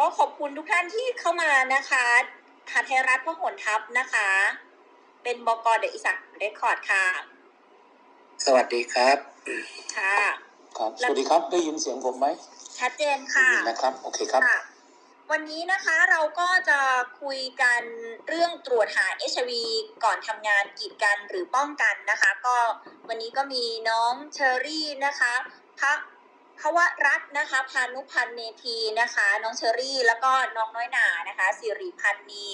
ก็ขอบคุณทุกท่านที่เข้ามานะคะหาไทยรัฐพหลทัพนะคะ เป็นบกเดอะอีสานเรคคอร์ดค่ะ สวัสดีครับ ค่ะ ครับ สวัสดีครับ ได้ยินเสียงผมไหม ชัดเจนได้ค่ะยินนะครับ โอเคครับค่ะวันนี้นะคะเราก็จะคุยกันเรื่องตรวจหา HIV ก่อนทำงานกีดกันหรือป้องกันนะคะ ก็วันนี้ก็มีน้องเชอรี่นะคะพระพระวรัตน์นะคะพานุพันธ์เมธีนะคะ น้องเชอรี่ แล้วก็น้องน้อยหนานะคะสิริพันธ์นี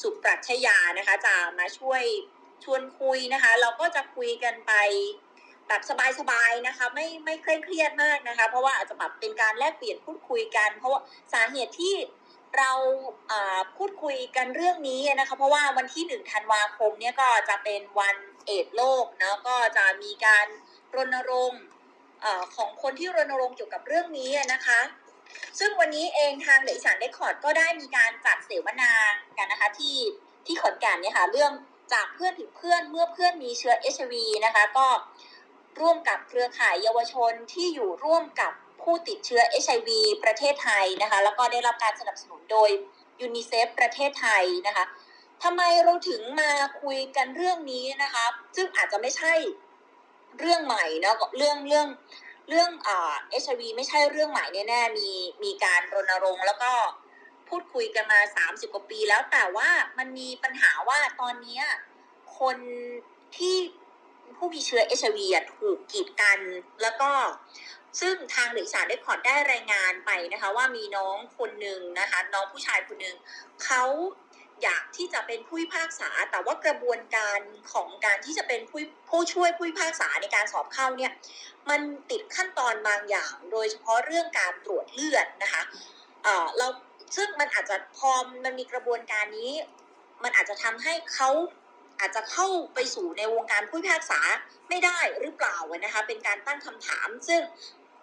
สุปรัชยานะคะจะมาช่วยชวนคุยนะคะ เราก็จะคุยกันไปแบบสบายๆนะคะ ไม่ไม่เคร่งเครียดมากนะคะ เพราะว่าอาจจะแบบเป็นการแลกเปลี่ยนพูดคุยกัน เพราะว่าสาเหตุที่เราพูดคุยกันเรื่องนี้นะคะ เพราะว่าวันที่หนึ่งธันวาคมเนี่ยก็จะเป็นวันเอดโลกเนาะก็จะมีการรณรงค์ ของคนที่รณรงค์เกี่ยวกับเรื่องนี้นะคะ ซึ่งวันนี้เองทางเดอะอีสานเรคคอร์ดก็ได้มีการจัดเสวนากันนะคะที่ที่ขอนแก่นเนี่ยค่ะเรื่องจากเพื่อนถึงเพื่อนเมื่อเพื่อนมีเชื้อ HIV นะคะก็ร่วมกับเครือข่ายเยาวชนที่อยู่ร่วมกับผู้ติดเชื้อ HIV ประเทศไทยนะคะ แล้วก็ได้รับการสนับสนุนโดยยูนิเซฟประเทศไทยนะคะทำไมเราถึงมาคุยกันเรื่องนี้นะคะ ซึ่งอาจจะไม่ใช่ เรื่องใหม่เนาะเรื่องเรื่องเรื่องเอ่า HIV ไม่ใช่เรื่องใหม่แน่ๆมีมีการรณรงค์แล้วก็พูดคุยกันมา30กว่าปีแล้วแต่ว่ามันมีปัญหาว่าตอนนี้คนที่ผู้มีเชื้อ HIV อะถูกกีดกันแล้วก็ซึ่งทางเดอะอีสานได้ขอได้รายงานไปนะคะ ว่ามีน้องคนหนึ่งนะคะ น้องผู้ชายคนหนึ่งเขา อยากที่จะเป็นผู้พิพากษา แต่ว่ากระบวนการของการที่จะเป็นผู้ผู้ช่วยผู้พิพากษาในการสอบเข้าเนี่ยมันติดขั้นตอนบางอย่าง โดยเฉพาะเรื่องการตรวจเลือดนะคะเออเราซึ่งมันอาจจะพอมันมีกระบวนการนี้ มันอาจจะทำให้เขาอาจจะเข้าไปสู่ในวงการผู้พิพากษาไม่ได้หรือเปล่านะคะเป็นการตั้งคำถาม ซึ่ง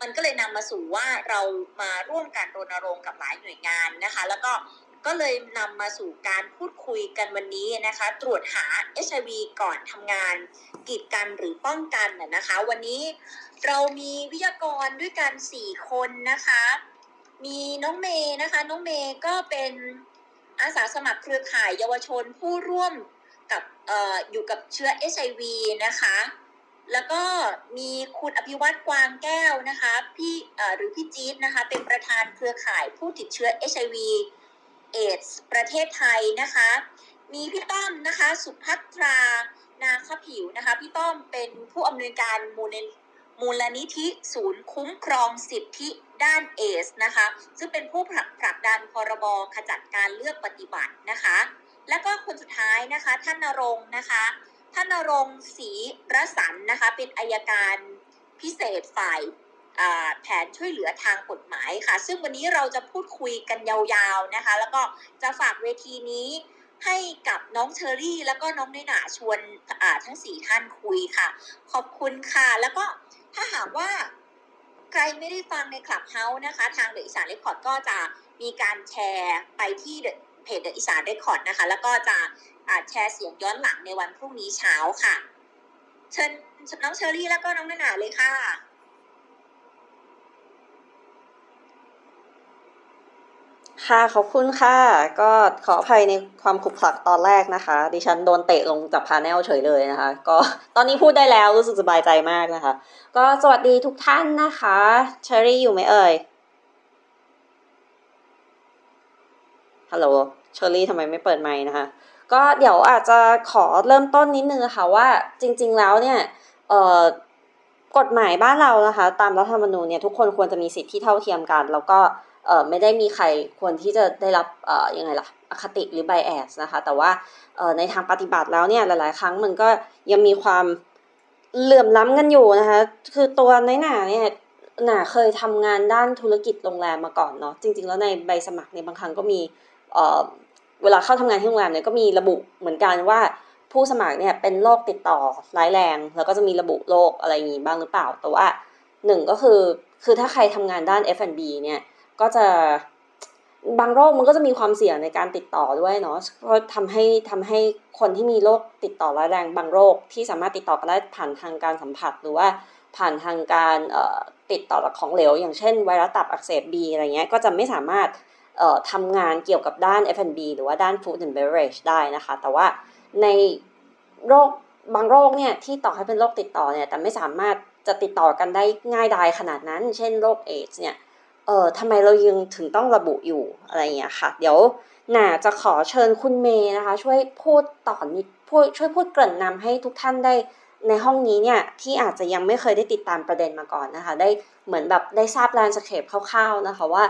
มันก็เลยนำมาสู่ว่าเรามาร่วมกันรณรงค์กับหลายหน่วยงานนะคะ แล้วก็ ก็เลยนำมาสู่การพูดคุยกันวันนี้นะคะ ตรวจหา HIV ก่อนทำงานกีดกันหรือป้องกันน่ะนะคะ วันนี้เรามีวิทยากรด้วยกัน 4 คนนะคะ มีน้องเมย์นะคะ น้องเมย์ก็เป็นอาสาสมัครเครือข่ายเยาวชนผู้ร่วมกับอออยู่กับเชื้อ HIV นะคะ แล้วก็มีคุณอภิวัตกวางแก้วนะคะพี่หรือพี่จี๊ดนะคะ เป็นประธานเครือข่ายผู้ติดเชื้อ HIV เอดส์ประเทศไทยนะคะ มีพี่ต้อมนะคะ สุภัทรา นาคผิวนะคะ พี่ต้อมเป็นผู้อำนวยการมูลนิธิมูลนิธิศูนย์คุ้มครองสิทธิด้านเอสนะคะ ซึ่งเป็นผู้ผลักผลักดันพรบขจัดการเลือกปฏิบัตินะคะ แล้วก็คนสุดท้ายนะคะท่านนรงนะคะ ท่านนรงศรีรสันนะคะ เป็นอัยการพิเศษฝ่าย แผนช่วยเหลือทางกฎหมายค่ะ ซึ่งวันนี้เราจะพูดคุยกันยาวๆนะคะ แล้วก็จะฝากเวทีนี้ให้กับน้องเชอรี่ แล้วก็น้องน้อยหนาชวนทั้งสี่ท่านคุยค่ะ ขอบคุณค่ะ แล้วก็ถ้าหากว่าใครไม่ได้ฟังใน Clubhouse นะคะ ทาง The Isaan Record ก็จะมีการแชร์ไปที่เพจ The Isaan Record นะคะ แล้วก็จะแชร์เสียงย้อนหลังในวันพรุ่งนี้เช้าค่ะ เชิญน้องเชอรี่แล้วก็น้องนานาเลยค่ะ ค่ะขอบคุณค่ะ ก็ขออภัยในความขลุกขลักตอนแรกนะคะ ดิฉันโดนเตะลงจาก panel เฉยเลยนะคะ ก็ตอนนี้พูดได้แล้วรู้สึกสบายใจมากนะคะ ก็สวัสดีทุกท่านนะคะเชอรี่อยู่ไหมเอ่ยฮัลโหลเชอรี่ทำไมไม่เปิดไมค์นะคะ ก็เดี๋ยวอาจจะขอเริ่มต้นนิดนึงนะคะว่าจริง ๆแล้วเนี่ยเอ่อกฎหมายบ้านเรานะคะ ตามรัฐธรรมนูญเนี่ยทุกคนควรจะมีสิทธิที่เท่าเทียมกัน แล้วก็ เอ่อไม่ได้มีใครควรที่จะได้รับเอ่อยังไงล่ะอคติหรือ bias นะคะแต่ว่าเอ่อในทางปฏิบัติแล้วเนี่ยหลาย ๆ ครั้งมันก็ยังมีความเหลื่อมล้ำกันอยู่นะคะคือตัวน้อยหนาเนี่ยหนาเคยทำงานด้านธุรกิจโรงแรมมาก่อนเนาะจริง ๆ แล้วในใบสมัครเนี่ยบางครั้งก็มีเอ่อเวลาเข้าทำงานที่โรงแรมเนี่ยก็มีระบุเหมือนกันว่าผู้สมัครเนี่ยเป็นโรคติดต่อร้ายแรง แล้วก็จะมีระบุโรคอะไรอย่างงี้บ้างหรือเปล่า แต่ว่าหนึ่งก็คือคือถ้าใครทำงานด้าน F&B เนี่ย ก็จะบางโรคมันก็จะมีความเสี่ยงในการติดต่อด้วยเนาะเพราะทำให้ทำให้คนที่มีโรคติดต่อร้ายแรงบางโรคที่สามารถติดต่อกันได้ผ่านทางการสัมผัสหรือว่าผ่านทางการติดต่อจากของเหลว อย่างเช่นไวรัสตับอักเสบบีอะไรเงี้ยก็จะไม่สามารถทำงานเกี่ยวกับด้าน F&B หรือว่าด้าน Food and Beverage ได้นะคะ แต่ว่าในโรคบางโรคเนี่ยที่ต่อให้เป็นโรคติดต่อเนี่ยแต่ไม่สามารถจะติดต่อกันได้ง่ายดายขนาดนั้น เช่นโรคเอดส์เนี่ย เออทำไมเรายังถึงต้องระบุอยู่อะไรอย่างเงี้ยค่ะ เดี๋ยวหน่าจะขอเชิญคุณเมย์นะคะ ช่วยพูดต่อนิดพูดช่วยพูดเกริ่นนำให้ทุกท่านได้ในห้องนี้เนี่ยที่อาจจะยังไม่เคยได้ติดตามประเด็นมาก่อนนะคะ ได้เหมือนแบบได้ทราบ landscape คร่าวๆนะคะว่า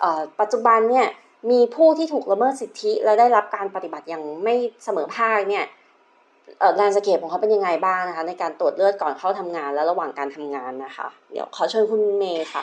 เออปัจจุบันเนี่ยมีผู้ที่ถูกละเมิดสิทธิ และได้รับการปฏิบัติอย่างไม่เสมอภาคเนี่ย landscape ของเขาเป็นยังไงบ้างนะคะ ในการตรวจเลือดก่อนเข้าทำงานและระหว่างการทำงานนะคะ เดี๋ยวขอเชิญคุณเมย์ค่ะ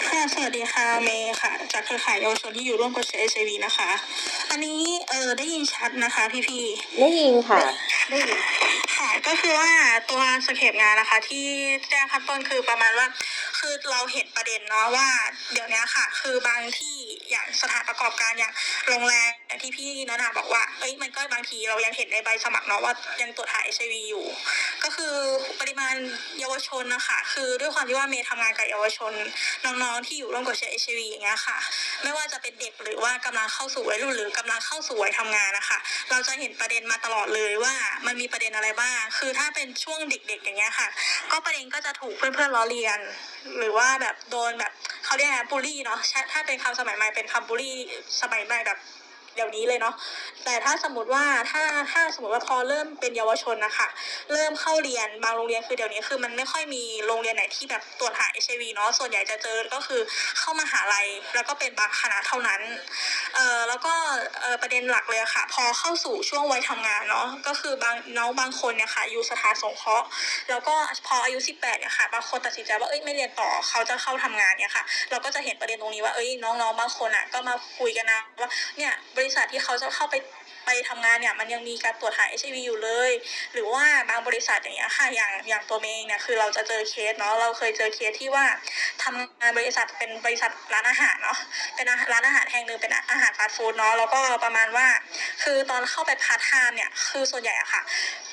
ค่ะสวัสดีค่ะเมย์ค่ะ จากเครือข่ายเยาวชนที่อยู่ร่วมกับเชื้อ HIV นะคะ อันนี้เออได้ยินชัดนะคะพี่พี่ๆได้ยินค่ะ ได้ยินค่ะก็คือว่าตัวสเคปงานนะคะ ที่แจ้งขั้นต้นคือประมาณว่า คือเราเห็นประเด็นเนาะว่า เดี๋ยวนี้ค่ะ คือบางที่อย่างสถานประกอบการอย่างโรงแรมอย่างที่พี่นานาบอกว่า เอ้ยมันก็บางทีเรายังเห็นในใบสมัครเนาะว่ายังตรวจหา HIV อยู่ ก็คือปริมาณเยาวชนนะคะคือด้วยความที่ว่าเมย์ทำงานกับเยาวชนน้องๆที่อยู่ร่วมกับเชื้อเอชวีอย่างเงี้ยค่ะ ไม่ว่าจะเป็นเด็กหรือว่ากำลังเข้าสู่วัยรุ่นหรือกำลังเข้าสู่วัยทำงานนะคะ เราจะเห็นประเด็นมาตลอดเลยว่ามันมีประเด็นอะไรบ้าง คือถ้าเป็นช่วงเด็กๆอย่างเงี้ยค่ะ ก็ประเด็นก็จะถูกเพื่อนๆล้อเลียน หรือว่าแบบโดนแบบเขาเรียกอะไรบูลลี่เนาะถ้าเป็นคำสมัยใหม่เป็นคำบูลลี่สมัยใหม่แบบ เดี๋ยวนี้เลยเนาะแต่ถ้าสมมติว่าถ้าถ้าสมมติว่าพอเริ่มเป็นเยาวชนนะคะเริ่มเข้าเรียนบางโรงเรียนคือเดี๋ยวนี้คือมันไม่ค่อยมีโรงเรียนไหนที่แบบตรวจหา HIV เนาะส่วนใหญ่จะเจอก็คือเข้ามาหาลัยแล้วก็เป็นบางคณะเท่านั้นเอ่อแล้วก็เอ่อประเด็นหลักเลยอะค่ะ พอเข้าสู่ช่วงวัยทำงานเนาะก็คือบางน้องบางคนเนี่ยค่ะอยู่สถานสงเคราะห์แล้วก็พออายุ 18เนี่ยค่ะบางคนตัดสินใจว่าเอ้ยไม่เรียนต่อเขาจะเข้าทำงานเนี่ยค่ะ เราก็จะเห็นประเด็นตรงนี้ว่าเอ้ยน้องๆบางคนอะก็มาคุยกันนะว่าเนี่ยบริษัทที่เขาจะเข้าไปไปทำงานเนี่ยมันยังมีการตรวจหา HIV อยู่เลย หรือว่าบางบริษัทอย่างเงี้ยค่ะอย่างอย่างตัวเมย์เนี่ยคือเราจะเจอเคสเนาะเราเคยเจอเคสที่ว่าทำงานบริษัทเป็นบริษัทร้านอาหารเนาะเป็นร้านอาหารแห่งหนึ่งเป็นอาหารฟาสต์ฟู้ดเนาะแล้วก็ประมาณว่า คือตอนเข้าไปพาร์ทไทม์เนี่ยคือส่วนใหญ่อะค่ะ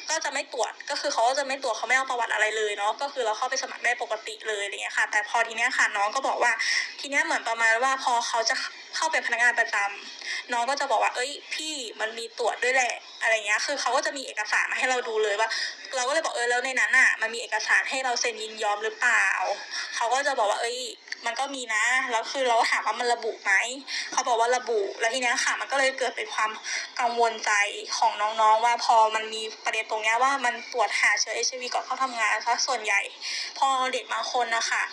ก็จะไม่ตรวจก็คือเขาก็จะไม่ตรวจเขาไม่เอาประวัติอะไรเลยเนาะก็คือเราเข้าไปสมัครได้ปกติเลยอะไรเงี้ยค่ะ แต่พอทีเนี้ยค่ะน้องก็บอกว่าทีเนี้ยเหมือนประมาณว่าพอเขาจะเข้าเป็นพนักงานประจำน้องก็จะบอกว่า เอ้ย พี่มันมีตรวจด้วยแหละ อะไรเงี้ย คือเขาก็จะมีเอกสารมาให้เราดูเลยว่า เราก็เลยบอกเออแล้วในนั้นอะ มันมีเอกสารให้เราเซ็นยินยอมหรือเปล่า เขาก็จะบอกว่า เอ้ย มันก็มีนะ แล้วคือเราถามว่ามันระบุไหม เขาบอกว่าระบุ แล้วทีเนี้ยค่ะ มันก็เลยเกิดเป็นความกังวลใจของน้องๆ ว่าพอมันมีประเด็นตรงเนี้ยว่ามันตรวจหาเชื้อ HIV ก่อนเข้าทำงานซะส่วนใหญ่ พอเด็กบางคนนะคะ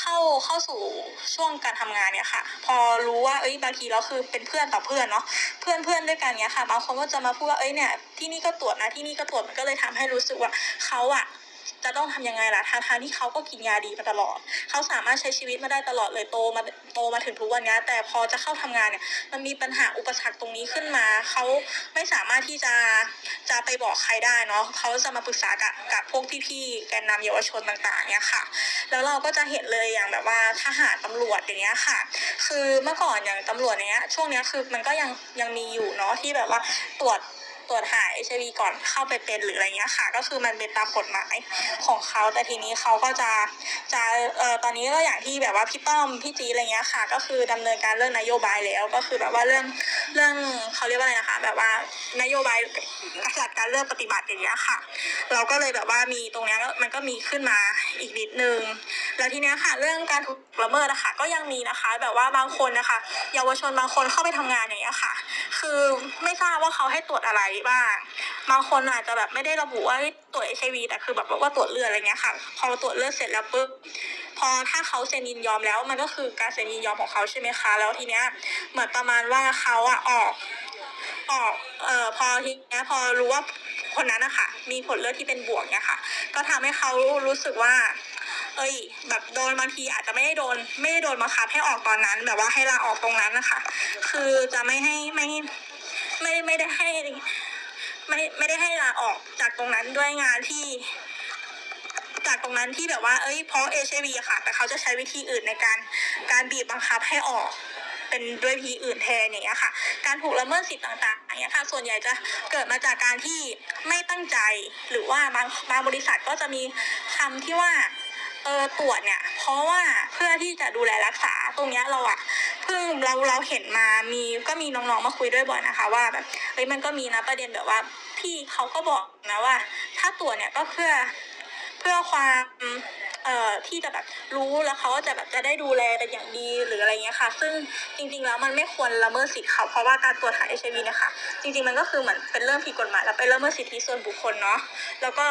เข้าเข้าสู่ช่วงการทำงานเนี่ยค่ะ พอรู้ว่าเอ้ยบางทีเราคือเป็นเพื่อนต่อเพื่อนเนาะเพื่อนเพื่อนด้วยกันเนี่ยค่ะ บางคนก็จะมาพูดว่าเอ้ยเนี่ยที่นี่ก็ตรวจนะที่นี่ก็ตรวจมันก็เลยทำให้รู้สึกว่าเขาอะ จะต้องทำยังไงล่ะทางทางที่เขาก็กินยาดีมาตลอด เขาสามารถใช้ชีวิตมาได้ตลอดเลยโตมาโตมาถึงทุกวันนี้แต่พอจะเข้าทำงานเนี่ย มันมีปัญหาอุปสรรคตรงนี้ขึ้นมา เขาไม่สามารถที่จะจะไปบอกใครได้เนาะเขาจะมาปรึกษากับกับพวกพี่ๆแกนนำเยาวชนต่างๆเนี่ยค่ะ แล้วเราก็จะเห็นเลยอย่างแบบว่าทหารตำรวจอย่างเงี้ยค่ะ คือเมื่อก่อนอย่างตำรวจเนี้ยช่วงเนี้ยคือมันก็ยังยังมีอยู่เนาะที่แบบว่าตรวจ ตรวจหา HIV ก่อนเข้าไปเป็นหรืออะไรเงี้ยค่ะ ก็คือมันเป็นตามกฎหมายของเขาแต่ทีนี้เขาก็จะจะเอ่อตอนนี้ก็อย่างที่แบบว่าพี่ต้อมพี่จีอะไรเงี้ยค่ะ ก็คือดำเนินการเรื่องนโยบายแล้ว ก็คือแบบว่าเรื่องเรื่องเขาเรียกว่าอะไรนะคะ แบบว่านโยบายหลักการเรื่องปฏิบัติอย่างเงี้ยค่ะ เราก็เลยแบบว่ามีตรงเนี้ยมันก็มีขึ้นมาอีกนิดนึง แล้วทีเนี้ยค่ะ เรื่องการถูกละเมิดนะคะก็ยังมีนะคะ แบบว่าบางคนนะคะ เยาวชนบางคนเข้าไปทำงานอย่างเงี้ยค่ะ คือไม่ทราบว่าเขาให้ตรวจอะไรบ้าง บางคนอาจจะแบบไม่ได้ระบุว่าตรวจเอชวีแต่คือแบบว่าตรวจเลือดอะไรเงี้ยค่ะ พอตรวจเลือดเสร็จแล้วปุ๊บพอถ้าเขาเซ็นยินยอมแล้วมันก็คือการเซ็นยินยอมของเขาใช่ไหมคะ แล้วทีเนี้ยเหมือนประมาณว่าเขาอะออกออกเอ่อพอทีเนี้ยพอรู้ว่าคนนั้นนะคะมีผลเลือดที่เป็นบวกเนี่ยค่ะ ก็ทำให้เขารู้สึกว่า เอ้ย แบบโดนบางทีอาจจะไม่ได้โดน ไม่ได้โดนบังคับให้ออกตอนนั้น แบบว่าให้ลาออกตรงนั้นนะคะ คือจะไม่ให้ไม่ ไม่ไม่ได้ให้ไม่ไม่ได้ให้ลาออกจากตรงนั้นด้วยงานที่ จากตรงนั้นที่แบบว่า เอ้ยเพราะเอชวีค่ะ แต่เขาจะใช้วิธีอื่นในการการบีบบังคับให้ออกเป็นด้วยวิธีอื่นแทนอย่างเงี้ยค่ะ การถูกละเมิดสิทธิ์ต่างๆอย่างเงี้ยค่ะ ส่วนใหญ่จะเกิดมาจากการที่ไม่ตั้งใจ หรือว่าบางบางบริษัทก็จะมีคำที่ว่า เออตรวจเนี่ย เพราะว่าเพื่อที่จะดูแลรักษาตรงเนี้ยเราอะเพิ่งเราเราเห็นมามีก็มีน้องๆมาคุยด้วยบ่อยนะคะ ว่าแบบเฮ้ยมันก็มีนะประเด็นแบบว่าพี่เขาก็บอกนะว่า ถ้าตรวจเนี่ยก็เพื่อ พื่อความเอ่อที่จะแบบรู้แล้วเขาจะแบบจะได้ดูแลกันอย่างดีหรืออะไรเงี้ยค่ะ ซึ่งจริงๆแล้วมันไม่ควรละเมิดสิทธิ์เขาเพราะว่าการตรวจหาเอชไอวีเนี่ยค่ะจริงๆมันก็คือเหมือนเป็นเรื่องผิดกฎหมายแล้วไปละเมิดสิทธิส่วนบุคคลเนาะแล้วก็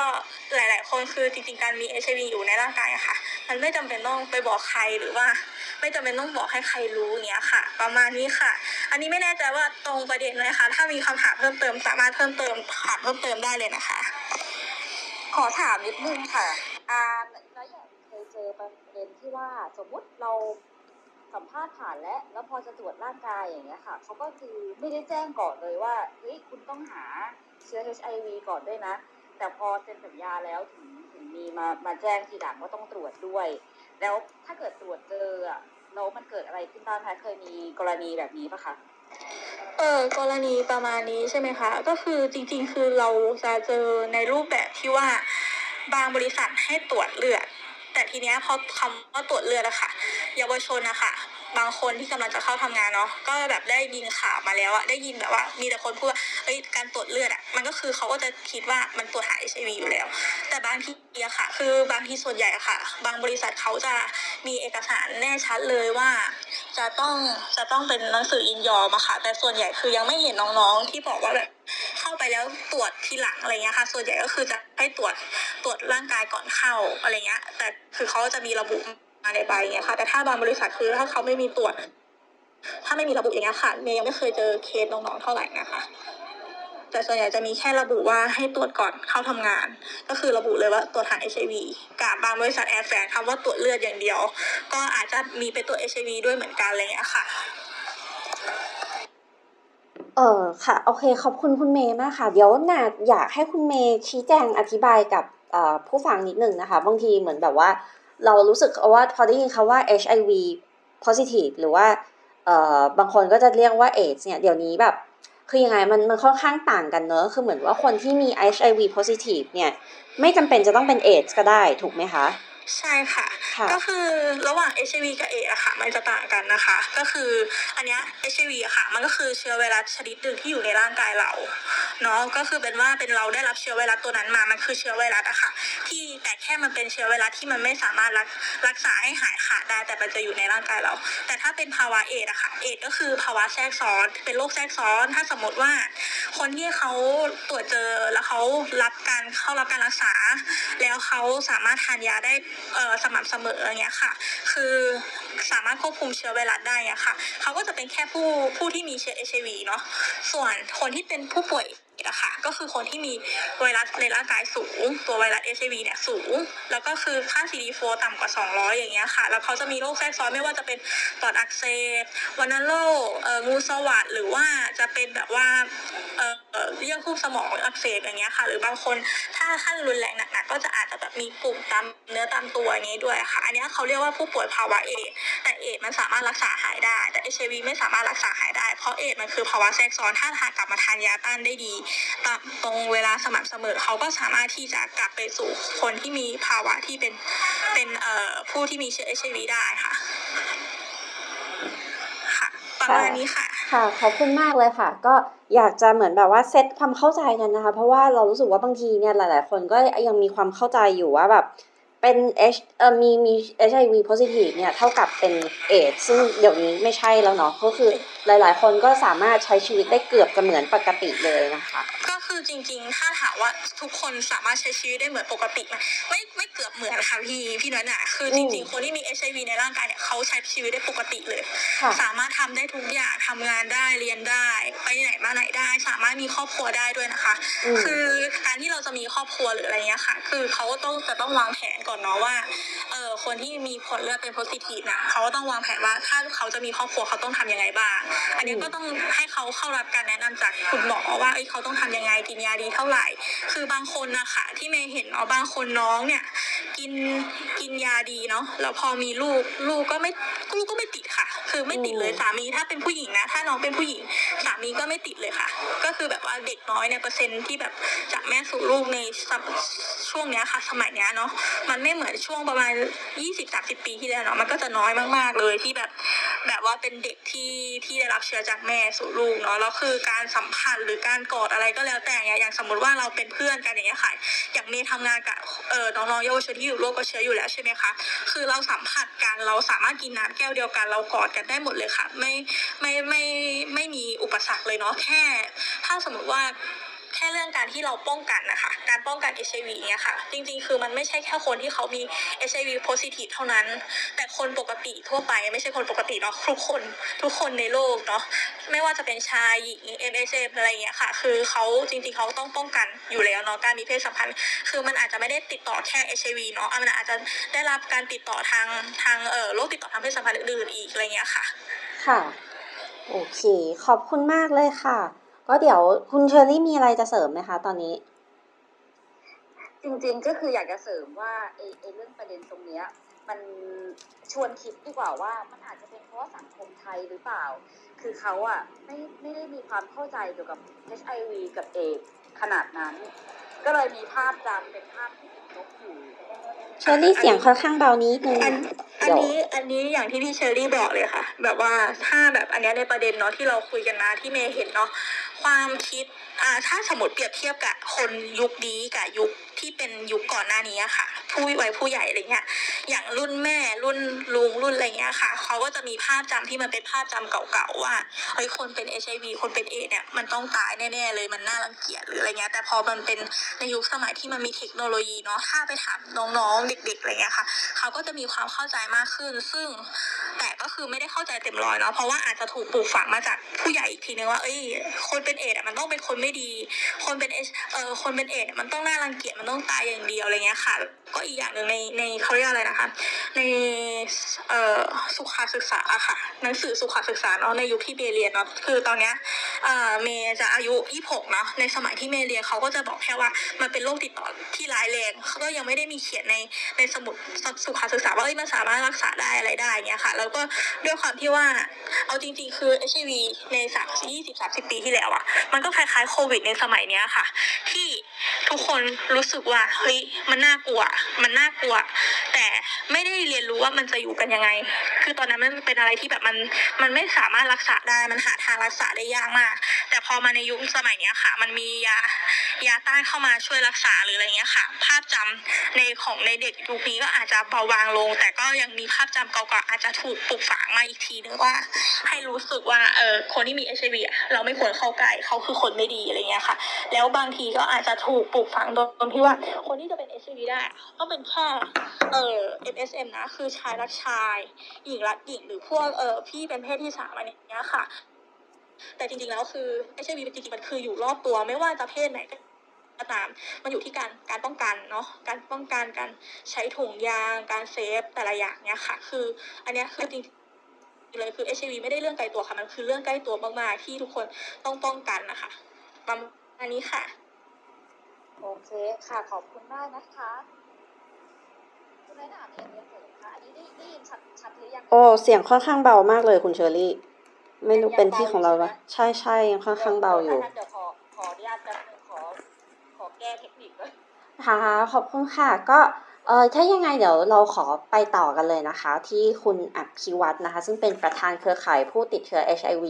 หลาย ๆ คนคือจริง ๆ การมีเอชไอวีอยู่ในร่างกายอะค่ะ มันไม่จำเป็นต้องไปบอกใครหรือว่า ไม่จำเป็นต้องบอกให้ใครรู้เงี้ยค่ะ ประมาณนี้ค่ะ อันนี้ไม่แน่ใจว่าตรงประเด็นไหมคะถ้ามีคำถามเพิ่มเติมสามารถเพิ่มเติมถามเพิ่มเติมได้เลยนะคะ ขอถามนิดนึงค่ะ อ่าแล้วอย่างเคยเจอประเด็นที่ว่าสมมุติเราสัมภาษณ์ผ่านแล้ว แล้วพอจะตรวจร่างกายอย่างเงี้ยค่ะเขาก็คือไม่ได้แจ้งก่อนเลยว่าเฮ้ยคุณต้องหาเชื้อ HIV ก่อนด้วยนะ แต่พอเซ็นสัญญาแล้วถึงถึงมีมามาแจ้งทีหลังว่าต้องตรวจด้วย แล้วถ้าเกิดตรวจเจออะแล้วมันเกิดอะไรขึ้นบ้างคะเคยมีกรณีแบบนี้ปะคะ เออกรณีประมาณนี้ใช่ไหมคะ ก็คือจริงๆ คือเราจะเจอในรูปแบบที่ว่าบางบริษัทให้ตรวจเลือด แต่ทีเนี้ยพอคำว่าตรวจเลือดอะค่ะ เยาวชนนะคะ บางคนที่กำลังจะเข้าทำงานเนาะก็แบบได้ยินข่าวมาแล้วอะได้ยินแบบว่า มีแต่คนพูดว่าเอ้ยการตรวจเลือดอะมันก็คือเขาก็จะคิดว่ามันตรวจหาเอชไอวีอยู่แล้ว แต่บางทีอะค่ะ คือบางทีส่วนใหญ่อะค่ะ บางบริษัทเขาจะมีเอกสารแน่ชัดเลยว่า จะต้องจะต้องเป็นหนังสือยินยอมอะค่ะ แต่ส่วนใหญ่คือยังไม่เห็นน้องๆที่บอกว่าแบบเข้าไปแล้วตรวจทีหลังอะไรเงี้ยค่ะ ส่วนใหญ่ก็คือจะให้ตรวจตรวจร่างกายก่อนเข้าอะไรเงี้ย แต่คือเขาจะมีระบุ มาในใบเงี้ยค่ะแต่ถ้าบางบริษัทคือถ้าเขาไม่มีตรวจ ถ้าไม่มีระบุอย่างเงี้ยค่ะเมย์ยังไม่เคยเจอเคสน้องๆเท่าไหร่นะคะ แต่ส่วนใหญ่จะมีแค่ระบุว่าให้ตรวจก่อนเข้าทำงาน ก็คือระบุเลยว่าตรวจหา HIV กับบางบริษัทแอร์แฝงคำว่าตรวจเลือดอย่างเดียว ก็อาจจะมีไปตรวจ HIV ด้วยเหมือนกันอะไรเงี้ยค่ะเออค่ะ โอเคขอบคุณคุณเมย์มากค่ะ เดี๋ยวนาอยากให้คุณเมย์ชี้แจงอธิบายกับผู้ฟังนิดหนึ่งนะคะ บางทีเหมือนแบบว่า เรารู้สึกว่าพอได้ยินคำว่า HIV positive หรือว่าเอ่อบางคนก็จะเรียกว่า AIDS เนี่ย เดี๋ยวนี้แบบคือยังไงมันมันค่อนข้างต่างกันเนอะคือเหมือนว่าคนที่มี HIV positive เนี่ย ไม่จำเป็นจะต้องเป็น AIDS ก็ได้ถูกไหมคะ ใช่ค่ะ ค่ะก็คือระหว่าง HIV กับ AIDS อะค่ะ มันจะต่างกันนะคะ ก็คืออันเนี้ย HIV อะค่ะ มันก็คือเชื้อไวรัสชนิดหนึ่งที่อยู่ในร่างกายเราเนาะก็คือเป็นว่าเป็นเราได้รับเชื้อไวรัสตัวนั้นมา มันคือเชื้อไวรัสอะค่ะ ที่แต่แค่มันเป็นเชื้อไวรัสที่มันไม่สามารถรักรักษาให้หายขาดได้แต่มันจะอยู่ในร่างกายเรา แต่ถ้าเป็นภาวะเอดส์อะค่ะ เอดส์ก็คือภาวะแทรกซ้อนเป็นโรคแทรกซ้อน ถ้าสมมติว่า คนที่เขาตรวจเจอแล้วเขารับการเข้ารับการรักษา แล้วเขาสามารถทานยาได้เอ่อสม่ำเสมออย่างเงี้ยค่ะ คือสามารถควบคุมเชื้อไวรัสได้อะค่ะเขาก็จะเป็นแค่ผู้ผู้ที่มีเชื้อเอชวีเนาะส่วนคนที่เป็นผู้ป่วย อะค่ะก็คือคนที่มีไวรัสในร่างกายสูง ตัวไวรัส HIV เนี่ยสูง แล้วก็คือค่า CD4 ต่ำกว่า 200 อย่างเงี้ยค่ะ แล้วเขาจะมีโรคแทรกซ้อนไม่ว่าจะเป็นปอดอักเสบวัณโรคเอ่องูสวัสดหรือว่าจะเป็นแบบว่าเอ่อเยื่อหุ้มสมองอักเสบอย่างเงี้ยค่ะ หรือบางคนถ้าขั้นรุนแรงหนักๆก็จะอาจจะแบบมีปุ่มตามเนื้อตามตัวอย่างเงี้ยด้วยค่ะ อันนี้เขาเรียกว่าผู้ป่วยภาวะเอดส์แต่เอดส์มันสามารถรักษาหายได้ แต่ HIV ไม่สามารถรักษาหายได้ เพราะเอดส์มันคือภาวะแทรกซ้อนถ้าทานกลับมาทานยาต้านได้ดีตามตรงเวลาสม่ำเสมอเขาก็สามารถที่จะกลับไปสู่คนที่มีภาวะที่เป็นเป็นเอ่อผู้ที่มีเชื้อ HIV ได้ค่ะ ค่ะ ประมาณนี้ค่ะ ค่ะขอบคุณมากเลยค่ะ ก็อยากจะเหมือนแบบว่าเซตความเข้าใจกันนะคะ เพราะว่าเรารู้สึกว่าบางทีเนี่ยหลาย ๆ คนก็ยังมีความเข้าใจอยู่ว่าแบบเป็นเอ่อมีมี HIV positive เนี่ยเท่ากับเป็นเอดซึ่งเดี๋ยวนี้ไม่ใช่แล้วเนาะก็คือ หลายๆ คนก็สามารถใช้ชีวิตได้เกือบจะเหมือนปกติเลยนะคะ ก็คือจริงๆ ถ้าถามว่าทุกคนสามารถใช้ชีวิตได้เหมือนปกติไหมไม่ไม่เกือบเหมือนค่ะพี่พี่น้อยหน่ะคือจริงๆ คนที่มี HIV ในร่างกายเนี่ยเขาใช้ชีวิตได้ปกติเลย ค่ะ สามารถทำได้ทุกอย่างทำงานได้เรียนได้ ไปไหนมาไหนได้ สามารถมีครอบครัวได้ด้วยนะคะ อืม คือการที่เราจะมีครอบครัวหรืออะไรเงี้ยค่ะ คือเขาก็ต้องจะต้องวางแผนก่อนเนาะว่า เออคนที่มีผลเลือดเป็นโพซิทีฟน่ะเขาก็ต้องวางแผนว่าถ้าเขาจะมีครอบครัวเขาต้องทำยังไงบ้างอันนี้ก็ต้องให้เขาเข้ารับการแนะนำจากคุณหมอว่าเอ้ยเขาต้องทำยังไงกินยาดีเท่าไหร่ คือบางคนนะคะที่เมย์เห็นเนาะบางคนน้องเนี่ย กินกินยาดีเนาะแล้วพอมีลูกลูกก็ไม่ลูกก็ไม่ติดค่ะ คือไม่ติดเลยอืมสามีถ้าเป็นผู้หญิงนะ ถ้าน้องเป็นผู้หญิงสามีก็ไม่ติดเลยค่ะ ก็คือแบบว่าเด็กน้อยเนี่ยเปอร์เซ็นต์ที่แบบจากแม่สู่ลูกในสมช่วงเนี้ยค่ะ สมัยเนี้ยเนาะมันไม่เหมือนช่วงประมาณยี่สิบสามสิบปีที่แล้วเนาะมันก็จะน้อยมากๆเลยที่แบบแบบว่าเป็นเด็กที่ที่ได้รับเชื้อจากแม่สู่ลูกเนาะแล้วคือการสัมผัสหรือการกอดอะไรก็แล้วแต่เนี่ยอย่างสมมติว่าเราเป็นเพื่อนกันอย่างเงี้ยค่ะอย่างเมย์ทำงานกับเออน้องๆเยาวชนที่อยู่โรคกับเชื้ออยู่แล้วใช่ไหมคะคือเราสัมผัสกันเราสามารถกินน้ำแก้วเดียวกัน เรากอดกันได้หมดเลยค่ะ ไม่ไม่ไม่ไม่มีอุปสรรคเลยเนาะแค่ ถ้าสมมติว่า แค่เรื่องการที่เราป้องกันนะคะ การป้องกัน HIV เนี่ยค่ะ จริงๆ คือมันไม่ใช่แค่คนที่เขามี HIV positive เท่านั้น แต่คนปกติทั่วไปไม่ใช่คนปกติเนาะทุกคนทุกคนในโลกเนาะไม่ว่าจะเป็นชายหญิง MSM อะไรอย่างเงี้ยค่ะ คือเขาจริงๆเขาต้องป้องกันอยู่แล้วเนาะการมีเพศสัมพันธ์ คือมันอาจจะไม่ได้ติดต่อแค่ HIV เนาะมันอาจจะได้รับการติดต่อทางทางเอ่อโรคติดต่อทางเพศสัมพันธ์อื่นๆอีกอะไรเงี้ยค่ะ ค่ะ โอเค ขอบคุณมากเลยค่ะ ก็เดี๋ยวคุณเชอรี่มีอะไรจะเสริมไหมคะตอนนี้ จริงๆก็คืออยากจะเสริมว่าไอ้ไอ้เรื่องประเด็นตรงเนี้ยมันชวนคิดดีกว่าว่ามันอาจจะเป็นเพราะว่าสังคมไทยหรือเปล่า คือเขาอะไม่ไม่ได้มีความเข้าใจเกี่ยวกับ HIV กับเอดส์ขนาดนั้น ก็เลยมีภาพจำเป็นภาพที่ติดลบอยู่เชอรี่เสียงค่อนข้างเบานิดนึงอันอันเดี๋ยวนี้อันนี้อย่างที่พี่เชอรี่บอกเลยค่ะ แบบว่าถ้าแบบอันเนี้ยในประเด็นเนาะที่เราคุยกันนะที่เมย์เห็นเนาะ ความคิดอ่าถ้าสมมติเปรียบเทียบกับคนยุคนี้กับยุคที่เป็นยุคก่อนหน้านี้อะค่ะ ผู้วัยผู้ใหญ่อะไรเงี้ยอย่างรุ่นแม่รุ่นลุงรุ่นอะไรเงี้ยค่ะเขาก็จะมีภาพจำที่มันเป็นภาพจำเก่าๆว่าเฮ้ยคนเป็น HIV คนเป็นเอเนี่ยมันต้องตายแน่ๆเลยมันน่ารังเกียจหรืออะไรเงี้ยแต่พอมันเป็นในยุคสมัยที่มันมีเทคโนโลยีเนาะถ้าไปถามน้องๆเด็กๆอะไรเงี้ยค่ะเขาก็จะมีความเข้าใจมากขึ้น ซึ่งแต่ก็คือไม่ได้เข้าใจเต็มร้อยเนาะเพราะว่าอาจจะถูกปลูกฝังมาจากผู้ใหญ่อีกทีนึงว่าเอ้ยคนเป็นเอดส์อะมันต้องเป็นคนไม่ดี คนเป็นเอชเออคนเป็นเอดมันต้องน่ารังเกียจมันต้องตายอย่างเดียวอะไรเงี้ยค่ะ ก็อีกอย่างหนึ่งในในเขาเรียกอะไรนะคะ ในเอ่อสุขศึกษาอะค่ะ หนังสือสุขศึกษาเนาะในยุคที่เมเรียนเนาะคือตอนเนี้ยเอ่อเมย์จะอายุ 26เนาะในสมัยที่เมย์เรียนเขาก็จะบอกแค่ว่ามันเป็นโรคติดต่อที่ร้ายแรงเขาก็ยังไม่ได้มีเขียนในในสมุดสุขศึกษาว่าเอ้ยมันสามารถรักษาได้อะไรได้เงี้ยค่ะ แล้วก็ด้วยความที่ว่าเอาจริงๆ คือ HIV ในสามยี่สิบสามสิบปีที่แล้วอะมันก็คล้ายๆโควิดในสมัยเนี้ยค่ะ ที่ทุกคนรู้สึกว่าเฮ้ยมันน่ากลัว มันน่ากลัว แต่ไม่ได้เรียนรู้ว่ามันจะอยู่กันยังไง คือตอนนั้นมันเป็นอะไรที่แบบมันมันไม่สามารถรักษาได้มันหาทางรักษาได้ยากมาก แต่พอมาในยุคสมัยเนี้ยค่ะ มันมียายาต้านเข้ามาช่วยรักษาหรืออะไรเงี้ยค่ะ ภาพจำในของในเด็กยุคนี้ก็อาจจะเบาบางลง แต่ก็ยังมีภาพจำเก่าๆอาจจะถูกปลูกฝังมาอีกทีนึงว่า ให้รู้สึกว่าเออคนที่มี HIV อะเราไม่ควรเข้าใกล้เขาคือคนไม่ดีอะไรเงี้ยค่ะ แล้วบางทีก็อาจจะถูกปลูกฝังโดยที่ว่าคนที่จะเป็น HIV ได้อะต้องเป็นแค่เอ่อ MSM นะ คือชายรักชาย หญิงรักหญิงหรือพวกเอ่อพี่เป็นเพศที่สามอะไรเงี้ยค่ะ แต่จริงๆแล้วคือ HIV จริงๆมันคืออยู่รอบตัวไม่ว่าจะเพศไหนก็ตาม มันอยู่ที่การการป้องกันเนาะ การป้องกันการใช้ถุงยาง การเซฟแต่ละอย่างเนี้ยค่ะ คืออันเนี้ยคือจริง เลยคือ HIV ไม่ได้เรื่องไกลตัวค่ะ มันคือเรื่องใกล้ตัวมากๆที่ทุกคนต้องป้องกันนะคะ ประมาณนี้ค่ะ โอเคค่ะ ขอบคุณมากนะคะคุณน้อยหนามีอะไรจะเสริมคะอันนี้ได้ได้ยินชัดชัดหรือยังโอ้เสียงค่อนข้างเบามากเลยคุณเชอรี่ ไม่รู้เป็นที่ของเราปะใช่ใช่ยังค่อนข้างเบาอยู่เดี๋ยวขอขออนุญาตแป๊บนึงขอขอแก้เทคนิคก่อนค่ะขอบคุณค่ะก็ เออถ้ายังไงเดี๋ยวเราขอไปต่อกันเลยนะคะ ที่คุณอภิวัตรนะคะ ซึ่งเป็นประธานเครือข่ายผู้ติดเชื้อ HIV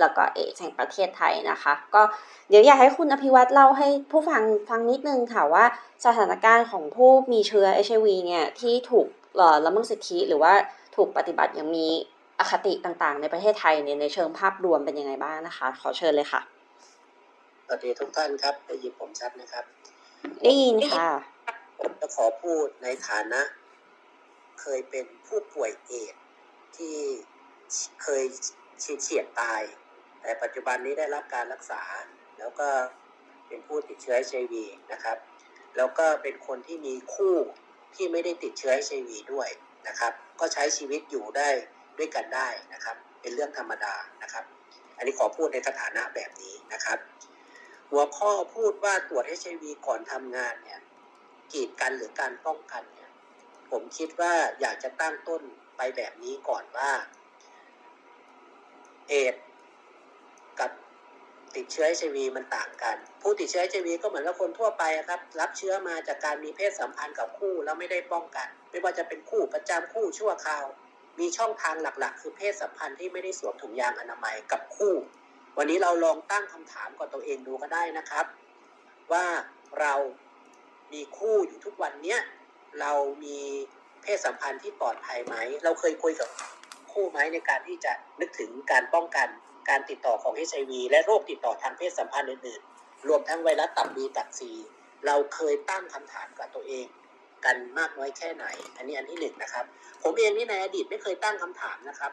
แล้วก็เอดส์แห่งประเทศไทยนะคะ ก็เดี๋ยวอยากให้คุณอภิวัตรเล่าให้ผู้ฟังฟังนิดนึงค่ะว่าสถานการณ์ของผู้มีเชื้อ HIV เนี่ยที่ถูกเอ่อละเมิดสิทธิหรือว่าถูกปฏิบัติอย่างมีอคติต่างๆ ในประเทศไทยเนี่ยในเชิงภาพรวมเป็นยังไงบ้างนะคะ ขอเชิญเลยค่ะสวัสดีทุกท่านครับได้ยินผมชัดนะครับได้ยินค่ะ ผมจะขอพูดในฐานะ เคยเป็นผู้ป่วยเอดส์ที่เคยเฉียดตาย แต่ปัจจุบันนี้ได้รับการรักษา แล้วก็เป็นผู้ติดเชื้อ HIV นะครับ แล้วก็เป็นคนที่มีคู่ที่ไม่ได้ติดเชื้อ HIV ด้วยนะครับ ก็ใช้ชีวิตอยู่ได้ด้วยกันได้นะครับ เป็นเรื่องธรรมดานะครับ อันนี้ขอพูดในสถานะแบบนี้นะครับ หัวข้อพูดว่าตรวจ HIV ก่อนทำงานเนี่ย กีดกันหรือการป้องกันเนี่ยผมคิดว่าอยากจะตั้งต้นไปแบบนี้ก่อนว่า เอดกับติดเชื้อ HIV มันต่างกัน ผู้ติดเชื้อ HIV ก็เหมือนกับคนทั่วไปครับ รับเชื้อมาจากการมีเพศสัมพันธ์กับคู่แล้วไม่ได้ป้องกัน ไม่ว่าจะเป็นคู่ประจำคู่ชั่วคราว มีช่องทางหลักๆ คือเพศสัมพันธ์ที่ไม่ได้สวมถุงยางอนามัยกับคู่ วันนี้เราลองตั้งคำถามกับตัวเองดูก็ได้นะครับ ว่าเรา มีคู่อยู่ทุกวันเนี้ยเรามีเพศสัมพันธ์ที่ปลอดภัยไหม เราเคยคุยกับคู่ไหมในการที่จะนึกถึงการป้องกันการติดต่อของ HIV และโรคติดต่อทางเพศสัมพันธ์อื่นๆ รวมทั้งไวรัสตับบีตับซีเราเคยตั้งคำถามกับตัวเอง กันมากน้อยแค่ไหน อันนี้อันที่หนึ่งนะครับ ผมเองนี่ในอดีตไม่เคยตั้งคำถามนะครับ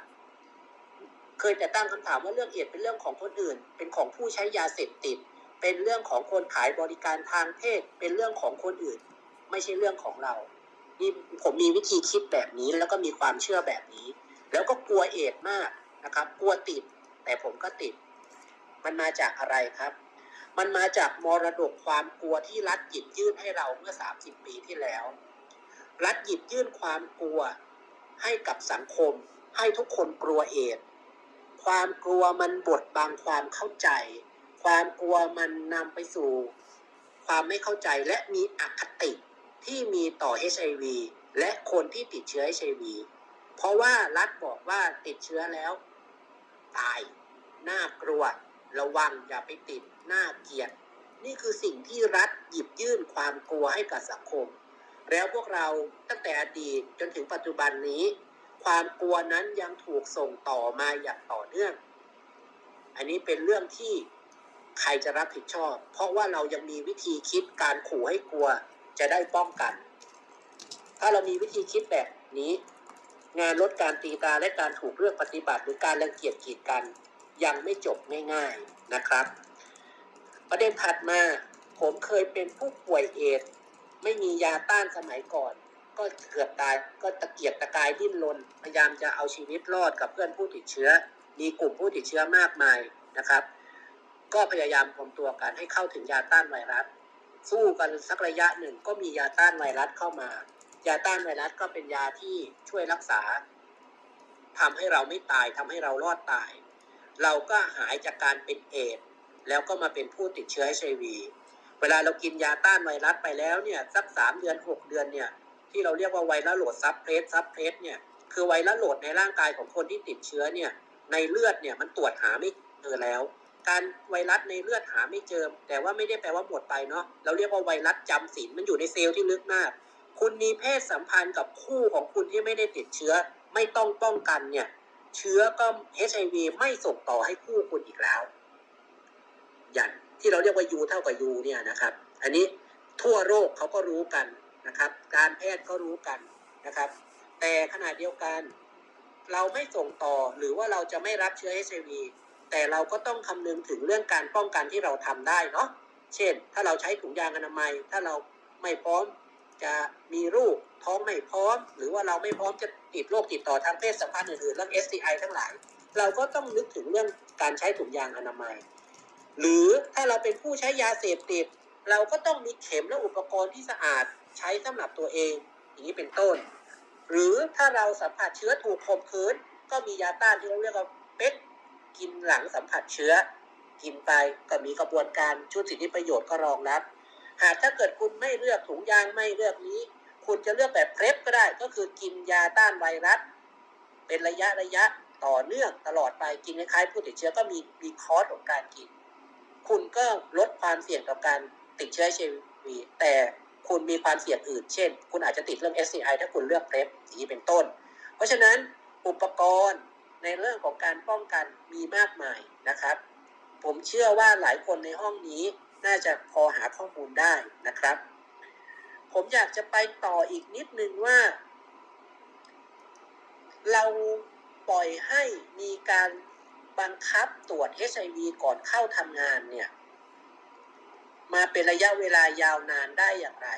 เคยแต่ตั้งคำถามว่าเรื่องเอดส์เป็นเรื่องของคนอื่น เป็นของผู้ใช้ยาเสพติด เป็นเรื่องของคนขายบริการทางเพศ เป็นเรื่องของคนอื่น ไม่ใช่เรื่องของเรานี่ผมมีวิธีคิดแบบนี้แล้วก็มีความเชื่อแบบนี้ แล้วก็กลัวเอดมากนะครับ กลัวติด แต่ผมก็ติด มันมาจากอะไรครับ มันมาจากมรดกความกลัวที่รัฐหยิบยื่นให้เราเมื่อ 30 ปีที่แล้ว รัฐหยิบยื่นความกลัวให้กับสังคม ให้ทุกคนกลัวเอดความกลัวมันบดบังความเข้าใจ ความกลัวมันนำไปสู่ ความไม่เข้าใจและมีอคติที่มีต่อ HIV และคนที่ติดเชื้อ HIV เพราะว่ารัฐบอกว่าติดเชื้อแล้ว ตาย น่ากลัว ระวังอย่าไปติด น่าเกลียด นี่คือสิ่งที่รัฐหยิบยื่นความกลัวให้กับสังคม แล้วพวกเราตั้งแต่อดีตจนถึงปัจจุบันนี้ ความกลัวนั้นยังถูกส่งต่อมาอย่างต่อเนื่อง อันนี้เป็นเรื่องที่ ใครจะรับผิดชอบ เพราะว่าเรายังมีวิธีคิดการขู่ให้กลัวจะได้ป้องกัน ถ้าเรามีวิธีคิดแบบนี้ งานลดการตีตาและการถูกเลือกปฏิบัติ หรือการรังเกียจกีดกัน ยังไม่จบง่ายๆนะครับ ประเด็นถัดมาผมเคยเป็นผู้ป่วยเอดส์ไม่มียาต้านสมัยก่อน ก็เกือบตายก็ตะเกียกตะกายดิ้นรนพยายามจะเอาชีวิตรอดกับเพื่อนผู้ติดเชื้อ มีกลุ่มผู้ติดเชื้อมากมายนะครับ ก็พยายามรวมตัวกันให้เข้าถึงยาต้านไวรัส สู้กันสักระยะหนึ่งก็มียาต้านไวรัสเข้ามา ยาต้านไวรัสก็เป็นยาที่ช่วยรักษาทำให้เราไม่ตายทำให้เรารอดตาย เราก็หายจากการเป็นเอดส์แล้วก็มาเป็นผู้ติดเชื้อ HIV เวลาเรากินยาต้านไวรัสไปแล้วเนี่ยสักสามเดือนหกเดือนเนี่ยที่เราเรียกว่าไวรัสโหลดซับเพรสซับเพรสเนี่ยคือไวรัสโหลดในร่างกายของคนที่ติดเชื้อเนี่ยในเลือดเนี่ยมันตรวจหาไม่เจอแล้ว การไวรัสในเลือดหาไม่เจอ แต่ว่าไม่ได้แปลว่าหมดไปเนาะเราเรียกว่าไวรัสจำศีลมันอยู่ในเซลล์ที่ลึกมาก คุณมีเพศสัมพันธ์กับคู่ของคุณที่ไม่ได้ติดเชื้อ ไม่ต้องป้องกันเนี่ย เชื้อก็ HIV ไม่ส่งต่อให้คู่คุณอีกแล้วอย่างที่เราเรียกว่า U เท่ากับ U เนี่ยนะครับ อันนี้ทั่วโลกเขาก็รู้กันนะครับ การแพทย์ก็รู้กันนะครับ แต่ขณะเดียวกัน เราไม่ส่งต่อหรือว่าเราจะไม่รับเชื้อ HIV แต่เราก็ต้องคำนึงถึงเรื่องการป้องกันที่เราทำได้เนาะเช่น ถ้าเราใช้ถุงยางอนามัย ถ้าเราไม่พร้อมจะมีลูกท้องไม่พร้อม หรือว่าเราไม่พร้อมจะติดโรคติดต่อทางเพศสัมพันธ์อื่นๆเรื่อง STI ทั้งหลาย เราก็ต้องนึกถึงเรื่องการใช้ถุงยางอนามัย หรือถ้าเราเป็นผู้ใช้ยาเสพติด เราก็ต้องมีเข็มและอุปกรณ์ที่สะอาดใช้สำหรับตัวเอง อย่างนี้เป็นต้น หรือถ้าเราสัมผัสเชื้อถูกข่มขืนก็มียาต้านที่เราเรียกว่าเป็ก กินหลังสัมผัสเชื้อ กินไปก็มีกระบวนการชุดสิทธิประโยชน์ก็รองรับ หากถ้าเกิดคุณไม่เลือกถุงยางไม่เลือกนี้ คุณจะเลือกแบบเพลฟก็ได้ ก็คือกินยาต้านไวรัส เป็นระยะระยะต่อเนื่องตลอดไปกินคล้ายๆผู้ติดเชื้อก็มีมีคอร์สของการกิน คุณก็ลดความเสี่ยงต่อการติดเชื้อ HIV แต่คุณมีความเสี่ยงอื่น เช่น คุณอาจจะติดเรื่อง SCI ถ้าคุณเลือกเพลฟอย่างนี้เป็นต้น เพราะฉะนั้นอุปกรณ์ ในเรื่องของการป้องกันมีมากมายนะครับ ผมเชื่อว่าหลายคนในห้องนี้น่าจะพอหาข้อมูลได้นะครับ ผมอยากจะไปต่ออีกนิดนึงว่า เราปล่อยให้มีการบังคับตรวจ HIV ก่อนเข้าทำงานเนี่ย มาเป็นระยะเวลายาวนานได้อย่างไร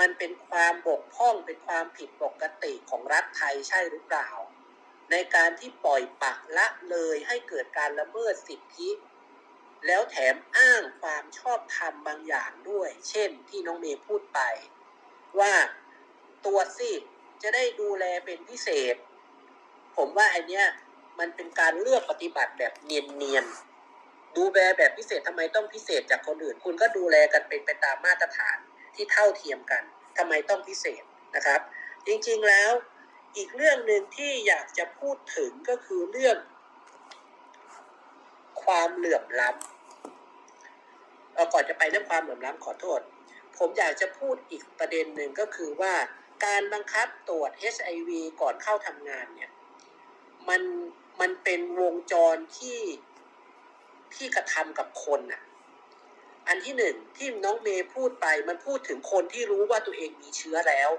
มันเป็นความบกพร่องเป็นความผิดปกติของรัฐไทยใช่หรือเปล่า ในการที่ปล่อยปละละเลยให้เกิดการละเมิดสิทธิ แล้วแถมอ้างความชอบธรรมบางอย่างด้วย เช่นที่น้องเมย์พูดไป ว่าตรวจสิจะได้ดูแลเป็นพิเศษ ผมว่าอันเนี้ยมันเป็นการเลือกปฏิบัติแบบเนียนๆดูแลแบบพิเศษทำไมต้องพิเศษจากคนอื่น คุณก็ดูแลกันเป็นไปตามมาตรฐานที่เท่าเทียมกันทำไมต้องพิเศษนะครับ จริงๆแล้ว อีกเรื่องหนึ่งที่อยากจะพูดถึงก็คือเรื่อง ความเหลื่อมล้ำเอ่อก่อนจะไปเรื่องความเหลื่อมล้ำขอโทษ ผมอยากจะพูดอีกประเด็นหนึ่งก็คือว่าการบังคับตรวจ HIV ก่อนเข้าทำงานเนี่ยมันมันเป็นวงจรที่ที่กระทำกับคนน่ะ อันที่หนึ่งที่น้องเมย์พูดไปมันพูดถึงคนที่รู้ว่าตัวเองมีเชื้อแล้ว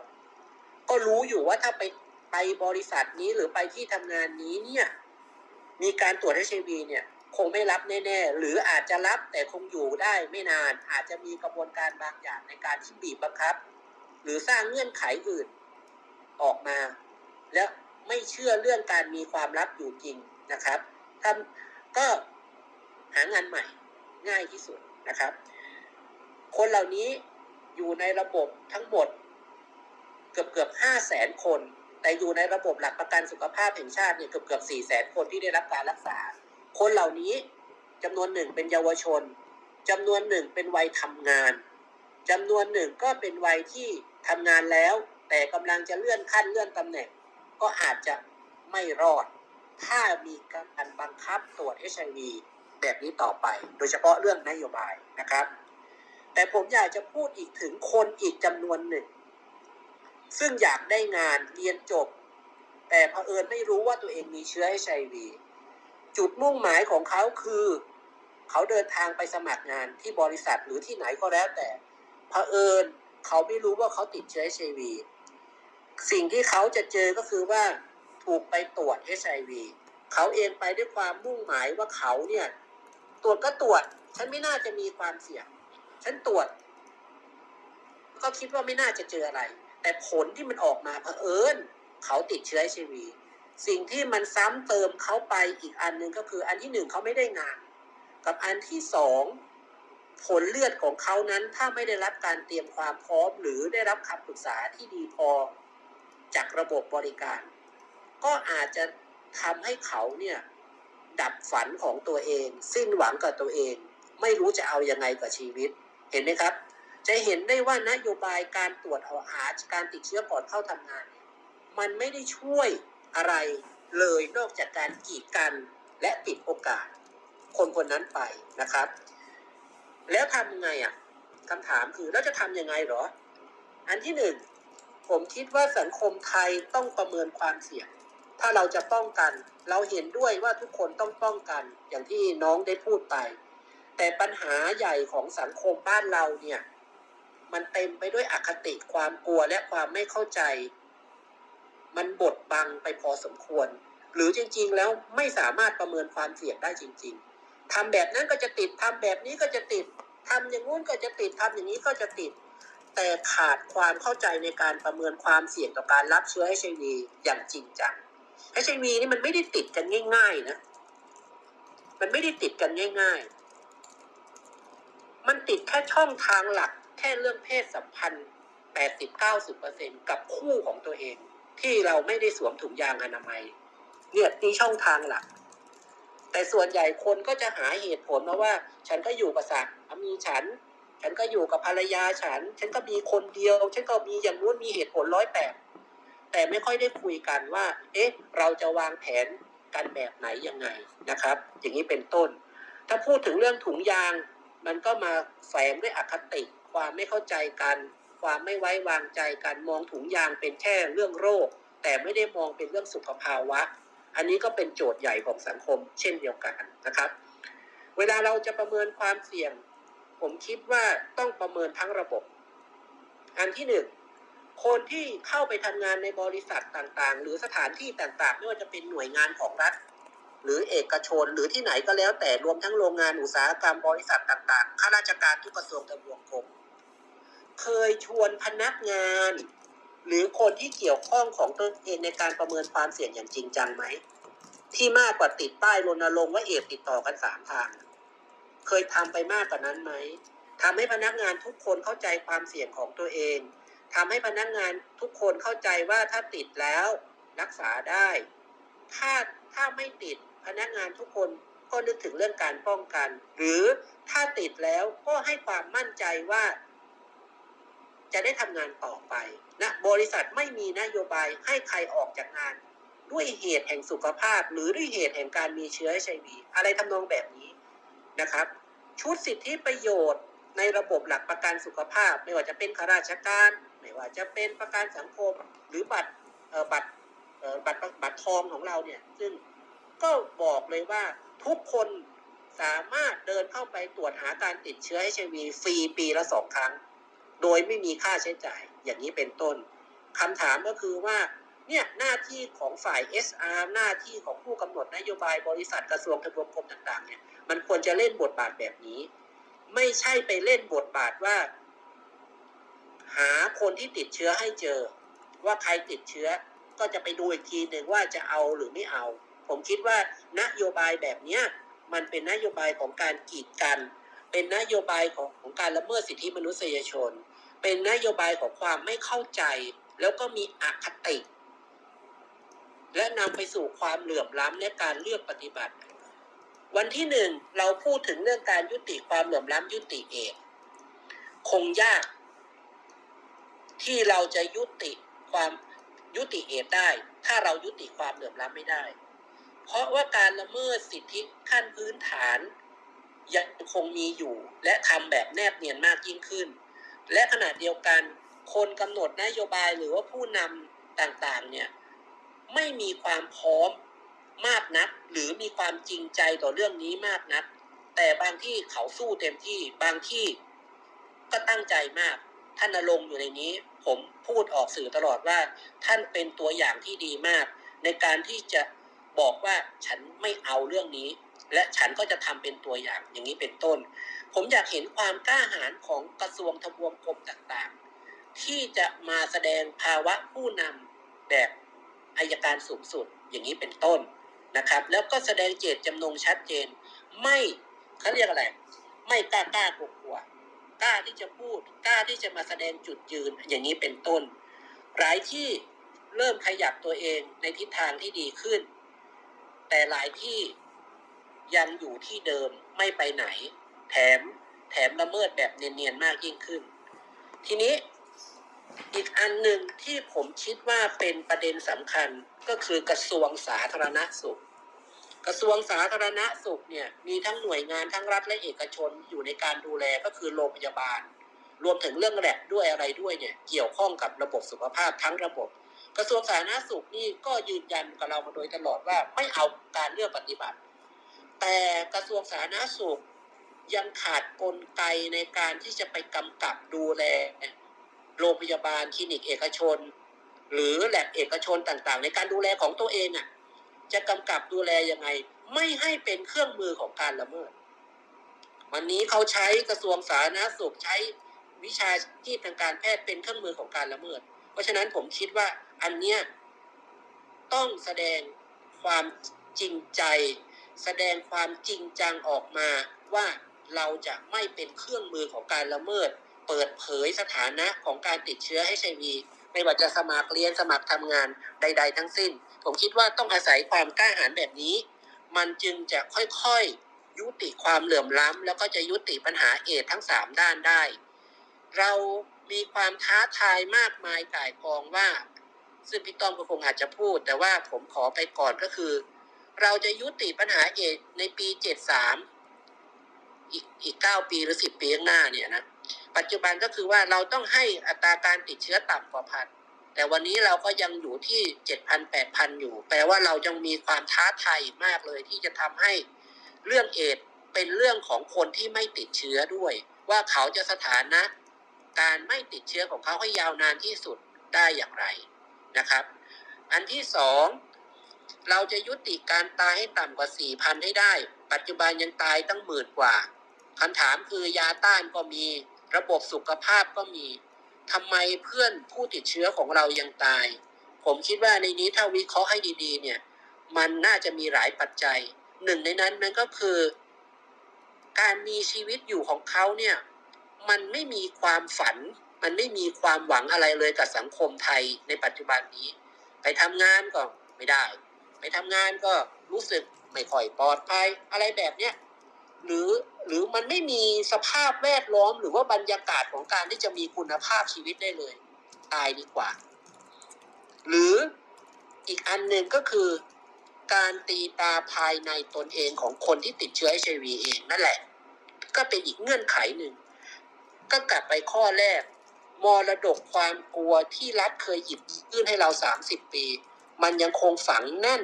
ก็รู้อยู่ว่าถ้าไป ไปบริษัทนี้หรือไปที่ทำงานนี้เนี่ยมีการตรวจ HIV เนี่ยคงไม่รับแน่ๆ หรืออาจจะรับแต่คงอยู่ได้ไม่นาน อาจจะมีกระบวนการบางอย่างในการที่บีบบังคับ หรือสร้างเงื่อนไขอื่นออกมา แล้วไม่เชื่อเรื่องการมีความลับอยู่จริงนะครับทำก็หางานใหม่ง่ายที่สุดนะครับ คนเหล่านี้อยู่ในระบบทั้งหมด เกือบเกือบห้าแสนคน แต่อยู่ในระบบหลักประกันสุขภาพแห่งชาติเนี่ยเกือบเกือบสี่แสนคนที่ได้รับการรักษา คนเหล่านี้จำนวนหนึ่งเป็นเยาวชนจำนวนหนึ่งเป็นวัยทำงานจำนวนหนึ่งก็เป็นวัยที่ทำงานแล้ว แต่กำลังจะเลื่อนขั้นเลื่อนตำแหน่ง ก็อาจจะไม่รอด ถ้ามีการบังคับตรวจ HIV แบบนี้ต่อไป โดยเฉพาะเรื่องนโยบายนะครับ แต่ผมอยากจะพูดอีกถึงคนอีกจำนวนหนึ่ง ซึ่งอยากได้งานเรียนจบ แต่เผอิญไม่รู้ว่าตัวเองมีเชื้อ HIV จุดมุ่งหมายของเขาคือ เขาเดินทางไปสมัครงานที่บริษัทหรือที่ไหนก็แล้วแต่เผอิญเขาไม่รู้ว่าเขาติดเชื้อ HIV สิ่งที่เขาจะเจอก็คือว่าถูกไปตรวจ HIV เขาเองไปด้วยความมุ่งหมายว่าเขาเนี่ยตรวจก็ตรวจ ฉันไม่น่าจะมีความเสี่ยง ฉันตรวจ ก็คิดว่าไม่น่าจะเจออะไร แต่ผลที่มันออกมาเผอิญเขาติดเชื้อ HIV สิ่งที่มันซ้ำเติมเขาไปอีกอันหนึ่งก็คืออันที่หนึ่งเขาไม่ได้งาน กับอันที่สองผลเลือดของเขานั้นถ้าไม่ได้รับการเตรียมความพร้อม หรือได้รับคำปรึกษาที่ดีพอจากระบบบริการ ก็อาจจะทำให้เขาเนี่ยดับฝันของตัวเอง สิ้นหวังกับตัวเอง ไม่รู้จะเอายังไงกับชีวิต เห็นไหมครับ จะเห็นได้ว่านโยบายการตรวจหาการติดเชื้อก่อนเข้าทำงาน มันไม่ได้ช่วยอะไรเลยนอกจากการกีดกันและปิดโอกาส คนคนนั้นไปนะครับ แล้วทำยังไงอะคำถามคือแล้วจะทำยังไงหรอ อันที่หนึ่งผมคิดว่าสังคมไทยต้องประเมินความเสี่ยง ถ้าเราจะป้องกัน เราเห็นด้วยว่าทุกคนต้องป้องกัน อย่างที่น้องได้พูดไป แต่ปัญหาใหญ่ของสังคมบ้านเราเนี่ย มันเต็มไปด้วยอคติความกลัวและความไม่เข้าใจ มันบดบังไปพอสมควร หรือจริง ๆ แล้วไม่สามารถประเมินความเสี่ยงได้จริง ๆทำแบบนั้นก็จะติดทำแบบนี้ก็จะติดทำอย่างงู้นก็จะติดทำอย่างนี้ก็จะติด แต่ขาดความเข้าใจในการประเมินความเสี่ยงต่อการรับเชื้อ HIV อย่างจริงจัง HIV นี่มันไม่ได้ติดกันง่าย ๆ นะ มันไม่ได้ติดกันง่าย ๆ มันติดแค่ช่องทางหลัก ค่เรื่องเพศสัมพันธ์ 80-90%กับคู่ของตัวเอง ที่เราไม่ได้สวมถุงยางอนามัย เนี่ยนี่ช่องทางหลัก แต่ส่วนใหญ่คนก็จะหาเหตุผลมาว่า ฉันก็อยู่กับสามีฉัน ฉันก็อยู่กับภรรยาฉัน ฉันก็มีคนเดียว ฉันก็มีอย่างนู้นมีเหตุผลร้อยแปดแต่ไม่ค่อยได้คุยกันว่า เอ๊ะ เราจะวางแผนกันแบบไหนยังไงนะครับ อย่างนี้เป็นต้น ถ้าพูดถึงเรื่องถุงยาง มันก็มาแฝงด้วยอคติ ความไม่เข้าใจกัน ความไม่ไว้วางใจกันมองถุงยางเป็นแค่เรื่องโรค แต่ไม่ได้มองเป็นเรื่องสุขภาวะ อันนี้ก็เป็นโจทย์ใหญ่ของสังคมเช่นเดียวกันนะครับ เวลาเราจะประเมินความเสี่ยง ผมคิดว่าต้องประเมินทั้งระบบ อันที่หนึ่งคนที่เข้าไปทำงานในบริษัทต่างๆ หรือสถานที่ต่างๆ ไม่ว่าจะเป็นหน่วยงานของรัฐ หรือเอกชนหรือที่ไหนก็แล้วแต่รวมทั้งโรงงานอุตสาหกรรมบริษัทต่างๆข้าราชการทุกกระทรวงทบวงกรม เคยชวนพนักงาน หรือคนที่เกี่ยวข้องของตนเองในการประเมินความเสี่ยงอย่างจริงจังไหม ที่มากกว่าติดป้ายรณรงค์ว่าเอดส์ติดต่อกันสามทาง เคยทำไปมากกว่านั้นไหมทำให้พนักงานทุกคนเข้าใจความเสี่ยงของตัวเองทำให้พนักงานทุกคนเข้าใจว่าถ้าติดแล้วรักษาได้ ถ้าถ้าไม่ติดพนักงานทุกคนก็นึกถึงเรื่องการป้องกัน หรือถ้าติดแล้วก็ให้ความมั่นใจว่า จะได้ทำงานต่อไปนะบริษัทไม่มีนโยบายให้ใครออกจากงาน ด้วยเหตุแห่งสุขภาพ หรือด้วยเหตุแห่งการมีเชื้อ HIV อะไรทำนองแบบนี้นะครับ ชุดสิทธิประโยชน์ในระบบหลักประกันสุขภาพ ไม่ว่าจะเป็นข้าราชการ ไม่ว่าจะเป็นประกันสังคมหรือบัตรเอ่อบัตรเอ่อบัตรบัตรทองของเราเนี่ย ซึ่งก็บอกเลยว่าทุกคนสามารถเดินเข้าไปตรวจหาการติดเชื้อ HIV ฟรีปีละสองครั้ง โดยไม่มีค่าใช้จ่ายอย่างนี้เป็นต้นคำถามก็คือว่าเนี่ยหน้าที่ของฝ่าย SR หน้าที่ของผู้กำหนดนโยบายบริษัทกระทรวงทบวงกรมต่างๆเนี่ยมันควรจะเล่นบทบาทแบบนี้ ไม่ใช่ไปเล่นบทบาทว่า หาคนที่ติดเชื้อให้เจอ ว่าใครติดเชื้อก็จะไปดูอีกทีหนึ่งว่าจะเอาหรือไม่เอา ผมคิดว่านโยบายแบบเนี้ยมันเป็นนโยบายของการกีดกัน เป็นนโยบายของของการละเมิดสิทธิมนุษยชน เป็นนโยบายของความไม่เข้าใจ แล้วก็มีอคติ และนำไปสู่ความเหลื่อมล้ำในการเลือกปฏิบัติ วันที่หนึ่งเราพูดถึงเรื่องการยุติความเหลื่อมล้ำยุติเอดส์คงยาก ที่เราจะยุติความยุติเอดส์ได้ ถ้าเรายุติความเหลื่อมล้ำไม่ได้ เพราะว่าการละเมิดสิทธิขั้นพื้นฐานยังคงมีอยู่ และทำแบบแนบเนียนมากยิ่งขึ้น และขณะเดียวกันคนกำหนดนโยบายหรือว่าผู้นำต่างๆเนี่ยไม่มีความพร้อมมากนัก หรือมีความจริงใจต่อเรื่องนี้มากนัก แต่บางที่เขาสู้เต็มที่บางที่ก็ตั้งใจมาก ท่านนรงอยู่ในนี้ ผมพูดออกสื่อตลอดว่า ท่านเป็นตัวอย่างที่ดีมาก ในการที่จะบอกว่าฉันไม่เอาเรื่องนี้ และฉันก็จะทำเป็นตัวอย่างอย่างนี้เป็นต้น ผมอยากเห็นความกล้าหาญของกระทรวงทบวงกรมต่างๆ ที่จะมาแสดงภาวะผู้นำแบบอายการสูงสุดอย่างนี้เป็นต้นนะครับ แล้วก็แสดงเจตจำนงชัดเจน ไม่เขาเรียกอะไร ไม่กล้ากล้ากลัวกลัวกล้าที่จะพูดกล้าที่จะมาแสดงจุดยืนอย่างนี้เป็นต้น หลายที่เริ่มขยับตัวเองในทิศทางที่ดีขึ้น แต่หลายที่ ยังอยู่ที่เดิมไม่ไปไหน แถมแถมละเมิดแบบเนียนๆมากยิ่งขึ้น ทีนี้อีกอันหนึ่งที่ผมคิดว่าเป็นประเด็นสำคัญก็คือกระทรวงสาธารณสุข กระทรวงสาธารณสุขเนี่ยมีทั้งหน่วยงานทั้งรัฐและเอกชนอยู่ในการดูแลก็คือโรงพยาบาล รวมถึงเรื่องแลบด้วยอะไรด้วยเนี่ยเกี่ยวข้องกับระบบสุขภาพทั้งระบบ กระทรวงสาธารณสุขนี่ก็ยืนยันกับเรามาโดยตลอดว่าไม่เอาการเลือกปฏิบัติ แต่กระทรวงสาธารณสุขยังขาดกลไกในการที่จะไปกำกับดูแลโรงพยาบาลคลินิกเอกชน หรือแลบเอกชนต่างๆ ในการดูแลของตัวเองอะ จะกำกับดูแลยังไง ไม่ให้เป็นเครื่องมือของการละเมิด วันนี้เขาใช้กระทรวงสาธารณสุขใช้วิชาชีพทางการแพทย์เป็นเครื่องมือของการละเมิด เพราะฉะนั้นผมคิดว่าอันเนี้ยต้องแสดงความจริงใจ แสดงความจริงจังออกมาว่าเราจะไม่เป็นเครื่องมือของการละเมิด เปิดเผยสถานะของการติดเชื้อ HIV ไม่ว่าจะสมัครเรียนสมัครทำงานใด ๆ ทั้งสิ้น ผมคิดว่าต้องอาศัยความกล้าหาญแบบนี้ มันจึงจะค่อยๆยุติความเหลื่อมล้ำแล้วก็จะยุติปัญหาเอดทั้งสามด้านได้ เรามีความท้าทายมากมายก่ายกองว่า ซึ่งพี่ต้อมก็คงอาจจะพูด แต่ว่าผมขอไปก่อนก็คือ เราจะยุติปัญหาเอดในปี73อีกอีก9ปีหรือ10ปีข้างหน้าเนี่ยนะปัจจุบันก็คือว่าเราต้องให้อัตราการติดเชื้อต่ำกว่าพันแต่วันนี้เราก็ยังอยู่ที่7,000 8,000อยู่ แปลว่าเรายังมีความท้าทายมากเลยที่จะทำให้เรื่องเอดเป็นเรื่องของคนที่ไม่ติดเชื้อด้วย ว่าเขาจะสถานะ การไม่ติดเชื้อของเขาให้ยาวนานที่สุดได้อย่างไรนะครับ อันที่สอง เราจะยุติการตายให้ต่ำกว่า 4,000 ให้ได้ ปัจจุบันยังตายตั้งหมื่นกว่าคำถามคือยาต้านก็มี ระบบสุขภาพก็มีทำไมเพื่อนผู้ติดเชื้อของเรายังตาย ผมคิดว่าในนี้ถ้าวิเคราะห์ให้ดีๆ เนี่ย มันน่าจะมีหลายปัจจัย หนึ่งในนั้นมันก็คือ การมีชีวิตอยู่ของเขาเนี่ย มันไม่มีความฝัน มันไม่มีความหวังอะไรเลยกับสังคมไทยในปัจจุบันนี้ ไปทำงานก็ไม่ได้ ไปทำงานก็รู้สึกไม่ค่อยปลอดภัยอะไรแบบเนี้ยหรือหรือมันไม่มีสภาพแวดล้อมหรือว่าบรรยากาศของการที่จะมีคุณภาพชีวิตได้เลย ตายดีกว่า หรืออีกอันหนึ่งก็คือ การตีตาภายในตนเองของคนที่ติดเชื้อ HIV เองนั่นแหละ ก็เป็นอีกเงื่อนไขหนึ่ง ก็กลับไปข้อแรกมรดกความกลัวที่รัฐเคยหยิบยื่นให้เรา30ปี มันยังคงฝังแน่น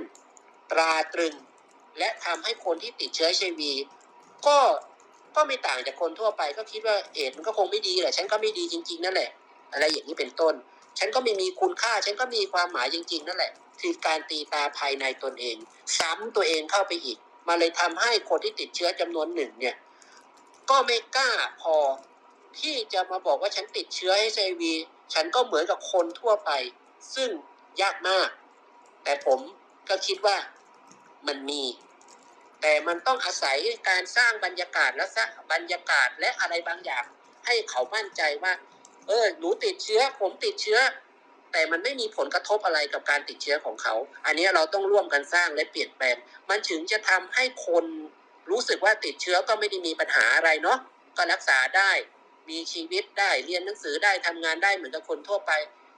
ตราตรึง และทำให้คนที่ติดเชื้อ HIV ก็ก็ไม่ต่างจากคนทั่วไปก็คิดว่าเอดมันก็คงไม่ดีแหละฉันก็ไม่ดีจริง ๆ นั่นแหละ อะไรอย่างนี้เป็นต้น ฉันก็ไม่มีคุณค่า ฉันก็มีความหมายจริง ๆ นั่นแหละ คือการตีตาภายในตนเอง ซ้ำตัวเองเข้าไปอีกมาเลยทำให้คนที่ติดเชื้อจำนวนหนึ่งเนี่ย ก็ไม่กล้าพอที่จะมาบอกว่าฉันติดเชื้อ HIV ฉันก็เหมือนกับคนทั่วไป ซึ่งยากมาก แต่ผมก็คิดว่ามันมี แต่มันต้องอาศัยการสร้างบรรยากาศและสร้างบรรยากาศและอะไรบางอย่าง ให้เขามั่นใจว่า เออหนูติดเชื้อ ผมติดเชื้อ แต่มันไม่มีผลกระทบอะไรกับการติดเชื้อของเขา อันนี้เราต้องร่วมกันสร้างและเปลี่ยนแปลง มันถึงจะทำให้คนรู้สึกว่าติดเชื้อก็ไม่ได้มีปัญหาอะไรเนาะก็รักษาได้มีชีวิตได้เรียนหนังสือได้ทำงานได้เหมือนกับคนทั่วไป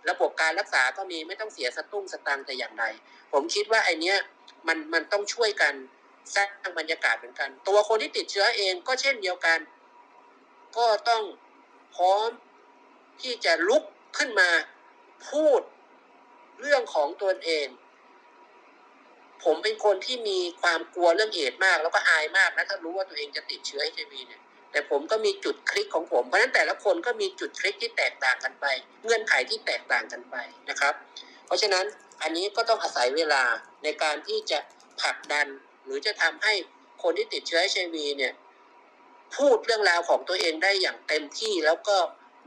ระบบการรักษาก็มีไม่ต้องเสียสตุ้งสตังแต่อย่างใดผมคิดว่าไอเนี้ยมันมันต้องช่วยกันสร้างบรรยากาศเหมือนกัน ตัวคนที่ติดเชื้อเองก็เช่นเดียวกัน ก็ต้องพร้อมที่จะลุกขึ้นมาพูดเรื่องของตัวเอง ผมเป็นคนที่มีความกลัวเรื่องเอดมาก แล้วก็อายมากนะถ้ารู้ว่าตัวเองจะติดเชื้อ HIV เนี่ย แต่ผมก็มีจุดคลิกของผม เพราะฉะนั้นแต่ละคนก็มีจุดคลิกที่แตกต่างกันไป เงื่อนไขที่แตกต่างกันไปนะครับ เพราะฉะนั้นอันนี้ก็ต้องอาศัยเวลาในการที่จะผลักดัน หรือจะทำให้คนที่ติดเชื้อ HIV เนี่ยพูดเรื่องราวของตัวเองได้อย่างเต็มที่แล้วก็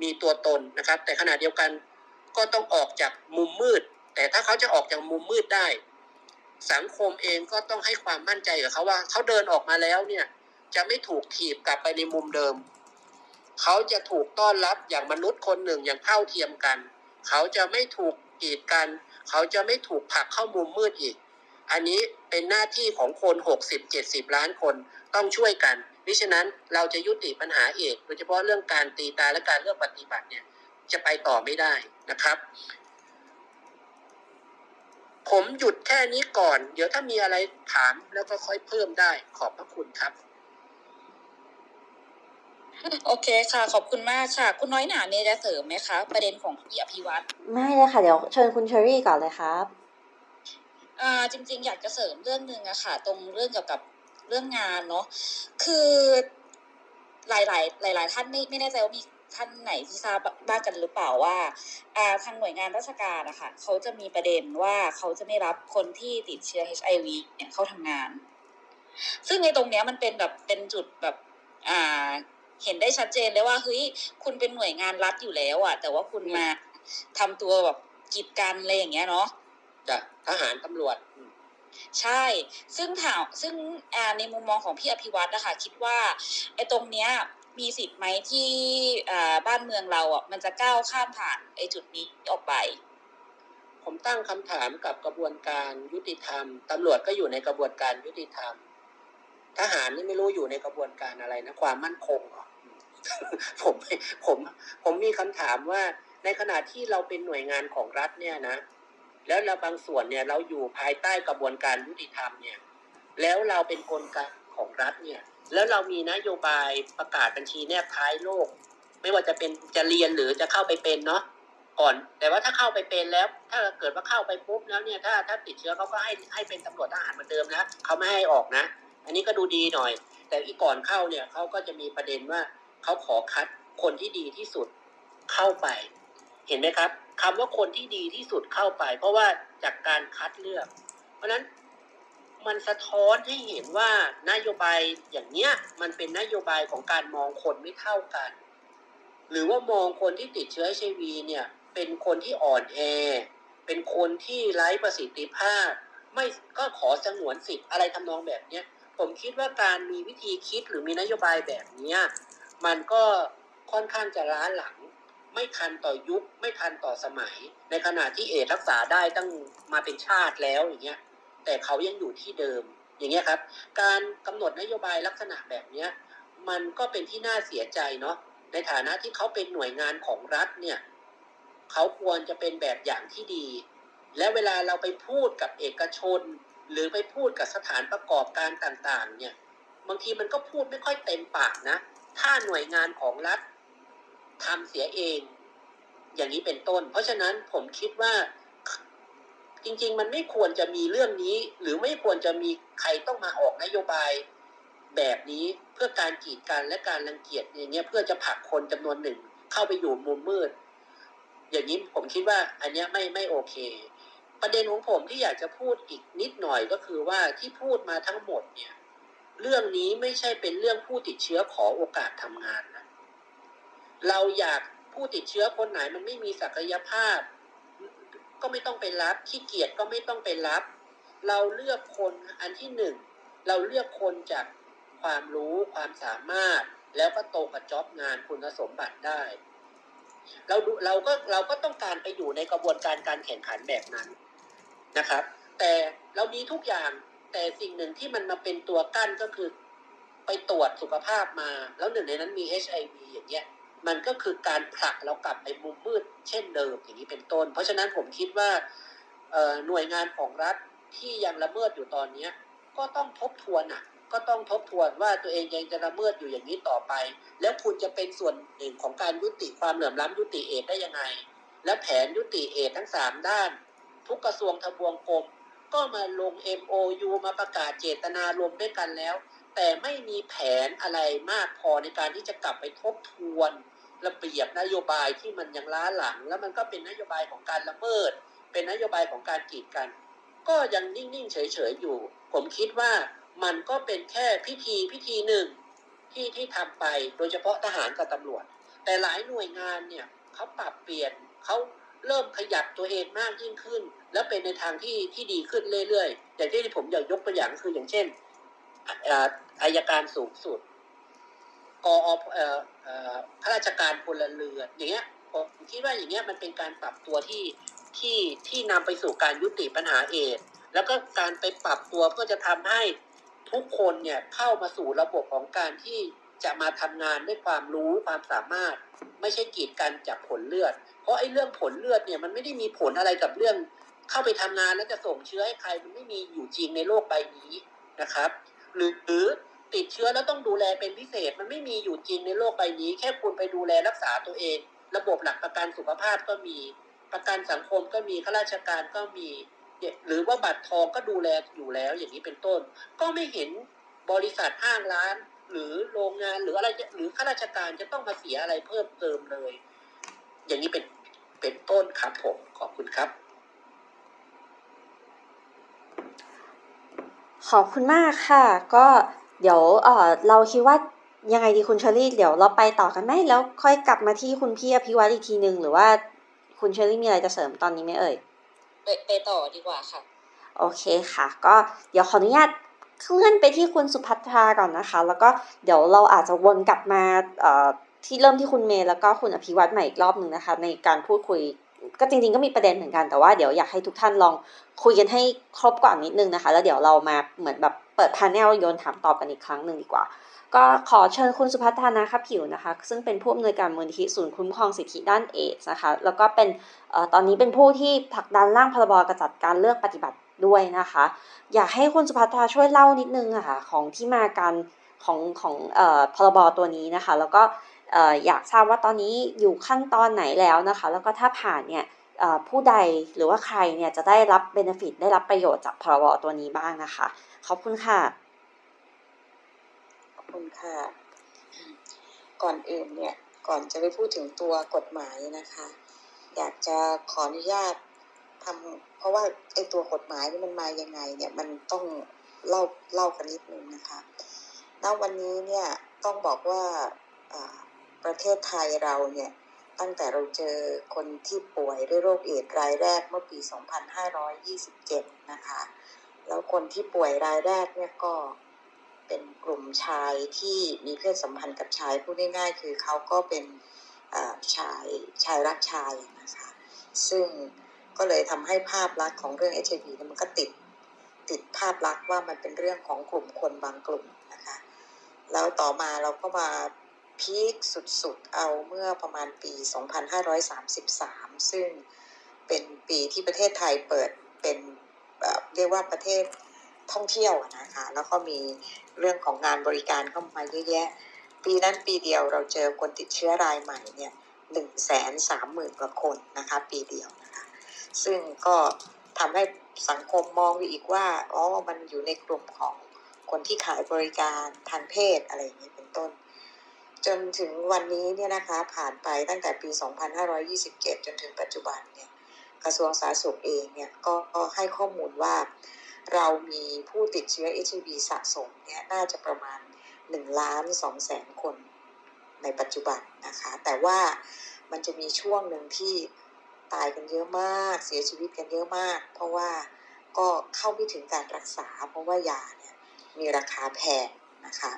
มีตัวตนนะครับ แต่ขณะเดียวกันก็ต้องออกจากมุมมืด แต่ถ้าเขาจะออกจากมุมมืดได้ สังคมเองก็ต้องให้ความมั่นใจกับเขาว่าเขาเดินออกมาแล้วเนี่ย จะไม่ถูกถีบกลับไปในมุมเดิม เขาจะถูกต้อนรับอย่างมนุษย์คนหนึ่งอย่างเท่าเทียมกัน เขาจะไม่ถูกกีดกัน เขาจะไม่ถูกผลักเข้ามุมมืดอีก อันนี้เป็นหน้าที่ของคน60-70 ล้านคนต้องช่วยกันมิฉะนั้นเราจะยุติปัญหาเอกโดยเฉพาะเรื่องการตีตาและการเลือกปฏิบัติเนี่ยจะไปต่อไม่ได้นะครับ ผมหยุดแค่นี้ก่อน เดี๋ยวถ้ามีอะไรถามแล้วก็ค่อยเพิ่มได้ขอบพระคุณครับ โอเคค่ะ ขอบคุณมากค่ะ คุณน้อยหนามีอะไรจะเสริมไหมคะ ประเด็นของพี่อภิวัตรไม่เลยค่ะ เดี๋ยวเชิญคุณเชอรี่ก่อนเลยครับอ่าจริง ๆ อยากจะเสริมเรื่องหนึ่งอะค่ะ ตรงเรื่องเกี่ยวกับเรื่องงานเนาะคือหลายๆหลาย ๆ ท่านไม่ไม่แน่ใจว่ามีท่านไหนที่ทราบบ้างกันหรือเปล่าว่าอ่าทางหน่วยงานราชการนะคะเขาจะมีประเด็นว่าเขาจะไม่รับคนที่ติดเชื้อ HIV เนี่ยเข้าทำงาน ซึ่งในตรงเนี้ยมันเป็นแบบเป็นจุดแบบอ่า เห็นได้ชัดเจนเลยว่าเฮ้ยคุณเป็นหน่วยงานรัฐอยู่แล้วอะแต่ว่าคุณมาทำตัวแบบกีดกันอะไรอย่างเงี้ยเนาะจากทหารตำรวจอืมใช่ ซึ่งถามซึ่งอ่าในมุมมองของพี่อภิวัตรนะคะคิดว่าไอ้ตรงเนี้ยมีสิทธิ์ไหมที่อ่าบ้านเมืองเราอะมันจะก้าวข้ามผ่านไอ้จุดนี้ออกไป ผมตั้งคำถามกับกระบวนการยุติธรรมตำรวจก็อยู่ในกระบวนการยุติธรรม ทหารนี่ไม่รู้อยู่ในกระบวนการอะไรนะความมั่นคงเหรอ ผมผมผมมีคำถามว่าในขณะที่เราเป็นหน่วยงานของรัฐเนี่ยนะ แล้วเราบางส่วนเนี่ยเราอยู่ภายใต้กระบวนการยุติธรรมเนี่ย แล้วเราเป็นกลไกของรัฐเนี่ย แล้วเรามีนโยบายประกาศบัญชีแนบท้ายโลก ไม่ว่าจะเป็นจะเรียนหรือจะเข้าไปเป็นเนาะก่อน แต่ว่าถ้าเข้าไปเป็นแล้ว ถ้าเกิดว่าเข้าไปปุ๊บแล้วเนี่ย ถ้าถ้าติดเชื้อเขาก็ให้ให้เป็นตำรวจทหารเหมือนเดิมนะเขาไม่ให้ออกนะ อันนี้ก็ดูดีหน่อย แต่อีกก่อนเข้าเนี่ยเขาก็จะมีประเด็นว่า เขาขอคัดคนที่ดีที่สุดเข้าไป เห็นไหมครับคำว่าคนที่ดีที่สุดเข้าไป เพราะว่าจากการคัดเลือก เพราะฉะนั้นมันสะท้อนให้เห็นว่านโยบายอย่างเนี้ยมันเป็นนโยบายของการมองคนไม่เท่ากัน หรือว่ามองคนที่ติดเชื้อ HIV เนี่ยเป็นคนที่อ่อนแอ เป็นคนที่ไร้ประสิทธิภาพ ไม่ก็ขอสงวนสิทธิ์อะไรทำนองแบบเนี้ยผมคิดว่าการมีวิธีคิดหรือมีนโยบายแบบเนี้ย มันก็ค่อนข้างจะล้าหลัง ไม่ทันต่อยุค ไม่ทันต่อสมัย ในขณะที่เอดรักษาได้ตั้งมาเป็นชาติแล้วอย่างเงี้ย แต่เขายังอยู่ที่เดิม อย่างเงี้ยครับ การกำหนดนโยบายลักษณะแบบเนี้ย มันก็เป็นที่น่าเสียใจเนาะ ในฐานะที่เขาเป็นหน่วยงานของรัฐเนี่ย เขาควรจะเป็นแบบอย่างที่ดี และเวลาเราไปพูดกับเอกชน หรือไปพูดกับสถานประกอบการต่างๆ เนี่ย บางทีมันก็พูดไม่ค่อยเต็มปากนะ ถ้าหน่วยงานของรัฐทำเสียเอง อย่างนี้เป็นต้น เพราะฉะนั้นผมคิดว่าจริง ๆ มันไม่ควรจะมีเรื่องนี้ หรือไม่ควรจะมีใครต้องมาออกนโยบายแบบนี้เพื่อการกีดกันและการรังเกียจอย่างเงี้ยเพื่อจะผลักคนจำนวนหนึ่งเข้าไปอยู่มุมมืด อย่างนี้ผมคิดว่าอันเนี้ยไม่ไม่โอเค ประเด็นของผมที่อยากจะพูดอีกนิดหน่อยก็คือว่าที่พูดมาทั้งหมดเนี่ย เรื่องนี้ไม่ใช่เป็นเรื่องผู้ติดเชื้อขอโอกาสทำงานนะเราอยากผู้ติดเชื้อคนไหนมันไม่มีศักยภาพ ก็ไม่ต้องไปรับขี้เกียจก็ไม่ต้องไปรับ เราเลือกคนอันที่หนึ่งเราเลือกคนจากความรู้ความสามารถ แล้วก็โตกับจ็อบงานคุณสมบัติได้ เราดูเราก็เราก็ต้องการไปอยู่ในกระบวนการการแข่งขันแบบนั้นนะครับ แต่เรามีทุกอย่าง แต่สิ่งหนึ่งที่มันมาเป็นตัวกั้นก็คือ ไปตรวจสุขภาพมา แล้วหนึ่งในนั้นมี HIV อย่างเงี้ยมันก็คือการผลักเรากลับไปมุมมืด เช่นเดิมอย่างนี้เป็นต้น เพราะฉะนั้นผมคิดว่าหน่วยงานของรัฐที่ยังละเมิดอยู่ตอนเนี้ยก็ต้องทบทวนอะ ก็ต้องทบทวนว่าตัวเองยังจะละเมิดอยู่อย่างนี้ต่อไป แล้วคุณจะเป็นส่วนหนึ่งของการยุติความเหลื่อมล้ำยุติเอดได้ยังไง และแผนยุติเอดทั้งสามด้าน ทุกกระทรวงทบวงกรม ก็มาลง MOU มาประกาศเจตนารมณ์ด้วยกันแล้ว แต่ไม่มีแผนอะไรมากพอในการที่จะกลับไปทบทวนระเบียบนโยบายที่มันยังล้าหลัง แล้วมันก็เป็นนโยบายของการละเมิด เป็นนโยบายของการกีดกัน ก็ยังนิ่งๆเฉยๆอยู่ ผมคิดว่ามันก็เป็นแค่พิธีพิธีหนึ่งที่ที่ทำไปโดยเฉพาะทหารกับตำรวจ แต่หลายหน่วยงานเนี่ยเขาปรับเปลี่ยนเขา เริ่มขยับตัวเองมากยิ่งขึ้น แล้วเป็นในทางที่ที่ดีขึ้นเรื่อยๆอย่างที่ผมอยากยกตัวอย่างคืออย่างเช่นอายการสูงสุดกอเอ่อเอ่อข้าราชการพลเรือนอย่างเงี้ยผมคิดว่าอย่างเงี้ยมันเป็นการปรับตัวที่ที่ที่นำไปสู่การยุติปัญหาเอดแล้วก็การไปปรับตัวเพื่อจะทำให้ทุกคนเนี่ยเข้ามาสู่ระบบของการที่จะมาทำงานด้วยความรู้ความสามารถ ไม่ใช่กีดกันจากผลเลือด เพราะไอ้เรื่องผลเลือดเนี่ยมันไม่ได้มีผลอะไรกับเรื่องเข้าไปทำงานแล้วจะส่งเชื้อให้ใครมันไม่มีอยู่จริงในโลกใบนี้นะครับ หรือหรือติดเชื้อแล้วต้องดูแลเป็นพิเศษมันไม่มีอยู่จริงในโลกใบนี้ แค่คุณไปดูแลรักษาตัวเอง ระบบหลักประกันสุขภาพก็มี ประกันสังคมก็มีข้าราชการก็มี หรือว่าบัตรทองก็ดูแลอยู่แล้วอย่างนี้เป็นต้น ก็ไม่เห็นบริษัทห้างร้าน หรือโรงงานหรืออะไรหรือข้าราชการจะต้องมาเสียอะไรเพิ่มเติมเลย อย่างนี้เป็นเป็นต้นครับผม ขอบคุณครับ ขอบคุณมากค่ะ ก็เดี๋ยวเออเราคิดว่ายังไงดีคุณเชอรี่ เดี๋ยวเราไปต่อกันไหมแล้วค่อยกลับมาที่คุณพี่อภิวัตอีกทีนึงหรือว่าคุณเชอรี่มีอะไรจะเสริมตอนนี้ไหมเอ่ยไปไปต่อดีกว่าค่ะ โอเคค่ะ ก็เดี๋ยวขออนุญาตเคลื่อนไปที่คุณสุภัทราก่อนนะคะ แล้วก็เดี๋ยวเราอาจจะวนกลับมาเอ่อ ที่เริ่มที่คุณเมย์แล้วก็คุณอภิวัตใหม่อีกรอบหนึ่งนะคะ ในการพูดคุยก็จริงๆก็มีประเด็นเหมือนกันแต่ว่าเดี๋ยวอยากให้ทุกท่านลองคุยกันให้ครบก่อนนิดนึงนะคะ แล้วเดี๋ยวเรามาเหมือนแบบเปิด panel โยนถามตอบกันอีกครั้งหนึ่งดีกว่า ก็ขอเชิญคุณสุภัทรานะคะผิวนะคะ ซึ่งเป็นผู้อำนวยการมูลนิธิศูนย์คุ้มครองสิทธิด้านเอดส์นะคะ แล้วก็เป็นออตอนนี้เป็นผู้ที่ผลักดันร่างพรบกระจัดการเลือกปฏิบัติด้วยนะคะ อยากให้คุณสุภัทราช่วยเล่านิดนึงอะค่ะของที่มาการของของเอ่อพรบตัวนี้นะคะ แล้วก็ อยากทราบว่าตอนนี้อยู่ขั้นตอนไหนแล้วนะคะ แล้วก็ถ้าผ่านเนี่ยผู้ใดหรือว่าใครเนี่ยจะได้รับเบนฟิตได้รับประโยชน์จากพรบตัวนี้บ้างนะคะ ขอบคุณค่ะ ขอบคุณค่ะ ก่อนอื่นเนี่ยก่อนจะไปพูดถึงตัวกฎหมายนะคะ อยากจะขออนุญาตทำเพราะว่าไอ้ตัวกฎหมายนี่มันมายังไงเนี่ยมันต้องเล่าเล่ากันนิดนึงนะคะ ณ วันนี้เนี่ยต้องบอกว่า ประเทศไทยเราเนี่ยตั้งแต่เราเจอคนที่ป่วยด้วยโรคเอดส์รายแรกเมื่อปี 2527 นะคะ แล้วคนที่ป่วยรายแรกเนี่ยก็เป็นกลุ่มชายที่มีเพศสัมพันธ์กับชายพูดง่ายๆ คือเขาก็เป็นอ่าชายชายรักชายนะคะ ซึ่งก็เลยทำให้ภาพลักษณ์ของเรื่อง HIV เนี่ยมันก็ติดติดภาพลักษณ์ว่ามันเป็นเรื่องของกลุ่มคนบางกลุ่มนะคะ แล้วต่อมาเราก็มา พีคสุดๆ เอาเมื่อประมาณปี 2533 ซึ่งเป็นปีที่ประเทศไทยเปิดเป็นเอ่อเรียกว่าประเทศท่องเที่ยวนะคะ แล้วก็มีเรื่องของงานบริการเข้ามาเยอะแยะ ปีนั้นปีเดียวเราเจอคนติดเชื้อรายใหม่เนี่ยหนึ่งแสนสามหมื่นกว่าคนนะคะปีเดียวนะคะ ซึ่งก็ทำให้สังคมมองไปอีกว่า อ๋อ มันอยู่ในกลุ่มของคนที่ขายบริการทางเพศอะไรอย่างนี้เป็นต้น จนถึงวันนี้เนี่ยนะคะผ่านไปตั้งแต่ปี 2527 จนถึงปัจจุบันเนี่ยกระทรวงสาธารณสุขเองเนี่ยก็ก็ให้ข้อมูลว่าเรามีผู้ติดเชื้อ HIV สะสมเนี่ยน่าจะประมาณ1ล้าน2แสนคนในปัจจุบันนะคะ แต่ว่ามันจะมีช่วงหนึ่งที่ตายกันเยอะมากเสียชีวิตกันเยอะมาก เพราะว่าก็เข้าไม่ถึงการรักษา เพราะว่ายาเนี่ยมีราคาแพงนะคะ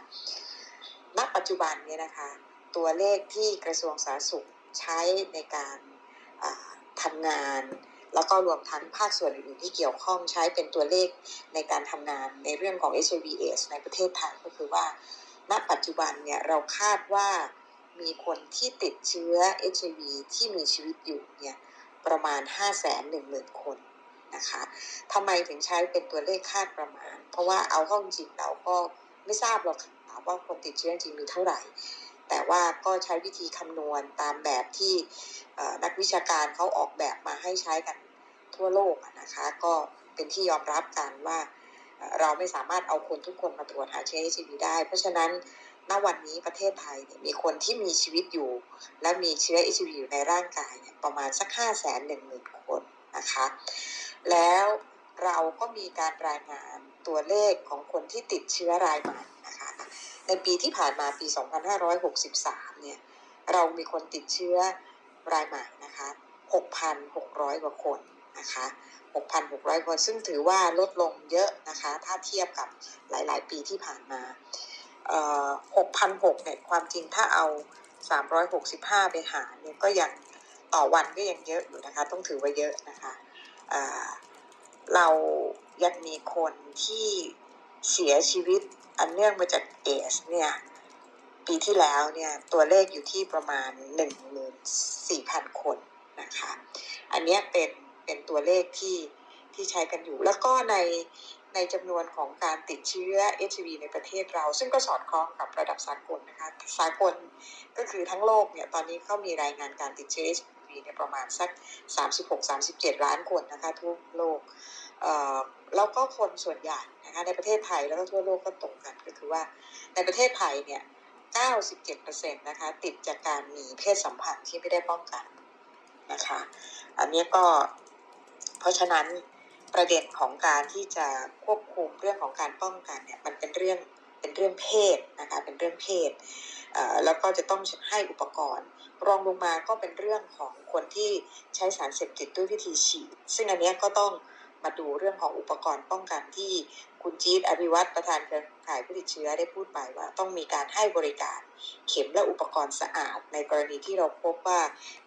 ณปัจจุบันเนี่ยนะคะ ตัวเลขที่กระทรวงสาธารณสุขใช้ในการอ่าทำงาน แล้วก็รวมทั้งภาคส่วนอื่นๆที่เกี่ยวข้องใช้เป็นตัวเลขในการทำงานในเรื่องของ HIV AIDS ในประเทศไทยก็คือว่า ณปัจจุบันเนี่ยเราคาดว่ามีคนที่ติดเชื้อ HIV ที่มีชีวิตอยู่เนี่ยประมาณ 5 1 0 0 0 0 คนนะคะทำไมถึงใช้เป็นตัวเลขคาดประมาณ เพราะว่าเอาเข้าจริงเราก็ไม่ทราบหรอก ว่าคนติดเชื้อจริงมีเท่าไหร่ แต่ว่าก็ใช้วิธีคำนวณตามแบบที่นักวิชาการเขาออกแบบมาให้ใช้กันทั่วโลกนะคะ ก็เป็นที่ยอมรับกันว่าเราไม่สามารถเอาคนทุกคนมาตรวจหาเชื้อ HIV ได้ เพราะฉะนั้นณวันนี้ประเทศไทยเนี่ยมีคนที่มีชีวิตอยู่ และมีเชื้อ HIV อยู่ในร่างกายเนี่ยประมาณสัก 5 1 0 0 0 0 คนนะคะ แล้วเราก็มีการรายงานตัวเลขของคนที่ติดเชื้อรายใหม่ ในปีที่ผ่านมาปี 2563 เนี่ย เรามีคนติดเชื้อรายใหม่นะคะ 6,600 กว่าคนนะคะ 6,600 คน ซึ่งถือว่าลดลงเยอะนะคะ ถ้าเทียบกับหลาย ๆ ปีที่ผ่านมา 6,600 เนี่ย ความจริงถ้าเอา 365 ไปหารเนี่ยก็ยังต่อวันก็ยังเยอะอยู่นะคะ ต้องถือว่าเยอะนะคะ เรายังมีคนที่ เสียชีวิตอันเนื่องมาจากเอสเนี่ยปีที่แล้วเนี่ยตัวเลขอยู่ที่ประมาณ 14,000 คนนะคะอันนี้เป็นเป็นตัวเลขที่ที่ใช้กันอยู่ แล้วก็ในในจำนวนของการติดเชื้อ HIV ในประเทศเรา ซึ่งก็สอดคล้องกับระดับสากลนะคะสากลก็คือทั้งโลกเนี่ยตอนนี้เขามีรายงานการติดเชื้อ HIV เนี่ยประมาณสัก 36-37 ล้านคนนะคะทั่วโลก แล้วก็คนส่วนใหญ่นะคะในประเทศไทยแล้วก็ทั่วโลกก็ตรงกันก็คือว่าในประเทศไทยเนี่ย 97%นะคะติดจากการมีเพศสัมพันธ์ที่ไม่ได้ป้องกันนะคะ อันนี้ก็เพราะฉะนั้นประเด็นของการที่จะควบคุมเรื่องของการป้องกันเนี่ยมันเป็นเรื่องเป็นเรื่องเพศนะคะเป็นเรื่องเพศแล้วก็จะต้องให้อุปกรณ์ รองลงมาก็เป็นเรื่องของคนที่ใช้สารเสพติดด้วยวิธีฉีด ซึ่งอันนี้ก็ต้อง มาดูเรื่องของอุปกรณ์ป้องกันที่คุณจี๊ดอภิวัตรประธานเครือข่ายผู้ติดเชื้อได้พูดไปว่า ต้องมีการให้บริการ เข็มและอุปกรณ์สะอาด ในกรณีที่เราพบว่า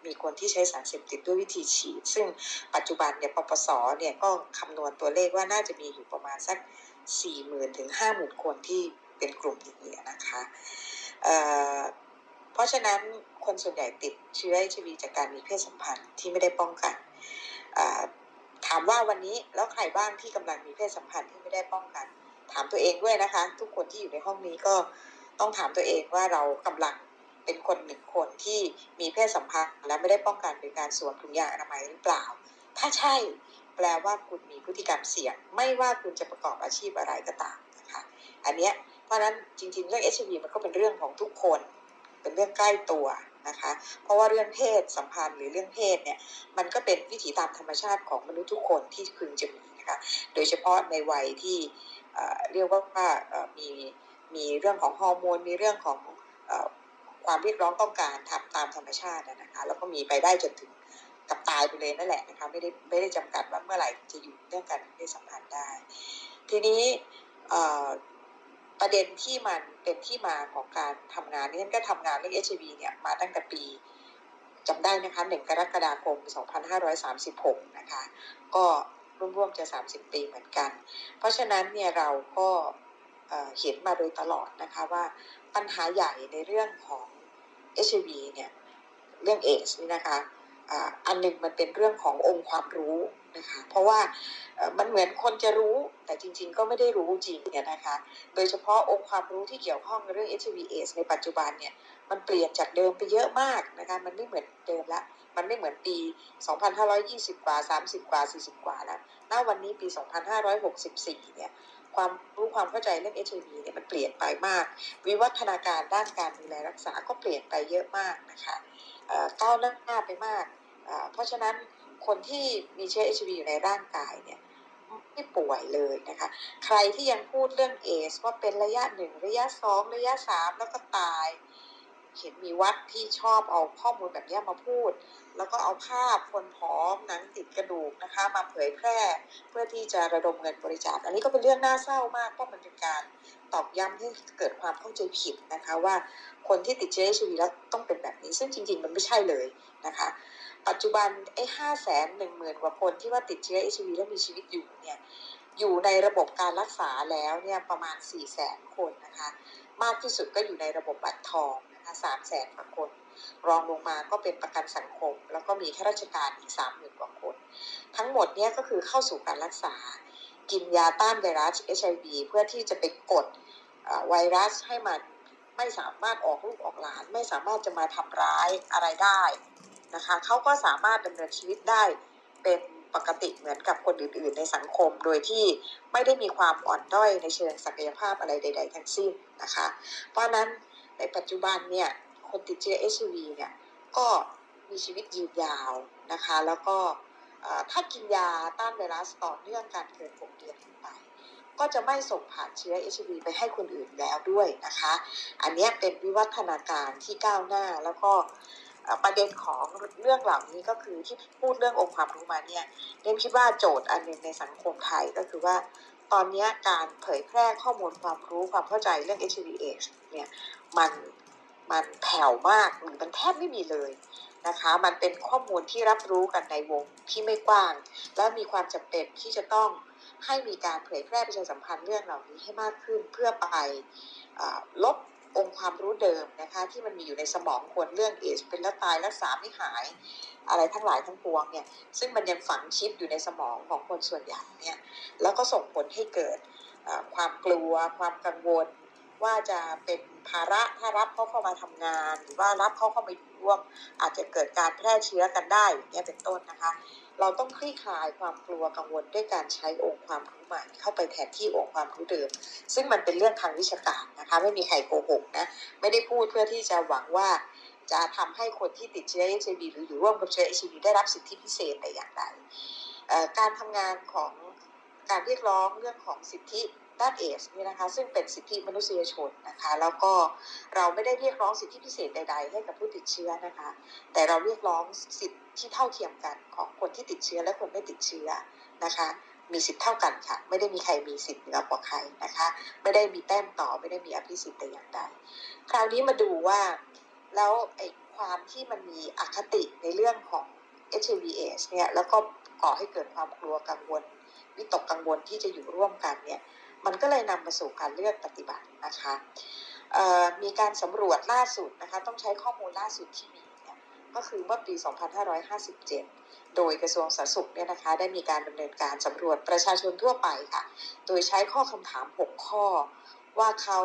มีคนที่ใช้สารเสพติดด้วยวิธีฉีด ซึ่งปัจจุบันเนี่ยปปสเนี่ยก็คำนวณตัวเลขว่าน่าจะมีอยู่ประมาณสัก 40,000ถึง50,000 คนที่เป็นกลุ่มนี้นะคะเเพราะฉะนั้นคนส่วนใหญ่ติดเชื้อ HIV จากการมีเพศสัมพันธ์ที่ไม่ได้ป้องกัน ถามว่าวันนี้แล้วใครบ้างที่กำลังมีเพศสัมพันธ์ที่ไม่ได้ป้องกัน ถามตัวเองด้วยนะคะ ทุกคนที่อยู่ในห้องนี้ก็ต้องถามตัวเองว่าเรากำลังเป็นคนหนึ่งคนที่มีเพศสัมพันธ์และไม่ได้ป้องกันโดยการสวมถุงยางอนามัยหรือเปล่า ถ้าใช่แปลว่าคุณมีพฤติกรรมเสี่ยง ไม่ว่าคุณจะประกอบอาชีพอะไรก็ตามนะคะอันเนี้ยเพราะฉะนั้นจริงๆเรื่อง HIV มันก็เป็นเรื่องของทุกคน เป็นเรื่องใกล้ตัว นะคะ เพราะว่าเรื่องเพศสัมพันธ์หรือเรื่องเพศเนี่ยมันก็เป็นวิถีตามธรรมชาติของมนุษย์ทุกคนที่พึงจะมีนะคะ โดยเฉพาะในวัยที่เรียกว่าวามีมีเรื่องของฮอร์โมนมีเรื่องของอความเรียกร้องต้องการทำตามธรรมชาตินะคะแล้วก็มีไปได้จนถึงกับตายไปเลยนั่นแหละนะคะไม่ได้ไม่ได้จำกัดว่าเมื่อไหร่จะอยู่เรื่องการเพศสัมพันธ์ได้ ทีนี้ ประเด็นที่มันเป็นที่มาของการทำงานนี่ฉันก็ทำงานเรื่อง HIV เนี่ยมาตั้งแต่ปีจำได้นะคะ1กรกฎาคม 2536 นะคะ ก็ร่วมๆจะ 30 ปีเหมือนกัน เพราะฉะนั้นเนี่ยเราก็เห็นมาโดยตลอดนะคะว่าปัญหาใหญ่ในเรื่องของ HIV เนี่ยเรื่องเอสนี่นะคะอ่าอันหนึ่งมันเป็นเรื่องขององค์ความรู้ นะคะ เพราะว่ามันเหมือนคนจะรู้แต่จริง ๆ ก็ไม่ได้รู้จริงเนี่ยนะคะ โดยเฉพาะองค์ความรู้ที่เกี่ยวข้องเรื่อง HIV AIDS ในปัจจุบันเนี่ยมันเปลี่ยนจากเดิมไปเยอะมากนะคะมันไม่เหมือนเดิมละมันไม่เหมือนปี 2520 กว่า 30 กว่า 40 กว่าแล้วณวันนี้ปี 2564 เนี่ยความรู้ความเข้าใจเรื่อง HIV เนี่ยมันเปลี่ยนไปมาก วิวัฒนาการด้านการดูแลรักษาก็เปลี่ยนไปเยอะมากนะคะก้าวหน้าไปมาก เพราะฉะนั้น คนที่มีเชื้อ HIV อยู่ในร่างกายเนี่ยไม่ป่วยเลยนะคะ ใครที่ยังพูดเรื่องเอสว่าเป็นระยะหนึ่งระยะสองระยะสามแล้วก็ตาย เห็นมีวัดที่ชอบเอาข้อมูลแบบนี้มาพูด แล้วก็เอาภาพคนผอมหนังติดกระดูกนะคะ มาเผยแพร่เพื่อที่จะระดมเงินบริจาค อันนี้ก็เป็นเรื่องน่าเศร้ามากเพราะมันเป็นการตอกย้ำให้เกิดความเข้าใจผิดนะคะว่าคนที่ติดเชื้อ HIV แล้วต้องเป็นแบบนี้ซึ่งจริง ๆ มันไม่ใช่เลยนะคะ ปัจจุบันไอ้ห้าแสนหนึ่งหมื่นกว่าคนที่ว่าติดเชื้อ HIV แล้วมีชีวิตอยู่เนี่ยอยู่ในระบบการรักษาแล้วเนี่ยประมาณ4ี่แสนคนนะคะ มากที่สุดก็อยู่ในระบบบัตรทองนะคะสามแสนกว่าคน รองลงมาก็เป็นประกันสังคม แล้วก็มีข้าราชการอีกสามหมื่นกว่าคน ทั้งหมดเนี่ยก็คือเข้าสู่การรักษา กินยาต้านไวรัส HIV เพื่อที่จะไปกดอ่อไวรัสให้มันไม่สามารถออกลูกออกหลาน ไม่สามารถจะมาทำร้ายอะไรได้ นะคะเขาก็สามารถดำเนินชีวิตได้เป็นปกติเหมือนกับคนอื่น ๆ ในสังคม โดยที่ไม่ได้มีความอ่อนด้อยในเชิงศักยภาพอะไรใด ๆ ทั้งสิ้นนะคะ เพราะนั้นในปัจจุบันเนี่ยคนติดเชื้อ HIV เนี่ยก็มีชีวิตยืนยาวนะคะ แล้วก็ถ้ากินยาต้านไวรัสต่อเนื่องกันเกิน6เดือนขึ้นไป ก็จะไม่ส่งผ่านเชื้อ HIV ไปให้คนอื่นแล้วด้วยนะคะ อันนี้เป็นวิวัฒนาการที่ก้าวหน้าแล้วก็ ประเด็นของเรื่องเหล่านี้ก็คือที่พูดเรื่ององค์ความรู้มาเนี่ยเรียนคิดว่าโจทย์อันหนึ่งในสังคมไทยก็คือว่า ตอนนี้การเผยแพร่ข้อมูลความรู้ความเข้าใจเรื่อง HIV AIDS เนี่ยมันมันแผ่วมากหรือมันแทบไม่มีเลยนะคะ มันเป็นข้อมูลที่รับรู้กันในวงที่ไม่กว้าง และมีความจำเป็นที่จะต้องให้มีการเผยแพร่ประชาสัมพันธ์เรื่องเหล่านี้ให้มากขึ้นเพื่อไปอลบ องค์ความรู้เดิมนะคะที่มันมีอยู่ในสมองคนเรื่องเอชเป็นแล้วตายรักษาไม่หาย อะไรทั้งหลายทั้งปวงเนี่ยซึ่งมันยังฝังชิปอยู่ในสมองของคนส่วนใหญ่เนี่ยแล้วก็ส่งผลให้เกิดความกลัว ความกังวล ว่าจะเป็นภาระถ้ารับเขาเข้ามาทำงาน หรือว่ารับเขาเข้ามาอยู่ ร่วม อาจจะเกิดการแพร่เชื้อกันได้อย่างเงี้ยเป็นต้นนะคะ เราต้องคลี่คลายความกลัวกังวลด้วยการใช้องค์ความรู้ใหม่เข้าไปแทนที่องค์ความรู้เดิม ซึ่งมันเป็นเรื่องทางวิชาการนะคะ ไม่มีใครโกหกนะ ไม่ได้พูดเพื่อที่จะหวังว่าจะทำให้คนที่ติดเชื้อ HIV หรืออยู่ร่วมกับเชื้อ HIV ได้รับสิทธิพิเศษแต่อย่างใดการทำงานของการเรียกร้องเรื่องของสิทธิ ด้านเอสเนี่ยนะคะซึ่งเป็นสิทธิมนุษยชนนะคะแล้วก็เราไม่ได้เรียกร้องสิทธิพิเศษใด ๆ ให้กับผู้ติดเชื้อนะคะ แต่เราเรียกร้องสิทธิที่เท่าเทียมกันของคนที่ติดเชื้อและคนไม่ติดเชื้อนะคะมีสิทธิเท่ากันค่ะ ไม่ได้มีใครมีสิทธิ์เหนือกว่าใครนะคะ ไม่ได้มีแต้มต่อไม่ได้มีอภิสิทธิ์แต่อย่างใดคราวนี้มาดูว่าแล้วไอ้ความที่มันมีอคติในเรื่องของ HIV AIDS เนี่ยแล้วก็ก่อให้เกิดความกลัวกังวลวิตกกังวลที่จะอยู่ร่วมกันเนี่ย มันก็เลยนำมาสู่การเลือกปฏิบัตินะคะมีการสำรวจล่าสุดนะคะต้องใช้ข้อมูลล่าสุดที่มีเนี่ยก็คือเมื่อปี 2557 โดยกระทรวงสาธารณสุขเนี่ยนะคะได้มีการดำเนินการสำรวจประชาชนทั่วไปค่ะ โดยใช้ข้อคำถาม 6 ข้อว่าเขา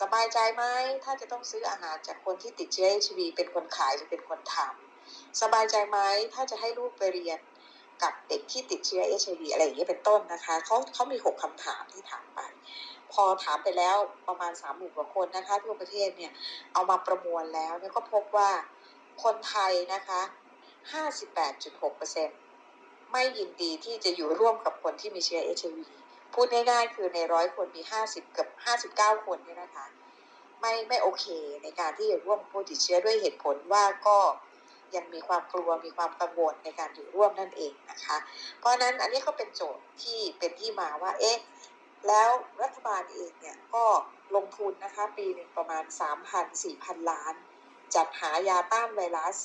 สบายใจไหมถ้าจะต้องซื้ออาหารจากคนที่ติดเชื้อ HIV เป็นคนขายหรือเป็นคนทำสบายใจไหมถ้าจะให้ลูกไปเรียน กับเด็กที่ติดเชื้อ HIV อวีอะไรอย่างนี้ยเป็นต้นนะคะเขาเขามี 6คำถามที่ถามไป พอถามไปแล้วประมาณ3 0,000กว่าคนนะคะทั่วประเทศเนี่ยเอามาประมวลแล้วเนี่ยก็พบว่าคนไทยนะคะห้าสิบแปดจุดหกเปอร์เซ็นไม่ยินดีที่จะอยู่ร่วมกับคนที่มีเชื้อ HIV พูดง่ายๆคือในร้อยคนมี50กับ59คนเนี่ยนะคะ ไม่ไม่โอเคในการที่จะร่วมผู้ติดเชื้อด้วยเหตุผลว่าก็ ยังมีความกลัวมีความกังวลในการอยู่ร่วมนั่นเองนะคะ เพราะนั้นอันนี้ก็เป็นโจทย์ที่เป็นที่มาว่าเอ๊ะแล้วรัฐบาลเองเนี่ยก็ลงทุนนะคะปีหนึ่งประมาณ 3,000-4,000 ล้าน จัดหายาต้านไวรัส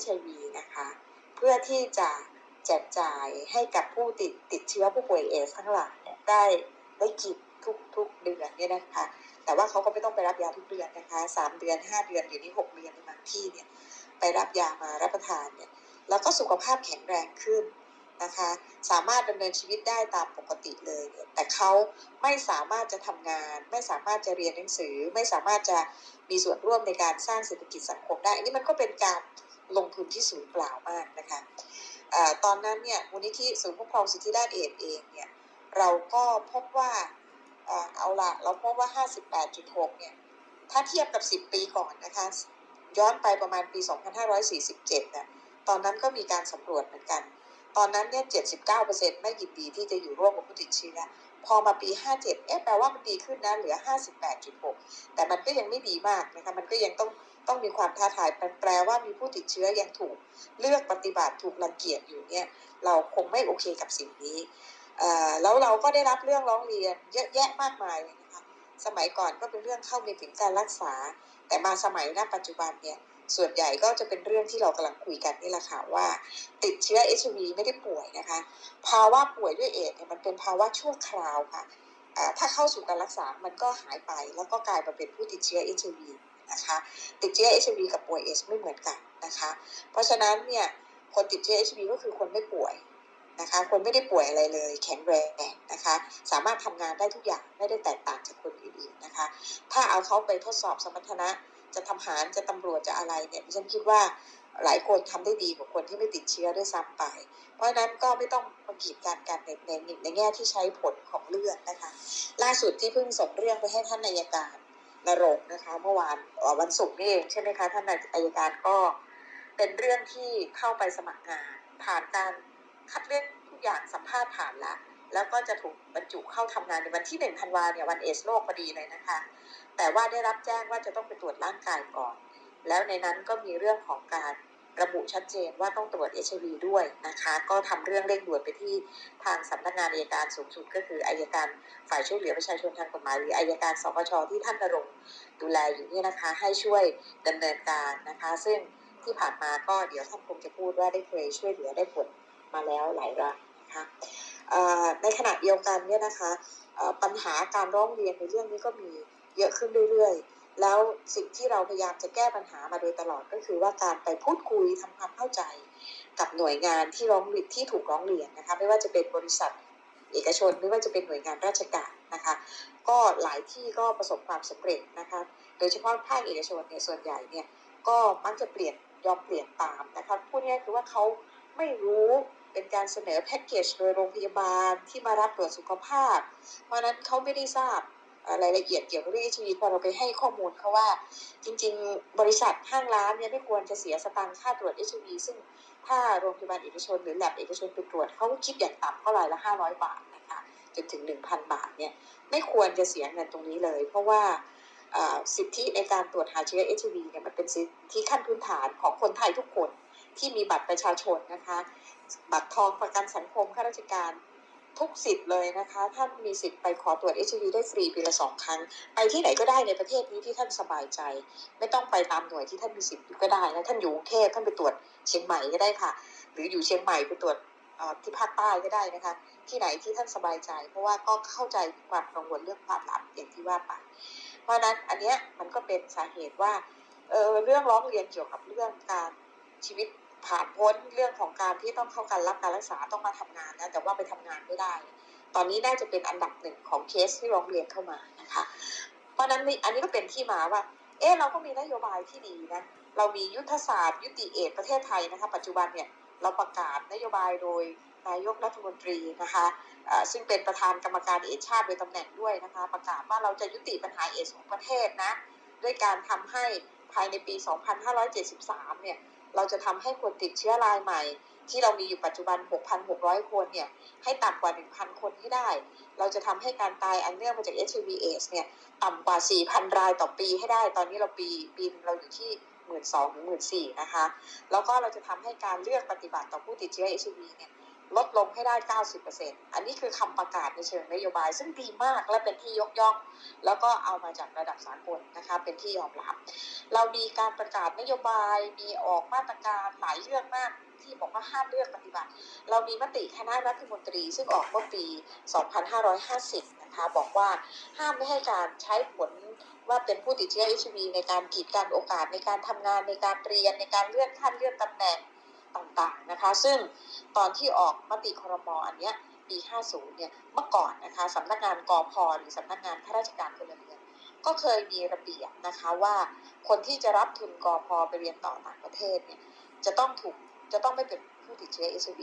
HIV นะคะ เพื่อที่จะแจกจ่ายให้กับผู้ติดติดเชื้อผู้ป่วยเอสทั้งหลายได้ได้กินทุกทุกเดือนเนี่ยนะคะ แต่ว่าเขาก็ไม่ต้องไปรับยาทุกเดือนนะคะสามเดือนห้าเดือนอยู่นี้หกเดือนในบางที่เนี่ย ไปรับยามารับประทานเนี่ยแล้วก็สุขภาพแข็งแรงขึ้นนะคะ สามารถดำเนินชีวิตได้ตามปกติเลยเนี่ยแต่เขาไม่สามารถจะทำงาน ไม่สามารถจะเรียนหนังสือ ไม่สามารถจะมีส่วนร่วมในการสร้างเศรษฐกิจสังคมได้ อันนี้มันก็เป็นการลงทุนที่สูญเปล่ามากนะคะออตอนนั้นเนี่ยมูลนิธิศูนย์คุ้มครองสิทธิด้านเอดเองเนี่ยเราก็พบว่าเอ่อเอาละเราพบว่า 58.6 เนี่ย ถ้าเทียบกับ 10 ปีก่อนนะคะ ย้อนไปประมาณปี 2547น่ะตอนนั้นก็มีการสำรวจเหมือนกัน ตอนนั้นเนี่ย79%ไม่ยินดีที่จะอยู่ร่วมกับผู้ติดเชื้อพอมาปี 57 เอ๊ะ แปลว่ามันดีขึ้นนะ เหลือ 58.6 แต่มันก็ยังไม่ดีมากนะคะ มันก็ยังต้อง ต้องมีความท้าทาย แปลว่ามีผู้ติดเชื้อยังถูกเลือกปฏิบัติ ถูกรังเกียจอยู่เนี่ย เราคงไม่โอเคกับสิ่งนี้อ่อแล้วเราก็ได้รับเรื่องร้องเรียนเยอะแยะมากมายเลยนะคะ สมัยก่อนก็เป็นเรื่องเข้าไปถึงการรักษา แต่มาสมัยณปัจจุบันเนี่ยส่วนใหญ่ก็จะเป็นเรื่องที่เรากำลังคุยกันนี่แหละค่ะว่า ติดเชื้อ HIV ไม่ได้ป่วยนะคะ ภาวะป่วยด้วยเอดเนี่ยมันเป็นภาวะชั่วคราวค่ะถ้าเข้าสู่การรักษา มันก็หายไป แล้วก็กลายมาเป็นผู้ติดเชื้อ HIV นะคะติดเชื้อ HIV กับป่วยเอดส์ไม่เหมือนกันนะคะ เพราะฉะนั้นเนี่ยคนติดเชื้อ HIV ก็คือคนไม่ป่วย นะคะ คนไม่ได้ป่วยอะไรเลย แข็งแรงนะคะ สามารถทำงานได้ทุกอย่างไม่ได้แตกต่างจากคนอื่นๆนะคะ ถ้าเอาเขาไปทดสอบสมรรถนะ จะทำหารจะตำรวจจะอะไรเนี่ยดิฉันคิดว่าหลายคนทำได้ดีกว่าคนที่ไม่ติดเชื้อด้วยซ้ำไป เพราะฉะนั้นก็ไม่ต้องมากีดกันกันในในในในแง่ที่ใช้ผลของเลือดนะคะ ล่าสุดที่เพิ่งส่งเรื่องไปให้ท่านนายการนรงนะคะเมื่อวานวันศุกร์นี่เองใช่ไหมคะท่านนายการก็เป็นเรื่องที่เข้าไปสมัครงานผ่านการ คัดเลือกทุกอย่างสัมภาษณ์ผ่านละแล้วก็จะถูกบรรจุเข้าทำงานในวันที่หนึ่งธันวาเนี่ยวันเอสโลกพอดีเลยนะคะ แต่ว่าได้รับแจ้งว่าจะต้องไปตรวจร่างกายก่อน แล้วในนั้นก็มีเรื่องของการระบุชัดเจนว่าต้องตรวจ HIV ด้วยนะคะ ก็ทำเรื่องเร่งด่วนไปที่ทางสำนักงานอัยการสูงสุดก็คืออายการฝ่ายช่วยเหลือประชาชนทางกฎหมายหรืออายการสปชที่ท่านนรงดูแลอยู่เนี่ยนะคะ ให้ช่วยดำเนินการนะคะ ซึ่งที่ผ่านมาก็เดี๋ยวท่านคงจะพูดว่าได้เคยช่วยเหลือได้ผล มาแล้วหลายรายนะคะในขณะเดียวกันเนี่ยนะคะปัญหาการร้องเรียนในเรื่องนี้ก็มีเยอะขึ้นเรื่อยๆ แล้วสิ่งที่เราพยายามจะแก้ปัญหามาโดยตลอดก็คือว่าการไปพูดคุยทำความเข้าใจกับหน่วยงานที่ร้องที่ถูกร้องเรียนนะคะไม่ว่าจะเป็นบริษัทเอกชนไม่ว่าจะเป็นหน่วยงานราชการนะคะ ก็หลายที่ก็ประสบความสำเร็จนะคะ โดยเฉพาะภาคเอกชนเนี่ยส่วนใหญ่เนี่ยก็มักจะเปลี่ยนยอมเปลี่ยนตามนะคะพูดง่ายคือว่าเขาไม่รู้ เป็นการเสนอแพ็กเกจโดยโรงพยาบาลที่มารับตรวจสุขภาพ เพราะนั้นเขาไม่ได้ทราบอ่อรายละเอียดเกี่ยวกับเรื่อง HIV พอเราไปให้ข้อมูลเขาว่า จริง ๆ บริษัทห้างร้านเนี่ยไม่ควรจะเสียสตางค์ค่าตรวจ HIV ซึ่งถ้าโรงพยาบาลเอกชนหรือแลบเอกชนไปตรวจเขาคิดอย่างต่ำก็รายละ 500 บาทนะคะจนถึง 1,000 บาทเนี่ยไม่ควรจะเสียเงินตรงนี้เลย เพราะว่าสิทธิในการตรวจหาเชื้อ HIV เนี่ยมันเป็นสิทธิขั้นพื้นฐานของคนไทยทุกคนที่มีบัตรประชาชนนะคะ บัตรทองประกันสังคมข้าราชการทุกสิทธิ์เลยนะคะ ท่านมีสิทธิ์ไปขอตรวจ HIV ได้ฟรีปีละสองครั้ง ไปที่ไหนก็ได้ในประเทศนี้ที่ท่านสบายใจ ไม่ต้องไปตามหน่วยที่ท่านมีสิทธิ์ก็ได้นะท่านอยู่กรุงเทพท่านไปตรวจเชียงใหม่ก็ได้ค่ะ หรืออยู่เชียงใหม่ไปตรวจที่ภาคใต้ก็ได้นะคะ ที่ไหนที่ท่านสบายใจ เพราะว่าก็เข้าใจความกังวลเรื่องความลับอย่างที่ว่าไปเพราะฉะนั้นอันเนี้ยมันก็เป็นสาเหตุว่าเออเรื่องร้องเรียนเกี่ยวกับเรื่องการชีวิต ผ่านพ้นเรื่องของการที่ต้องเข้าการรับการรักษาต้องมาทำงานนะแต่ว่าไปทำงานไม่ได้ ตอนนี้น่าจะเป็นอันดับหนึ่งของเคสที่ร้องเรียนเข้ามานะคะ เพราะนั้นนี่อันนี้ก็เป็นที่มาว่า เออเราก็มีนโยบายที่ดีนะเรามียุทธศาสตร์ ยุติเอดประเทศไทยนะคะ ปัจจุบันเนี่ยเราประกาศนโยบายโดยนายกรัฐมนตรีนะคะซึ่งเป็นประธานกรรมการเอดส์ชาติโดยตำแหน่งด้วยนะคะ ประกาศว่าเราจะยุติปัญหาเอดส์ของประเทศนะ ด้วยการทำให้ภายในปี 2573 เนี่ย เราจะทำให้คนติดเชื้อรายใหม่ ที่เรามีอยู่ปัจจุบัน 6,600 คนเนี่ยให้ต่ำกว่า 1,000 คนให้ได้ เราจะทำให้การตายอันเนื่องมาจาก HIV AIDS เนี่ยต่ำกว่า 4,000 รายต่อปีให้ได้ ตอนนี้เราปีปีเราอยู่ที่12,000ถึงหรือหมื่นะคะ แล้วก็เราจะทำให้การเลือกปฏิบัติต่อผู้ติดเชื้อ HIV เนี่ย ลดลงให้ได้ 90%อันนี้คือคำประกาศในเชิงนโยบาย ซึ่งดีมากและเป็นที่ยกย่อง แล้วก็เอามาจากระดับสากลนะคะเป็นที่ยอมรับ เรามีการประกาศนโยบายมีออกมาตรการหลายเรื่องมากที่บอกว่าห้ามเลือกปฏิบัติ เรามีมติคณะรัฐมนตรีซึ่งออกเมื่อปี 2550 นะคะ บอกว่าห้ามไม่ให้การใช้ผลว่าเป็นผู้ติดเชื้อ HIV ในการกีดกันโอกาสในการทำงานในการเรียนในการเลื่อนขั้นเลื่อนตำแหน่ง ต่างๆนะคะ ซึ่งตอนที่ออกมติครมอันเนี้ยปี 50 เนี่ย เมื่อก่อนนะคะสำนักงานกอพหรือสำนักงานข้าราชการพลเรือนก็เคยมีระเบียบนะคะว่าคนที่จะรับทุนกอพไปเรียนต่อต่างประเทศเนี่ยจะต้องถูกจะต้องไม่เป็นผู้ติดเชื้อ HIV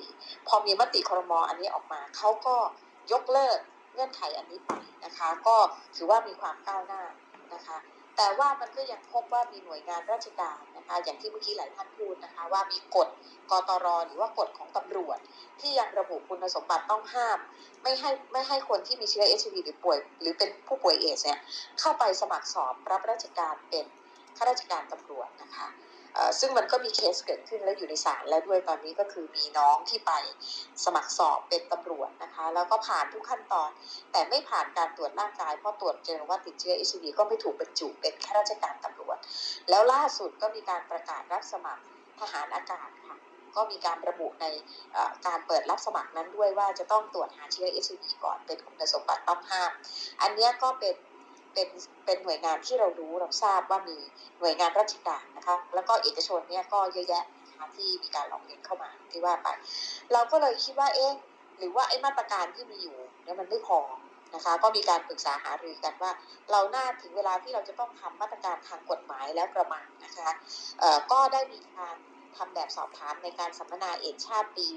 พอมีมติครมอันนี้ออกมาเขาก็ยกเลิกเงื่อนไขอันนี้ไปนะคะ ก็ถือว่ามีความก้าวหน้านะคะ แต่ว่ามันก็ยังพบว่ามีหน่วยงานราชการนะคะ อย่างที่เมื่อกี้หลายท่านพูดนะคะ ว่ามีกฎกตรหรือว่ากฎของตำรวจ ที่ยังระบุคุณสมบัติต้องห้าม ไม่ให้ไม่ให้คนที่มีเชื้อเอชวีหรือป่วย หรือเป็นผู้ป่วยเอสเนี่ยเข้าไปสมัครสอบรับราชการเป็นข้าราชการตำรวจนะคะ ซึ่งมันก็มีเคสเกิดขึ้นแล้วอยู่ในศาลแล้วด้วยตอนนี้ก็คือมีน้องที่ไปสมัครสอบเป็นตำรวจนะคะ แล้วก็ผ่านทุกขั้นตอน แต่ไม่ผ่านการตรวจร่างกายเพราะตรวจเจอว่าติดเชื้อ HIV ก็ไม่ถูกบรรจุเป็นข้าราชการตำรวจ แล้วล่าสุดก็มีการประกาศรับสมัครทหารอากาศค่ะก็มีการระบุในการเปิดรับสมัครนั้นด้วยว่าจะต้องตรวจหาเชื้อ HIV ก่อนเป็นคุณสมบัติต้องห้าม อันนี้ก็เป็นเป็นเป็นหน่วยงานที่เรารู้เราทราบว่ามีหน่วยงานราชการนะคะแล้วก็เอกชนเนี่ยก็เยอะแยะนะคะที่มีการร้องเรียนเข้ามาที่ว่าไป เราก็เลยคิดว่าเอ๊ะหรือว่าไอ้มาตรการที่มีอยู่เนี่ยมันไม่พอนะคะก็มีการปรึกษาหารือกันว่า เราน่าถึงเวลาที่เราจะต้องทำมาตรการทางกฎหมายแล้วประมาณนะคะเอ่อก็ได้มีการทำแบบสอบถามในการสัมมนาเอกชาติปี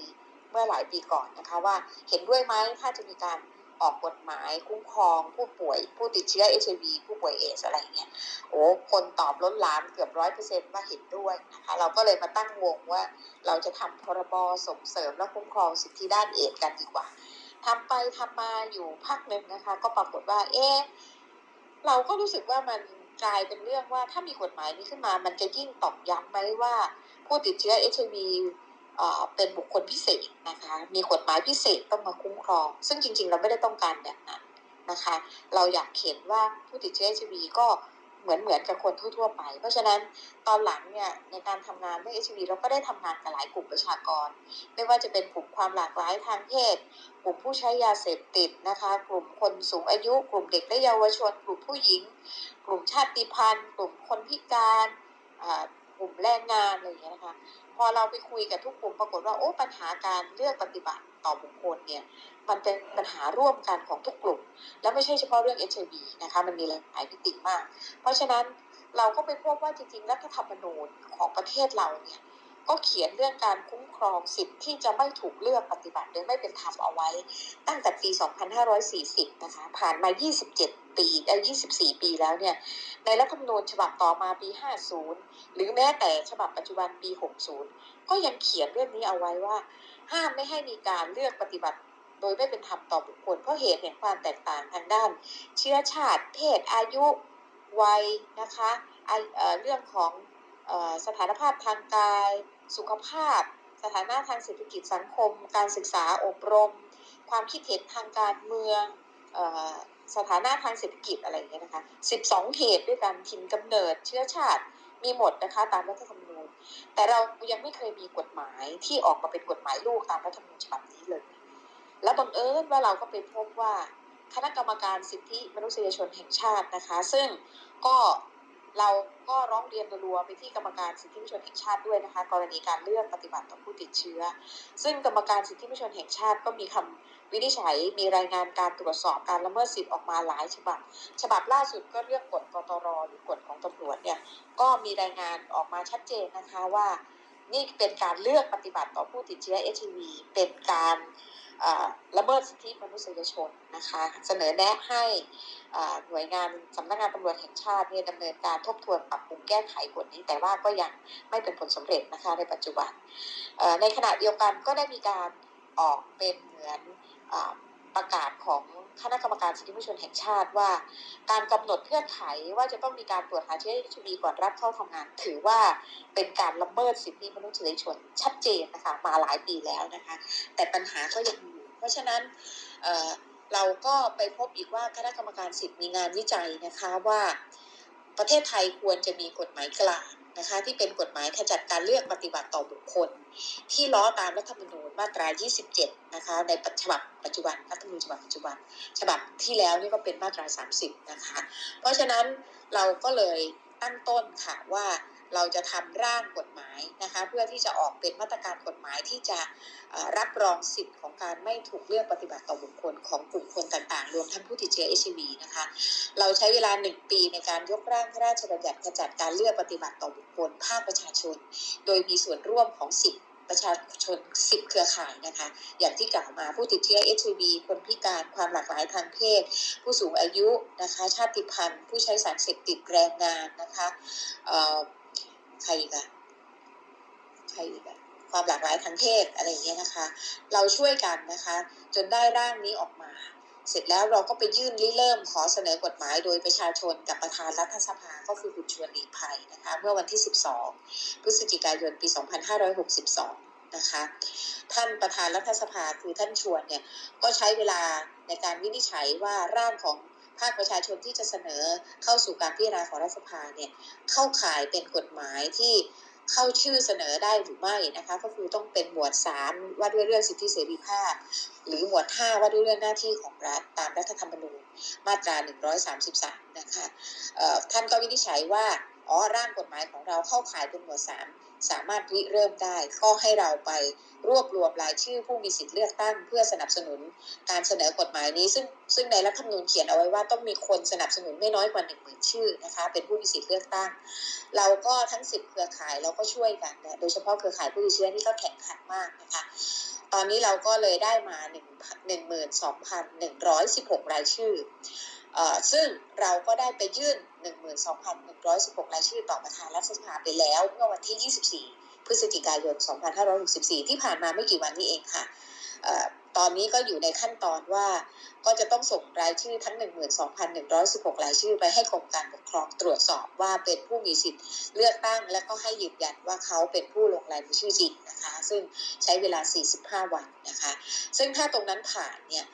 เมื่อหลายปีก่อนนะคะว่าเห็นด้วยไหมถ้าจะมีการ ออกกฎหมายคุ้มครอง ผู้ป่วย ผู้ติดเชื้อ HIV ผู้ป่วยเอสอะไรเงี้ยโอ้คนตอบล้นหลามเกือบร้อยเปอร์เซ็นต์ว่าเห็นด้วยนะคะเราก็เลยมาตั้งวงว่าเราจะทำพรบส่งเสริมและคุ้มครองสิทธิด้านเอดส์กันดีกว่าทำไปทำมาอยู่พักหนึ่งนะคะ ก็ปรากฏว่า เอ๊เราก็รู้สึกว่ามันกลายเป็นเรื่องว่าถ้ามีกฎหมายนี้ขึ้นมา มันจะยิ่งตอกย้ำไหมว่า ผู้ติดเชื้อ HIV เอ่อ เป็นบุคคลพิเศษนะคะ มีกฎหมายพิเศษต้องมาคุ้มครอง ซึ่งจริง ๆ เราไม่ได้ต้องการแบบนั้นนะคะ เราอยากเห็นว่าผู้ติดเชื้อ HIV ก็เหมือนเหมือนกับคนทั่วๆไป เพราะฉะนั้นตอนหลังเนี่ยในการทำงานเรื่อง HIV เราก็ได้ทำงานกับหลายกลุ่มประชากร ไม่ว่าจะเป็นกลุ่มความหลากหลายทางเพศ กลุ่มผู้ใช้ยาเสพติดนะคะ กลุ่มคนสูงอายุ กลุ่มเด็กและเยาวชน กลุ่มผู้หญิง กลุ่มชาติพันธุ์ กลุ่มคนพิการ ลุ่มแรงงานอะไรอย่างเงี้ยนะคะพอเราไปคุยกับทุกกลุ่มปรากฏว่าโอ้ปัญหาการเลือกปฏิบัติต่อบุคคลเนี่ยมันเป็นปัญหาร่วมกันของทุกกลุ่ม และไม่ใช่เฉพาะเรื่อง HIV นะคะมันมีหลายมิติมาก เพราะฉะนั้นเราก็ไปพบว่าจริงๆรัฐธรรมนูญของประเทศเราเนี่ย ก็เขียนเรื่องการคุ้มครองสิทธิ์ที่จะไม่ถูกเลือกปฏิบัติโดยไม่เป็นธรรมเอาไว้ ตั้งแต่ปี 2540 นะคะ ผ่านมา 27 ปีได้24 ปีแล้วเนี่ย ในรัฐธรรมนูญฉบับต่อมาปี 50 หรือแม้แต่ฉบับปัจจุบันปี 60 ก็ยังเขียนเรื่องนี้เอาไว้ว่า ห้ามไม่ให้มีการเลือกปฏิบัติโดยไม่เป็นธรรมต่อบุคคลเพราะเหตุแห่งความแตกต่างทางด้าน เชื้อชาติ เพศ อายุ วัยนะคะเเรื่องของออสถานภาพทางกาย สุขภาพ สถานะทางเศรษฐกิจสังคม การศึกษาอบรม ความคิดเห็นทางการเมืองออสถานะทางเศรษฐกิจอะไรอย่างเงี้ยนะคะ 12 เหตุด้วยกันถิ่นกำเนิดเชื้อชาติมีหมดนะคะตามรัฐธรรมนูญ แต่เรายังไม่เคยมีกฎหมายที่ออกมาเป็นกฎหมายลูกตามรัฐธรรมนูญฉบับนี้เลย และบังเอิญว่าเราก็ไปพบว่าคณะกรรมการสิทธิมนุษยชนแห่งชาตินะคะ ซึ่งก็ เราก็ร้องเรียนรัวไปที่กรรมการสิทธิมนุษยชนแห่งชาติด้วยนะคะ กรณีการเลือกปฏิบัติต่อผู้ติดเชื้อ ซึ่งกรรมการสิทธิมนุษยชนแห่งชาติก็มีคำวินิจฉัยมีรายงานการตรวจสอบการละเมิดสิทธิ์ออกมาหลายฉบับ ฉบับล่าสุดก็เรื่องกฎกตรหรือกฎของตำรวจเนี่ยก็มีรายงานออกมาชัดเจนนะคะว่า นี่เป็นการเลือกปฏิบัติต่อผู้ติดเชื้อ HIV เป็นการ ละเมิดสิทธิมนุษยชนนะคะเสนอแนะให้หน่วยงานสำนักงานตำรวจแห่งชาติเนี่ยดำเนินการทบทวนปรับปรุงแก้ไขกฎนี้ แต่ว่าก็ยังไม่เป็นผลสำเร็จนะคะในปัจจุบัน ในขณะเดียวกันก็ได้มีการออกเป็นเหมือนอประกาศของคณะกรรมการสิทธิมนุษยชนแห่งชาติว่า การกำหนดเงื่อนไขว่าจะต้องมีการตรวจหาเชื้อ HIV ก่อนรับเข้าทำงาน ถือว่าเป็นการละเมิดสิทธิมนุษยชนชัดเจนนะคะมาหลายปีแล้วนะคะ แต่ปัญหาก็ยังมี เพราะฉะนั้นเเราก็ไปพบอีกว่าคณะกรรมการสิทธิ์มีงานวิจัยนะคะว่าประเทศไทยควรจะมีกฎหมายกลางนะคะที่เป็นกฎหมายขจัดการเลือกปฏิบัติต่อบุคคล ที่ล้อตามรัฐธรรมนูญมาตรา 27 นะคะในฉบับปัจจุบันรัฐธรรมนูญฉบับปัจจุบัน ฉบับที่แล้วนี่ก็เป็นมาตรา 30 นะคะ เพราะฉะนั้นเราก็เลยตั้งต้นค่ะว่า เราจะทำร่างกฎหมายนะคะเพื่อที่จะออกเป็นมาตรการกฎหมายที่จะรับรองสิทธิ์ของการไม่ถูกเลือกปฏิบัติต่อบุคคลของกลุ่มคนต่างๆ รวมทั้งผู้ติดเชื้อ HIV นะคะเราใช้เวลาหนึ่งปีในการยกร่างพระราชบัญญัติขจัดการเลือกปฏิบัติต่อบุคคลภาคประชาชน โดยมีส่วนร่วมของสิบประชาชนสิบเครือข่ายนะคะ อย่างที่กล่าวมาผู้ติดเชื้อ HIV คนพิการความหลากหลายทางเพศ ผู้สูงอายุนะคะ ชาติพันธุ์ ผู้ใช้สารเสพติดแรงงานนะคะ ใครอีกอะใครอีกอะความหลากหลายทางเพศอะไรอย่างเงี้ยนะคะ เราช่วยกันนะคะ จนได้ร่างนี้ออกมา เสร็จแล้วเราก็ไปยื่นริเริ่มขอเสนอกฎหมายโดยประชาชนกับประธานรัฐสภาก็คือคุณชวนหลีกภัยนะคะ เมื่อวันที่ 12 พฤศจิกายนปี 2562 นะคะ ท่านประธานรัฐสภาคือท่านชวนเนี่ยก็ใช้เวลาในการวินิจฉัยว่าร่างของ ภาคประชาชนที่จะเสนอเข้าสู่การพิจารณาของรัฐสภาเนี่ยเข้าข่ายเป็นกฎหมายที่เข้าชื่อเสนอได้หรือไม่นะคะก็คือต้องเป็นหมวด 3 ว่าด้วยเรื่องสิทธิเสรีภาพ หรือหมวด 5 ว่าด้วยเรื่องหน้าที่ของรัฐตามรัฐธรรมนูญมาตรา 133 นะคะท่านก็วินิจฉัยว่าอ๋อร่างกฎหมายของเราเข้าข่ายเป็นหมวด 3 สามารถริเริ่มได้ก็ให้เราไปรวบรวมรายชื่อผู้มีสิทธิ์เลือกตั้ง เพื่อสนับสนุนการเสนอกฎหมายนี้ ซึ่งซึ่งในรัฐธรรมนูญเขียนเอาไว้ว่าต้องมีคนสนับสนุนไม่น้อยกว่า1 0,000ชื่อนะคะเป็นผู้มีสิทธิ์เลือกตั้ง เราก็ทั้ง 10 เครือข่ายเราก็ช่วยกันนะโดยเฉพาะเครือข่ายผู้ติดเชื้อนี่ก็แข่งขันมากนะคะตอนนี้เราก็เลยได้มา1 12,116 รายชื่อเอ่อซึ่งเราก็ได้ไปยื่น 12,116 รายชื่อต่อประธานรัฐสภาไปแล้ว เมื่อวันที่ 24 พฤศจิกายน 2564 ที่ผ่านมาไม่กี่วันนี้เองค่ะตอนนี้ก็อยู่ในขั้นตอนว่าก็จะต้องส่งรายชื่อทั้ง 12,116 รายชื่อไปให้กรมการปกครองตรวจสอบว่าเป็นผู้มีสิทธิ์เลือกตั้ง และก็ให้ยืนยันว่าเขาเป็นผู้ลงรายชื่อจริงนะคะ ซึ่งใช้เวลา 45 วันนะคะ ซึ่งถ้าตรงนั้นผ่านเนี่ย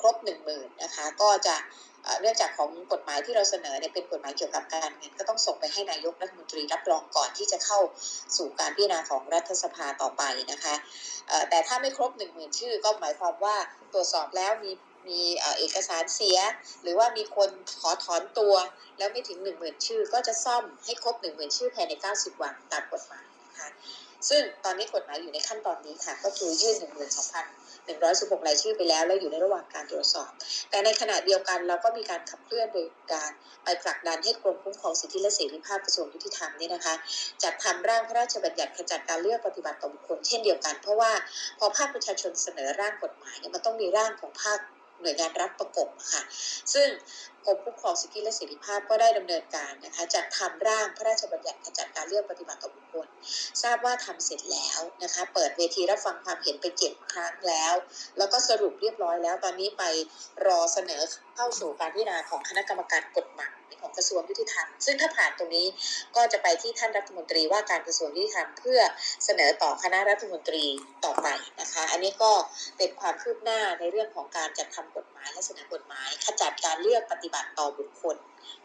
ครบ 10,000 นะคะ ก็จะ เอ่อเนื่องจากของกฎหมายที่เราเสนอเนี่ยเป็นกฎหมายเกี่ยวกับการเงินก็ต้องส่งไปให้นายกรัฐมนตรีรับรองก่อนที่จะเข้าสู่การพิจารณาของรัฐสภาต่อไปนะคะแต่ถ้าไม่ครบ 10,000 ชื่อ ก็หมายความว่าตรวจสอบแล้วมีมีเอกสารเสีย หรือว่ามีคนขอถอนตัว แล้วไม่ถึง 10,000 ชื่อ ก็จะซ่อมให้ครบ 10,000 ชื่อภายใน 90 วันตามกฎหมายนะคะซึ่งตอนนี้กฎหมายอยู่ในขั้นตอนนี้ค่ะ ก็คือยื่น 116 รายชื่อไปแล้ว และอยู่ในระหว่างการตรวจสอบ แต่ในขณะเดียวกันเราก็มีการขับเคลื่อนโดยการไปผลักดันให้กรมคุ้มครองสิทธิและเสรีภาพกระทรวงยุติธรรมนี่นะคะจัดทำร่างพระราชบัญญัติขจัดการเลือกปฏิบัติต่อบุคคลเช่นเดียวกัน เพราะว่าพอภาคประชาชนเสนอร่างกฎหมายเนี่ยมันต้องมีร่างของภาค หน่วยงานรัฐประกบค่ะ ซึ่งกรมคุ้มครองสิทธิและเสรีภาพก็ได้ดำเนินการนะคะจัดทำร่างพระราชบัญญัติขจัดการเลือกปฏิบัติต่อบุคคล ทราบว่าทำเสร็จแล้วนะคะ เปิดเวทีรับฟังความเห็นไปเจ็ดครั้งแล้ว แล้วก็สรุปเรียบร้อยแล้วตอนนี้ไปรอเสนอเข้าสู่การพิจารณาของคณะกรรมการกฎหมายของกระทรวงยุติธรรม ซึ่งถ้าผ่านตรงนี้ก็จะไปที่ท่านรัฐมนตรีว่าการกระทรวงยุติธรรมเพื่อเสนอต่อคณะรัฐมนตรีต่อไปนะคะ อันนี้ก็เป็นความคืบหน้าในเรื่องของการจัดทำกฎหมายและเสนอกฎหมาย ขจัดการเลือกปฏิบัติต่อบุคคล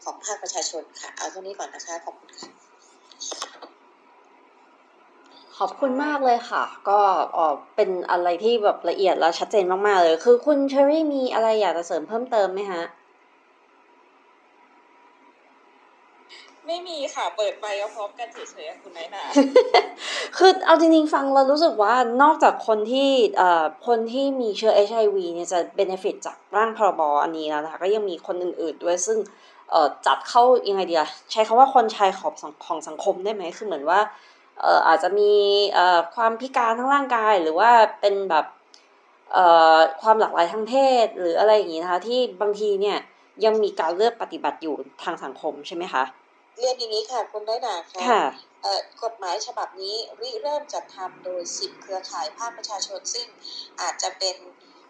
ของภาคประชาชนค่ะ เอาเท่านี้ก่อนนะคะ ขอบคุณค่ะ ขอบคุณมากเลยค่ะ ก็เออเป็นอะไรที่แบบละเอียดและชัดเจนมากๆเลย คือคุณเชอรี่มีอะไรอยากจะเสริมเพิ่มเติมไหมฮะ ไม่มีค่ะ เปิดไปก็พร้อมกันเฉยๆอะคุณนายนาคือเอาจริงๆฟังเรารู้สึกว่านอกจากคนที่เอ่อคนที่มีเชื้อ HIV เนี่ยจะเบนฟิตจากร่างพรบอันนี้แล้วนะคะก็ยังมีคนอื่นๆด้วยซึ่งเอ่อจัดเข้ายังไงดีอะใช้คำว่าคนชายขอบสังของสังคมได้ไหมคือเหมือนว่า เอ่ออาจจะมีเอ่อความพิการทางร่างกาย หรือว่าเป็นแบบเอ่อความหลากหลายทางเพศ หรืออะไรอย่างนี้นะคะ ที่บางทีเนี่ยยังมีการเลือกปฏิบัติอยู่ทางสังคมใช่ไหมคะเรียนอย่างนี้ค่ะคุณน้อยหนาค่ะค่ะเอ่อกฎหมายฉบับนี้ริเริ่มจัดทำโดย 10 เครือข่ายภาคประชาชน ซึ่งอาจจะเป็น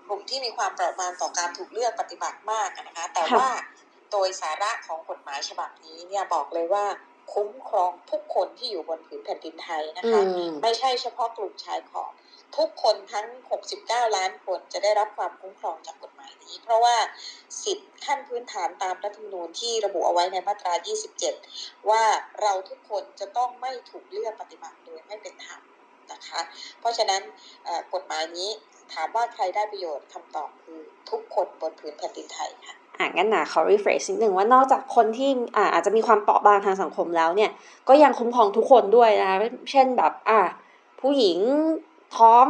กลุ่มที่มีความเปราะบางต่อการถูกเลือกปฏิบัติมากอะนะคะ แต่ค่ะว่าโดยสาระของกฎหมายฉบับนี้เนี่ยบอกเลยว่า คุ้มครองทุกคนที่อยู่บนผืนแผ่นดินไทยนะอืคะมไม่ใช่เฉพาะกลุ่มชายขอบทุกคนทั้ง 69 ล้านคนจะได้รับความคุ้มครองจากกฎหมายนี้ เพราะว่าสิทธิขั้นพื้นฐานตามรัฐธรรมนูญที่ระบุเอาไว้ในมาตรา 27 ว่าเราทุกคนจะต้องไม่ถูกเลือกปฏิบัติโดยไม่เป็นธรรมนะคะ เพราะฉะนั้นเอ่อกฎหมายนี้ถามว่าใครได้ประโยชน์คำตอบคือ ทุกคนบนผืนแผ่นดินไทยค่ะอะงั้นนะขอ rephrase นิดหนึ่งว่านอกจากคนที่อ่าอาจจะมีความเปราะบางทางสังคมแล้วเนี่ย ก็ยังคุ้มครองทุกคนด้วยนะคะเช่นแบบอะผู้หญิงท้อง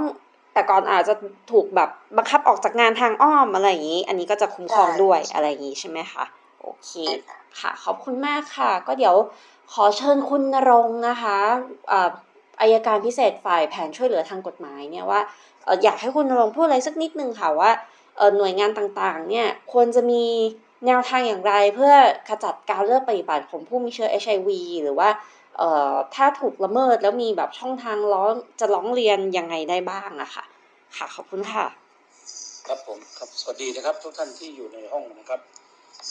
แต่ก่อนอาจจะถูกแบบบังคับออกจากงานทางอ้อมอะไรอย่างนี้ อันนี้ก็จะคุ้มครองใช่ด้วยอะไรอย่างนี้ใช่ไหมคะโอเคใช่ค่ะค่ะ ขอบคุณมากค่ะ ก็เดี๋ยวขอเชิญคุณณรงค์นะคะอ่าอายการพิเศษฝ่ายแผนช่วยเหลือทางกฎหมายเนี่ยว่าเอ่ออยากให้คุณณรงค์พูดอะไรสักนิดนึงค่ะว่าเอ่อ หน่วยงานต่างๆเนี่ยควรจะมีแนวทางอย่างไรเพื่อขจัดการเลือกปฏิบัติของผู้มีเชื้อ HIV หรือว่าเอ่อถ้าถูกละเมิดแล้วมีแบบช่องทางร้องจะร้องเรียนยังไงได้บ้างอะค่ะ ค่ะขอบคุณค่ะ ครับผมครับสวัสดีนะครับ ทุกท่านที่อยู่ในห้องนะครับ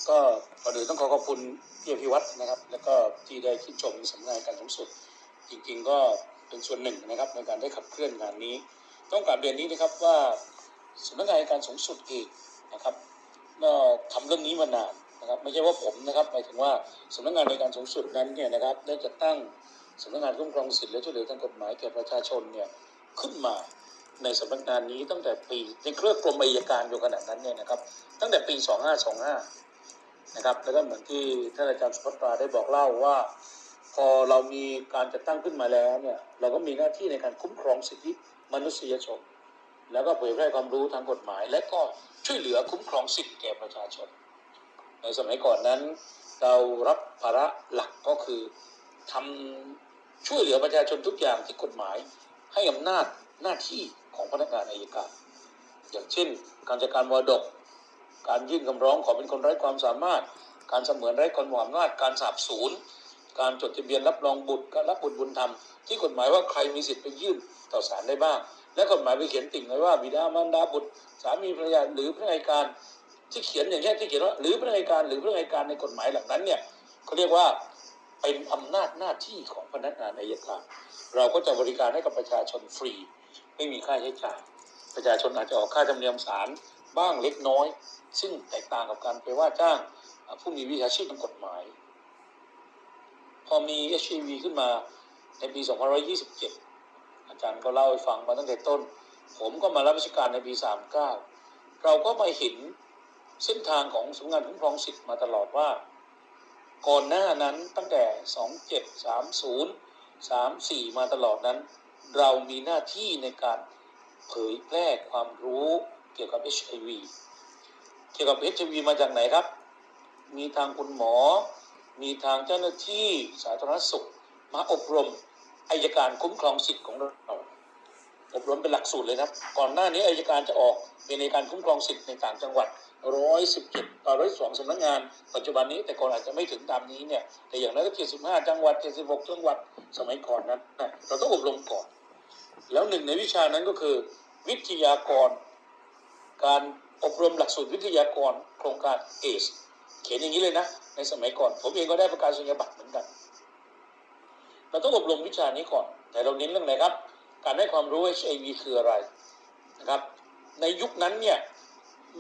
ก็ก่อนอื่นต้องขอขอบคุณพี่อภิวัตรนะครับ แล้วก็ที่ได้ที่นชมสำนักงานการสูงสุด จริงๆก็เป็นส่วนหนึ่งนะครับในการได้ขับเคลื่อนงานนี้ ต้องกราบเรียนนี้นะครับว่า สำนักงานการสูงสุดเองนะครับก็ทำเรื่องนี้มานานนะครับไม่ใช่ว่าผมนะครับหมายถึงว่าสำนักงานในการสูงสุดนั้นเนี่ยนะครับได้จัดตั้งสำนักงานคุ้มครองสิทธิและช่วยเหลือทางกฎหมายแก่ประชาชนเนี่ยขึ้นมาในสำนักงานนี้ตั้งแต่ปีในเครือกรมอัยการอยู่ขนาดนั้นเนี่ยนะครับตั้งแต่ปี 2525 นะครับแล้วก็เหมือนที่ท่านอาจารย์สุภัตราได้บอกเล่าว่า พอเรามีการจัดตั้งขึ้นมาแล้วเนี่ยเราก็มีหน้าที่ในการคุ้มครองสิทธิมนุษยชน แล้วก็เผยแพร่ความรู้ทางกฎหมาย และก็ช่วยเหลือคุ้มครองสิทธิแก่ประชาชน ในสมัยก่อนนั้น เรารับภาระหลักก็คือทำช่วยเหลือประชาชนทุกอย่างที่กฎหมาย ให้อำนาจหน้าที่ของพนักงานอายการอย่างเช่น การจัดการมรดก การยื่นคำร้องขอเป็นคนไร้ความสามารถ การเสมือนไร้คนมีอำนาจการสาบสูญการจดทะเบียนรับรองบุตรการรับบุตรบุญธรรมที่กฎหมายว่าใครมีสิทธิ์ไปยื่นต่อศาลได้บ้าง และกฎหมายไปเขียนติ่งไว้ว่าบิดามารดาบุตรสามีภรรยาหรือพนักงานอัยการที่เขียนอย่างนี้ยที่เขียนว่าหรือพนักงานอัยการหรือพนักงานอัยการในกฎหมายเหล่านั้นเนี่ยเขาเรียกว่าเป็นอำนาจหน้าที่ของพนักงานอายการ เราก็จะบริการให้กับประชาชนฟรี ไม่มีค่าใช้จ่าย ประชาชนอาจจะออกค่าธรรมเนียมศาลบ้างเล็กน้อย ซึ่งแตกต่างกับการไปว่าจ้างผู้มีวิชาชีพทางกฎหมาย พอมี HIV ขึ้นมาในปี 2527 อาจารย์ก็เล่าให้ฟังมาตั้งแต่ต้น ผมก็มารับราชการในปี 39 เราก็มาเห็นเส้นทางของสำนักงานคุ้มครองสิทธิ์มาตลอดว่า ก่อนหน้านั้นตั้งแต่ 2730 34 มาตลอดนั้น เรามีหน้าที่ในการเผยแพร่ความรู้เกี่ยวกับ HIV เกี่ยวกับ HIV มาจากไหนครับ มีทางคุณหมอ มีทางเจ้าหน้าที่สาธารณสุข มาอบรม อายการคุ้มครองสิทธิ์ของเราอบรมเป็นหลักสูตรเลยนะครับ ก่อนหน้านี้อายการจะออกเป็นในการคุ้มครองสิทธิ์ในต่างจังหวัด117ต่อ102สองสำนักงาน ปัจจุบันนี้แต่ก่อนอาจจะไม่ถึงตามนี้เนี่ย แต่อย่างน้อยก็75จังหวัด76จังหวัดสมัยก่อนนั้นนะเราต้องอบรมก่อน แล้วหนึ่งในวิชานั้นก็คือ วิทยากร การอบรมหลักสูตรวิทยากรโครงการเอสเขียนอย่างนี้เลยนะ ในสมัยก่อน ผมเองก็ได้ประกาศนียบัตรเหมือนกัน เราต้องอบรมวิชานี้ก่อน แต่เราเน้นเรื่องอะไรครับ การให้ความรู้ HIV คืออะไรนะครับ ในยุคนั้นเนี่ย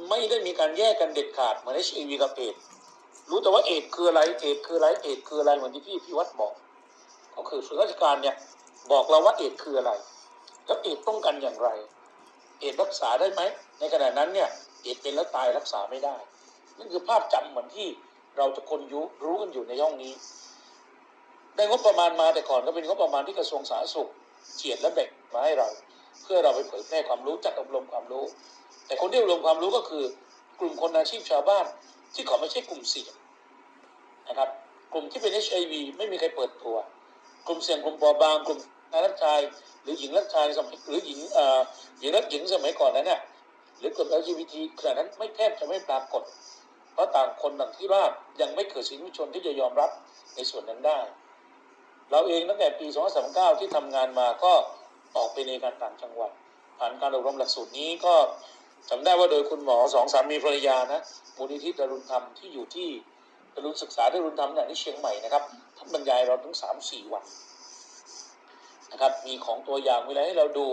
ไม่ได้มีการแยกกันเด็ดขาดเหมือน HIV กับเอดส์รู้แต่ว่าเอดส์คืออะไรเอดส์คืออะไรเอดส์คืออะไรเหมือนที่พี่พิวัตรบอก ก็คือส่วนราชการเนี่ยบอกเราว่าเอดส์คืออะไร แล้วเอดส์ป้องกันอย่างไร เอดส์รักษาได้ไหม ในขณะนั้นเนี่ยเอดส์เป็นแล้วตายรักษาไม่ได้นั่นคือภาพจำเหมือนที่เราทุกคนยุรู้กันอยู่ในห้องนี้ ได้งบประมาณมาแต่ก่อนก็เป็นงบประมาณที่กระทรวงสาธารณสุขเฉียดและแบ่งมาให้เรา เพื่อเราไปเผยแพร่ความรู้จัดอบรมความรู้ แต่คนที่อบรมความรู้ก็คือกลุ่มคนอาชีพชาวบ้านที่เขาไม่ใช่กลุ่มเสี่ยงนะครับกลุ่มที่เป็น HIV ไม่มีใครเปิดตัว กลุ่มเสี่ยงกลุ่มปราะบาง กลุ่มนายรักชาย หรือหญิงรักชายสมัยหรือหญิงเอ่อหญิงรักหญิงสมัยก่อนนั้นเนี่ยหรือกลุ่ม LGBT ขณะนั้นไม่แทบจะไม่ปรากฏ เพราะต่างคนต่างที่ว่ายังไม่เกิดสิทธิมนุษยชนที่จะยอมรับในส่วนนั้นได้ เราเองตั้งแต่ปี 2539 ที่ทำงานมาก็ออกไปในการต่างจังหวัด ผ่านการอบรมหลักสูตรนี้ก็จำได้ว่าโดยคุณหมอสองสามีภรรยานะมูลนิธิดารุณธรรมที่อยู่ที่ดารุณศึกษาดารุณธรรมเนี่ยที่เชียงใหม่นะครับท่านบรรยายเราถึงสามสี่วันนะครับมีของตัวอย่างมีอะไรให้เราดู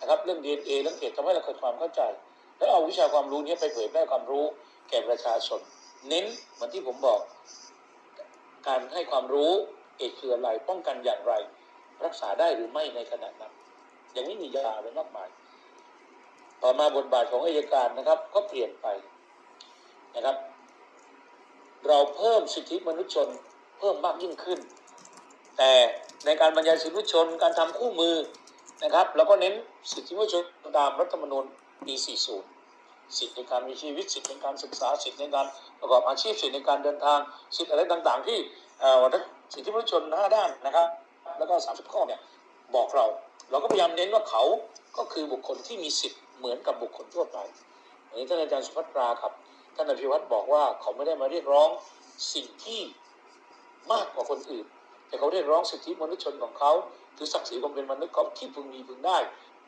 นะครับเรื่อง DNA เรื่องเอดส์ทำให้เราเกิดความเข้าใจ แล้วเอาวิชาความรู้นี้ไปเผยแพร่ความรู้แก่ประชาชน เน้นเหมือนที่ผมบอก การให้ความรู้ เอดคืออะไรป้องกันอย่างไร รักษาได้หรือไม่ในขณะนั้น อยังไม่มียาเลยมากมาย ต่อมาบทบาทของอายการนะครับ ก็เปลี่ยนไปนะครับ เราเพิ่มสิทธิมนุษยชนเพิ่มมากยิ่งขึ้น แต่ในการบรรยายสิทธิมนุษยชนการทำคู่มือนะครับเราก็เน้นสิทธิมนุษยชนตามรัฐธรรมนูญปี 40สิทธิในการมีชีวิตสิทธิในการศึกษาสิทธิในการประกอบอาชีพสิทธิในการเดินทางสิทธิอะไรต่าง ๆ ที่เอ่อ สิทธิมนุษยชน5ด้านนะครับ แล้วก็30ข้อเนี่ยบอกเรา เราก็พยายามเน้นว่าเขาก็คือบุคคลที่มีสิทธิ์เหมือนกับบุคคลทั่วไปอันนี้ท่านอาจารย์สุภัตราครับท่านอภิวัตรบอกว่าเขาไม่ได้มาเรียกร้องสิ่งที่มากกว่าคนอื่น แต่เขาเรียกร้องสิทธิมนุษยชนของเขาคือศักดิ์ศรีความเป็นมนุษย์เขาที่พึงมีพึงได้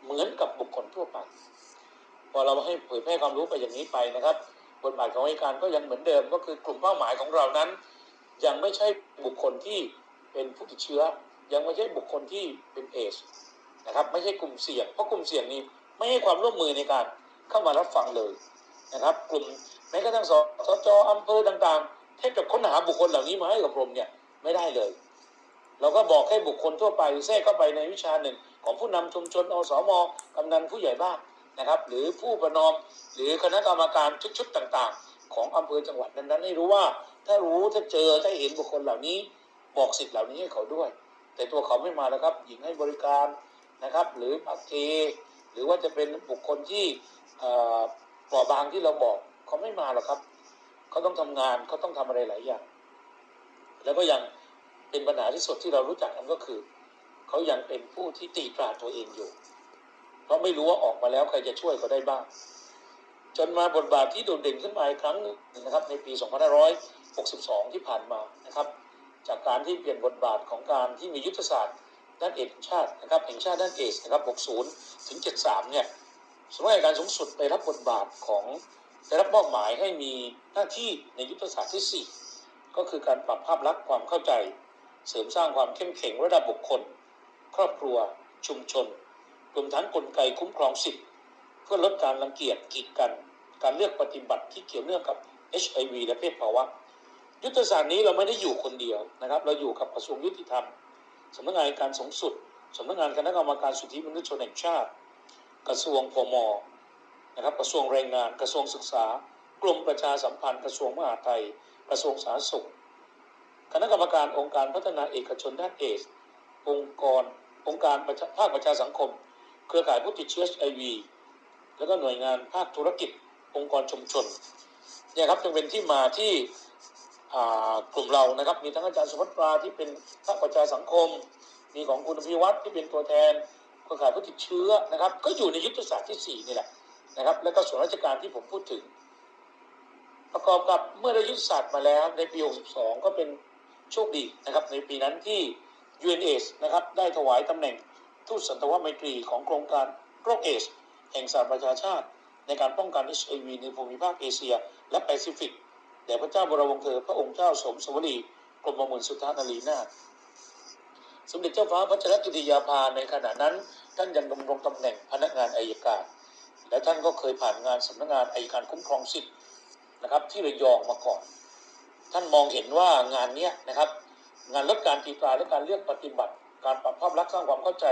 เหมือนกับบุคคลทั่วไปพอเราให้เผยแพร่ความรู้ไปอย่างนี้ไปนะครับบทบาทของอัยการก็ยังเหมือนเดิมก็คือกลุ่มเป้าหมายของเรานั้น ยังไม่ใช่บุคคลที่เป็นผู้ติดเชื้อ ยังไม่ใช่บุคคลที่เป็นเอชนะครับไม่ใช่กลุ่มเสี่ยง เพราะกลุ่มเสี่ยงนี้ไม่ให้ความร่วมมือในการเข้ามารับฟังเลยนะครับ กลุ่มแม้กระทั่งสสจอำเภอต่างๆแทบจะค้นหาบุคคลเหล่านี้มาให้กับกรมเนี่ยไม่ได้เลย เราก็บอกให้บุคคลทั่วไปแทรกเข้าไปในวิชาหนึ่ง ของผู้นำชุมชนอสมกำนันผู้ใหญ่บ้านนะครับ หรือผู้ประนอมหรือคณะกรรมการชุดๆต่าง ๆ ของอำเภอจังหวัดนั้นๆให้รู้ว่า ถ้ารู้ถ้าเจอถ้าเห็นบุคคลเหล่านี้ บอกสิทธิ์เหล่านี้ให้เขาด้วย แต่ตัวเขาไม่มาแล้วครับ หญิงให้บริการนะครับ หรือปักเทหรือว่าจะเป็นบุคคลที่เอ่อเปราะบางที่เราบอกเขาไม่มาหรอกครับ เขาต้องทำงานเขาต้องทำอะไรหลายอย่าง แล้วก็ยังเป็นปัญหาที่สุดที่เรารู้จักกันก็คือ เขายังเป็นผู้ที่ตีตราตัวเองอยู่ เพราะไม่รู้ว่าออกมาแล้วใครจะช่วยเขาได้บ้าง จนมาบทบาทที่โดดเด่นขึ้นมาอีกครั้งนึงนะครับ ในปี 62 ที่ผ่านมานะครับ จากการที่เปลี่ยนบทบาทของการที่มียุทธศาสตร์ด้านเอกชาตินะครับแห่งชาติด้านเอสนะครับ 60 ถึง 73 เนี่ยสำนักงานการสูงสุดไปรับบทบาทของได้รับมอบหมายให้มีหน้าที่ในยุทธศาสตร์ที่ 4 ก็คือการปรับภาพลักษณ์ความเข้าใจ เสริมสร้างความเข้มแข็งระดับบุคคล ครอบครัว ชุมชน รวมทั้งกลไกคุ้มครองสิทธิ์เพื่อลดการรังเกียจกีดกัน การเลือกปฏิบัติที่เกี่ยวเนื่องกับ HIV และเพศภาวะ ยุทธศาสตร์นี้เราไม่ได้อยู่คนเดียวนะครับ เราอยู่กับกระทรวงยุติธรรมสำนักงานการสูงสุดสำนักงานคณะกรรมการสิทธิมนุษยชนแห่งชาติ กระทรวงพมนะครับ กระทรวงแรงงาน กระทรวงศึกษากรมประชาสัมพันธ์ กระทรวงมหาดไทย กระทรวงสาธารณสุข คณะกรรมการองค์การพัฒนาเอกชนด้านเอส องค์กร องค์การภาคประชาสังคม เครือข่ายผู้ติดเชื้อ HIV แล้วก็หน่วยงานภาคธุรกิจ องค์กรชุมชน เนี่ยครับจึงเป็นที่มาที่ กลุ่มเรานะครับ มีทั้งอาจารย์สุภัตราที่เป็นภาคประชาสังคม มีของคุณอภิวัตรที่เป็นตัวแทนเครือข่ายผู้ติดเชื้อนะครับ ก็อยู่ในยุทธศาสตร์ที่สี่นี่แหละนะครับ แล้วก็ส่วนราชการที่ผมพูดถึง ประกอบกับเมื่อได้ยุทธศาสตร์มาแล้วในปี 62 ก็เป็นโชคดีนะครับ ในปีนั้นที่ UNAIDS นะครับได้ถวายตำแหน่งทูตสันถวไมตรีของโครงการโรคเอดส์แห่งสหประชาชาติ ในการป้องกัน HIV ในภูมิภาคเอเชีย และแปซิฟิก แด่พระเจ้าบรมวงศ์เธอพระองค์เจ้าโสมสวลีกรมหมื่นสุทธนารีนาถสมเด็จเจ้าฟ้าพัชรกิติยาภาในขณะนั้น ท่านยังดำรงตำแหน่งพนักงานอัยการ และท่านก็เคยผ่านงานสำนักงานอัยการคุ้มครองสิทธิ์นะครับ ที่ระยองมาก่อน ท่านมองเห็นว่างานนี้นะครับ งานลดการตีตราและการเลือกปฏิบัติ การปรับภาพลักษณ์สร้างความเข้าใจ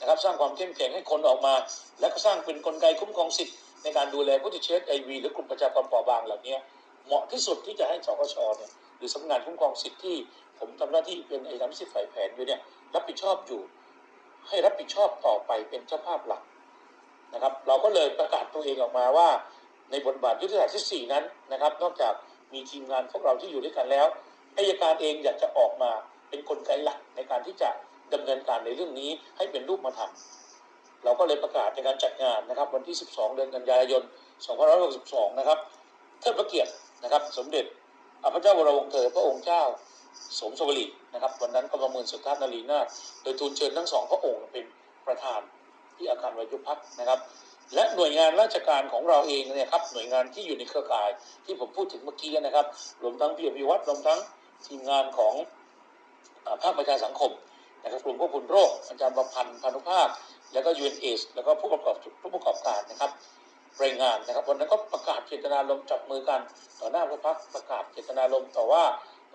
นะครับ สร้างความเข้มแข็งให้คนออกมา และก็สร้างเป็นกลไกคุ้มครองสิทธิ์ในการดูแลผู้ติดเชื้อไอวีหรือกลุ่มประชากรเปราะบางเหล่านี้ เหมาะที่สุดที่จะให้สกชเนี่ยหรือสำนักงานคุ้มครองสิทธิ์ที่ผมทำหน้าที่เป็นเอกอัครสิทธิ์ฝ่ายแผนอยู่เนี่ยรับผิดชอบอยู่ ให้รับผิดชอบต่อไปเป็นเจ้าภาพหลักนะครับ เราก็เลยประกาศตัวเองออกมาว่า ในบทบาทยุทธศาสตร์ที่ 4 นั้นนะครับ นอกจากมีทีมงานพวกเราที่อยู่ด้วยกันแล้วอายการเองอยากจะออกมาเป็นกลไกหลักในการที่จะดำเนินการในเรื่องนี้ให้เป็นรูปธรรมเราก็เลยประกาศในการจัดงานนะครับ วันที่ 12 เดือนกันยายน 2562 นะครับเทิดพระเกียรติ นะครับ สมเด็จพระเจ้าบรวงศ์เธอพระองค์เจ้าสมสวรีนะครับ วันนั้นก็ประเมินสุทธานารีนาถโดยทูลเชิญทั้งสองพระองค์เป็นประธานที่อาคารวายุพักนะครับ และหน่วยงานราชการของเราเองเนี่ยครับหน่วยงานที่อยู่ในเครือข่ายที่ผมพูดถึงเมื่อกี้นะครับรวมทั้งพี่อภิวัตรรวมทั้งทีมงานของภาคประชาสังคมนะครับกลุ่มควบคุมโรคอาจารย์ประพันธ์พานุภาค แล้วก็ UNAIDS แล้วก็ผู้ประกอบผู้ประกอบการนะครับ รายงานนะครับวันนั้นก็ประกาศเจตนารมณ์จับมือกันต่อหน้าพระพักประกาศเจตนารมณ์ต่อว่า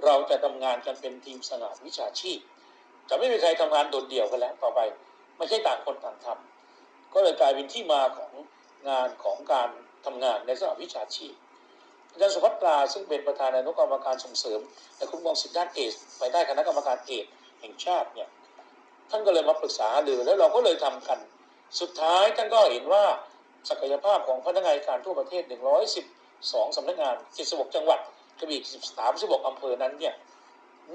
เราจะทำงานกันเป็นทีมสง่าวิชาชีพ จะไม่มีใครทำงานโดดเดี่ยวกันแล้วต่อไป ไม่ใช่ต่างคนต่างทำก็เลยกลายเป็นที่มาของงานของการทำงานในสหวิชาชีพอาจารย์สุภัตราซึ่งเป็นประธานอนุกรรมการส่งเสริมและคุ้มครองสิทธิด้านเอดส์ภายใต้คณะกรรมการเอดส์แห่งชาติเนี่ยท่านก็เลยมาปรึกษาหรือแล้วเราก็เลยทำกัน สุดท้ายท่านก็เห็นว่า ศักยภาพของพนักงานการทั่วประเทศ 112 สำนักงาน 76 จังหวัดกระบี่36 อำเภอนั้นเนี่ย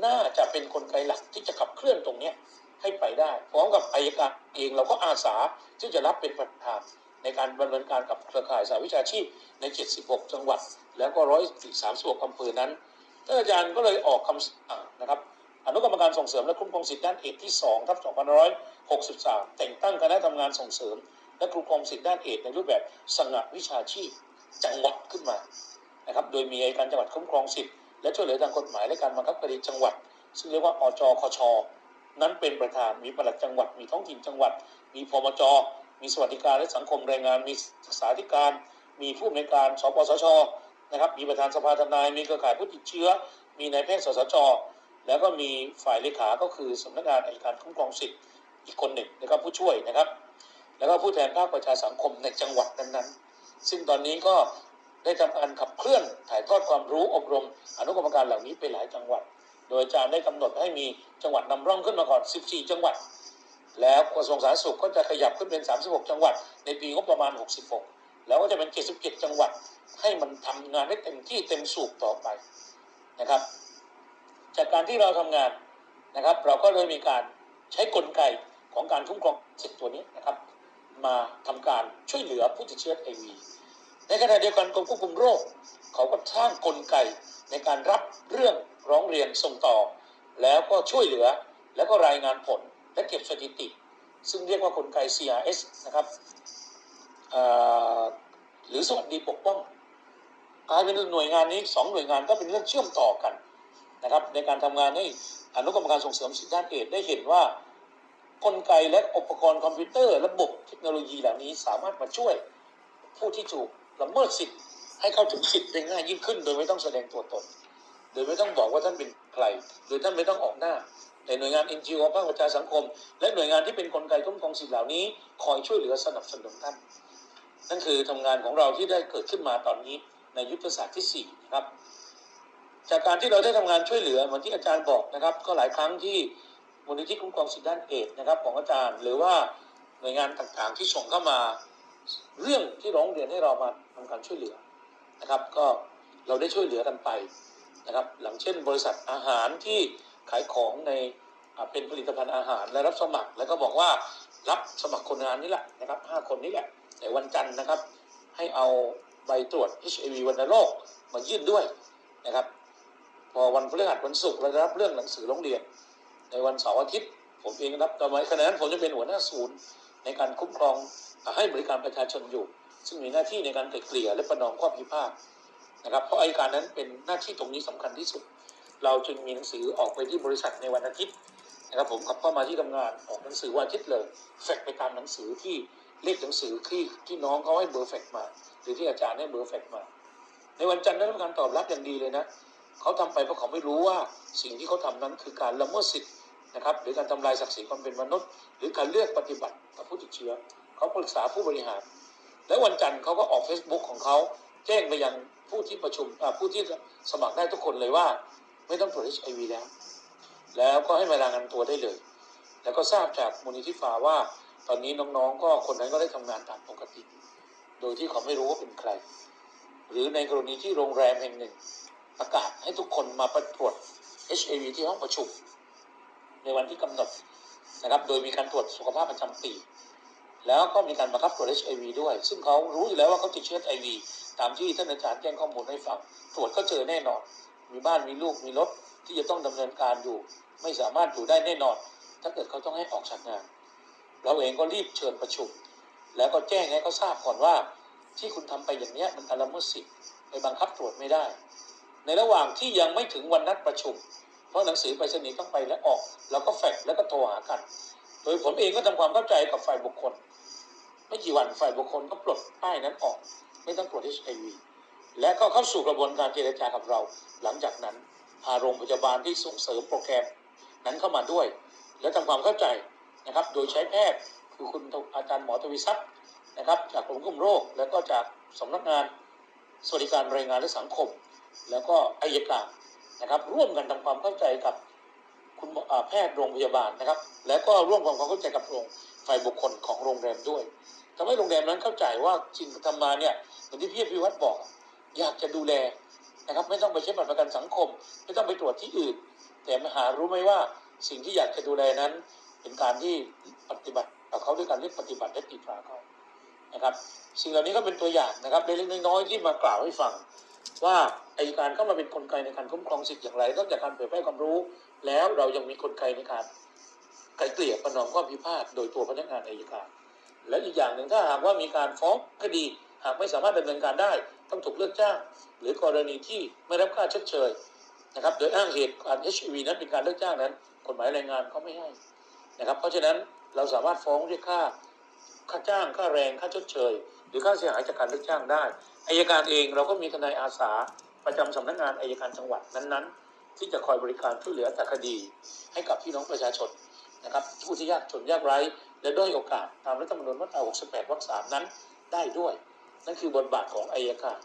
น่าจะเป็นกลไกหลักที่จะขับเคลื่อนตรงเนี้ยให้ไปได้ พร้อมกับอายการเองเราก็อาสาที่จะรับเป็นประธานในการดำเนินการกับเครือข่ายสาวิชาชีพใน 76 จังหวัด แล้วก็136 อำเภอนั้นท่านอาจารย์ก็เลยออกคำสั่งนะครับอนุกรรมการส่งเสริมและคุ้มครองสิทธิด้านเอกที่2ทับ2563 แต่งตั้งคณะทำงานส่งเสริม และคุ้มครองสิทธิ์ด้านเอกในรูปแบบสงะวิชาชีพจังหวัดขึ้นมานะครับ โดยมีอัยการจังหวัดคุ้มครองสิทธิ์และช่วยเหลือทางกฎหมายและการบังคับคดีจังหวัด ซึ่งเรียกว่าอจคช นั้นเป็นประธานมีปลัดจังหวัด มีท้องถิ่นจังหวัด มีพมจ มีสวัสดิการและสังคมแรงงาน มีศึกษาธิการ มีผู้อำนวยการสปสชนะครับมีประธานสภาทนาย มีเครือข่ายผู้ติดเชื้อ มีนายแพทย์สสจ แล้วก็มีฝ่ายเลขา ก็คือสำนักงานอัยการคุ้มครองสิทธิ์อีกคนหนึ่งนะครับผู้ช่วยนะครับ แล้วก็ผู้แทนภาคประชาสังคมในจังหวัดนั้นๆ ซึ่งตอนนี้ก็ได้ทำการขับเคลื่อนถ่ายทอดความรู้อบรม อนุกรรมการเหล่านี้ไปหลายจังหวัด โดยอาจารย์ได้กำหนดให้มีจังหวัดนำร่องขึ้นมาก่อน 14 จังหวัด แล้วกระทรวงสาธารณสุขก็จะขยับขึ้นเป็น 36 จังหวัด ในปีงบประมาณ 66 แล้วก็จะเป็น 77 จังหวัด ให้มันทำงานได้เต็มที่เต็มสูบต่อไปนะครับ จากการที่เราทำงานนะครับ เราก็เลยมีการใช้กลไกของการคุ้มครองสิทธิ์ตัวนี้นะครับ มาทำการช่วยเหลือผู้ติดเชื้อไอวีในขณะเดียวกันกรมควบคุมโรค เขาก็สร้างกลไกในการรับเรื่องร้องเรียนส่งต่อ แล้วก็ช่วยเหลือแล้วก็รายงานผลและเก็บสถิติ ซึ่งเรียกว่ากลไก CRS นะครับหรือสวัสดีปกป้องกลายเป็นหน่วยงานนี้สองหน่วยงานก็เป็นเรื่องเชื่อมต่อกันนะครับในการทำงานให้อนุกรรมการส่งเสริมสิทธิด้านเอดได้เห็นว่า กลไกและอุปกรณ์คอมพิวเตอร์ระบบเทคโนโลยีเหล่านี้สามารถมาช่วย ผู้ที่ถูกละเมิดสิทธิ์ให้เข้าถึงสิทธิ์ได้ง่ายยิ่งขึ้น โดยไม่ต้องแสดงตัวตน โดยไม่ต้องบอกว่าท่านเป็นใคร โดยท่านไม่ต้องออกหน้าแต่หน่วยงาน NGO ภาคประชาสังคม และหน่วยงานที่เป็นกลไกคุ้มครองสิทธิ์เหล่านี้ คอยช่วยเหลือสนับสนุนท่าน นั่นคือทำงานของเราที่ได้เกิดขึ้นมาตอนนี้ในยุทธศาสตร์ที่4นะครับ จากการที่เราได้ทำงานช่วยเหลือเหมือนที่อาจารย์บอกนะครับ ก็หลายครั้งที่ มูลนิธิคุ้มครองสิทธิด้านเอดนะครับของอาจารย์ หรือว่าหน่วยงานต่างๆที่ส่งเข้ามา เรื่องที่ร้องเรียนให้เรามาทำการช่วยเหลือนะครับ ก็เราได้ช่วยเหลือกันไปนะครับ หลังเช่น บริษัทอาหารที่ขายของในเป็นผลิตภัณฑ์อาหารและรับสมัคร แล้วก็บอกว่ารับสมัครคนงานนี่แหละนะครับห้าคนนี้แหละในวันจันทร์นะครับ ให้เอาใบตรวจ HIV วัณโรคมายื่นด้วยนะครับ พอวันพฤหัสวันศุกร์เราได้รับเรื่องหนังสือร้องเรียน ในวันเสาร์อาทิตย์ ผมเองรับต่อมาขณะนั้นผมจะเป็นหัวหน้าศูนย์ในการคุ้มครองให้บริการประชาชนอยู่ ซึ่งมีหน้าที่ในการไกล่เกลี่ยและประนอมข้อพิพาทนะครับ เพราะอัยการนั้นเป็นหน้าที่ตรงนี้สำคัญที่สุด เราจึงมีหนังสือออกไปที่บริษัทในวันอาทิตย์นะครับผมขับเข้ามาที่ทำงานออกหนังสือวันอาทิตย์เลยแฟกซ์ไปตามหนังสือที่เลขหนังสือที่ที่น้องเขาให้เบอร์แฟกซ์มา หรือที่อาจารย์ให้เบอร์แฟกซ์มา ในวันจันทร์ได้รับการตอบรับอย่างดีเลยนะเขาทำไปเพราะเขาไม่รู้ว่าสิ่งที่เขาทำนั้นคือการละเมิดสิทธิ์ นะครับหรือการทำลายศักดิ์ศรีความเป็นมนุษย์ หรือการเลือกปฏิบัติกับผู้ติดเชื้อเขาปรึกษาผู้บริหาร และวันจันทร์เขาก็ออก Facebook ของเขาแจ้งไปยังผู้ที่ประชุมผู้ที่สมัครได้ทุกคนเลยว่า ไม่ต้องตรวจ HIV แล้ว แล้วก็ให้มารายงานตัวได้เลย แล้วก็ทราบจากมูลนิธิฟ้าว่า ตอนนี้น้องๆ ก็คนนั้นก็ได้ทำงานตามปกติ โดยที่เขาไม่รู้ว่าเป็นใคร หรือในกรณีที่โรงแรมแห่งหนึ่งประกาศให้ทุกคนมาประตรวจ HIV ที่ห้องประชุม ในวันที่กำหนดนะครับ โดยมีการตรวจสุขภาพประจำปี แล้วก็มีการบังคับตรวจ HIV ด้วย ซึ่งเขารู้อยู่แล้วว่าเขาติดเชื้อ HIV ตามที่ท่านอาจารย์แจ้งข้อมูลให้ฟัง ตรวจก็เจอแน่นอน มีบ้านมีลูกมีรถที่จะต้องดำเนินการอยู่ ไม่สามารถอยู่ได้แน่นอน ถ้าเกิดเขาต้องให้ออกจากงาน เราเองก็รีบเชิญประชุม แล้วก็แจ้งให้เขาทราบก่อนว่า ที่คุณทำไปอย่างนี้มันการละเมิดสิทธิ์ไปบังคับตรวจไม่ได้ ในระหว่างที่ยังไม่ถึงวันนัดประชุม เพราะหนังสือไปรษณีย์ต้องไปและออกเราก็แฟกแล้วก็โทรหากัน โดยผมเองก็ทำความเข้าใจกับฝ่ายบุคคล ไม่กี่วันฝ่ายบุคคลก็ปลดป้ายนั้นออก ไม่ต้องตรวจ HIV และก็เข้าสู่กระบวนการเจรจากับเรา หลังจากนั้นพาโรงพยาบาลที่ส่งเสริมโปรแกรมนั้นเข้ามาด้วย และทำความเข้าใจนะครับ โดยใช้แพทย์คือคุณอาจารย์หมอทวีศักดิ์นะครับ จากกรมควบคุมโรค แล้วก็จากสำนักงานสวัสดิการแรงงานและสังคม แล้วก็อายการ นะครับ ร่วมกันทำความเข้าใจกับคุณแพทย์โรงพยาบาลนะครับ แล้วก็ร่วมความเข้าใจกับโรงฝ่ายบุคคลของโรงแรมด้วยทำให้โรงแรมนั้นเข้าใจว่าสิ่งที่ทำมาเนี่ยเหมือนที่พี่พิวัตรบอก อยากจะดูแลนะครับ ไม่ต้องไปใช้บัตรประกันสังคม ไม่ต้องไปตรวจที่อื่น แต่มหารู้ไหมว่าสิ่งที่อยากจะดูแลนั้น เป็นการที่ปฏิบัติกับเขาด้วยการเรียกปฏิบัติและตีตราเขานะครับ สิ่งเหล่านี้ก็เป็นตัวอย่างนะครับเล็กๆน้อยๆที่มากล่าวให้ฟัง ว่าอัยการเข้ามาเป็นกลไกในการคุ้มครองสิทธิ์อย่างไรนอกจากการเผยแพร่ความรู้ แล้วเรายังมีกลไกในการไกลเกลี่ยประนอมข้อพิพาทโดยตัวพนักงานอัยการ และอีกอย่างหนึ่งถ้าหากว่ามีการฟ้องคดี หากไม่สามารถดำเนินการได้ ต้องถูกเลิกจ้าง หรือกรณีที่ไม่รับค่าชดเชยนะครับ โดยอ้างเหตุการ HIV นั้นเป็นการเลิกจ้างนั้น กฎหมายแรงงานเขาไม่ให้นะครับ เพราะฉะนั้นเราสามารถฟ้องด้วยกค่าค่าจ้างค่าแรงค่าชดเชย หรือค่าเสียหายจากการเลิกจ้างได้อายการเองเราก็มีทนายอาสาประจำสำนักงานอายการจังหวัดนั้นๆ ที่จะคอยบริการช่วยเหลือแต่คดี ให้กับพี่น้องประชาชนนะครับผู้ที่ยากจนยากไร้ และด้อยโอกาสตามรัฐธรรมนูญมาตรา 68 วรรคสามนั้นได้ด้วย นั่นคือบทบาทของอายการ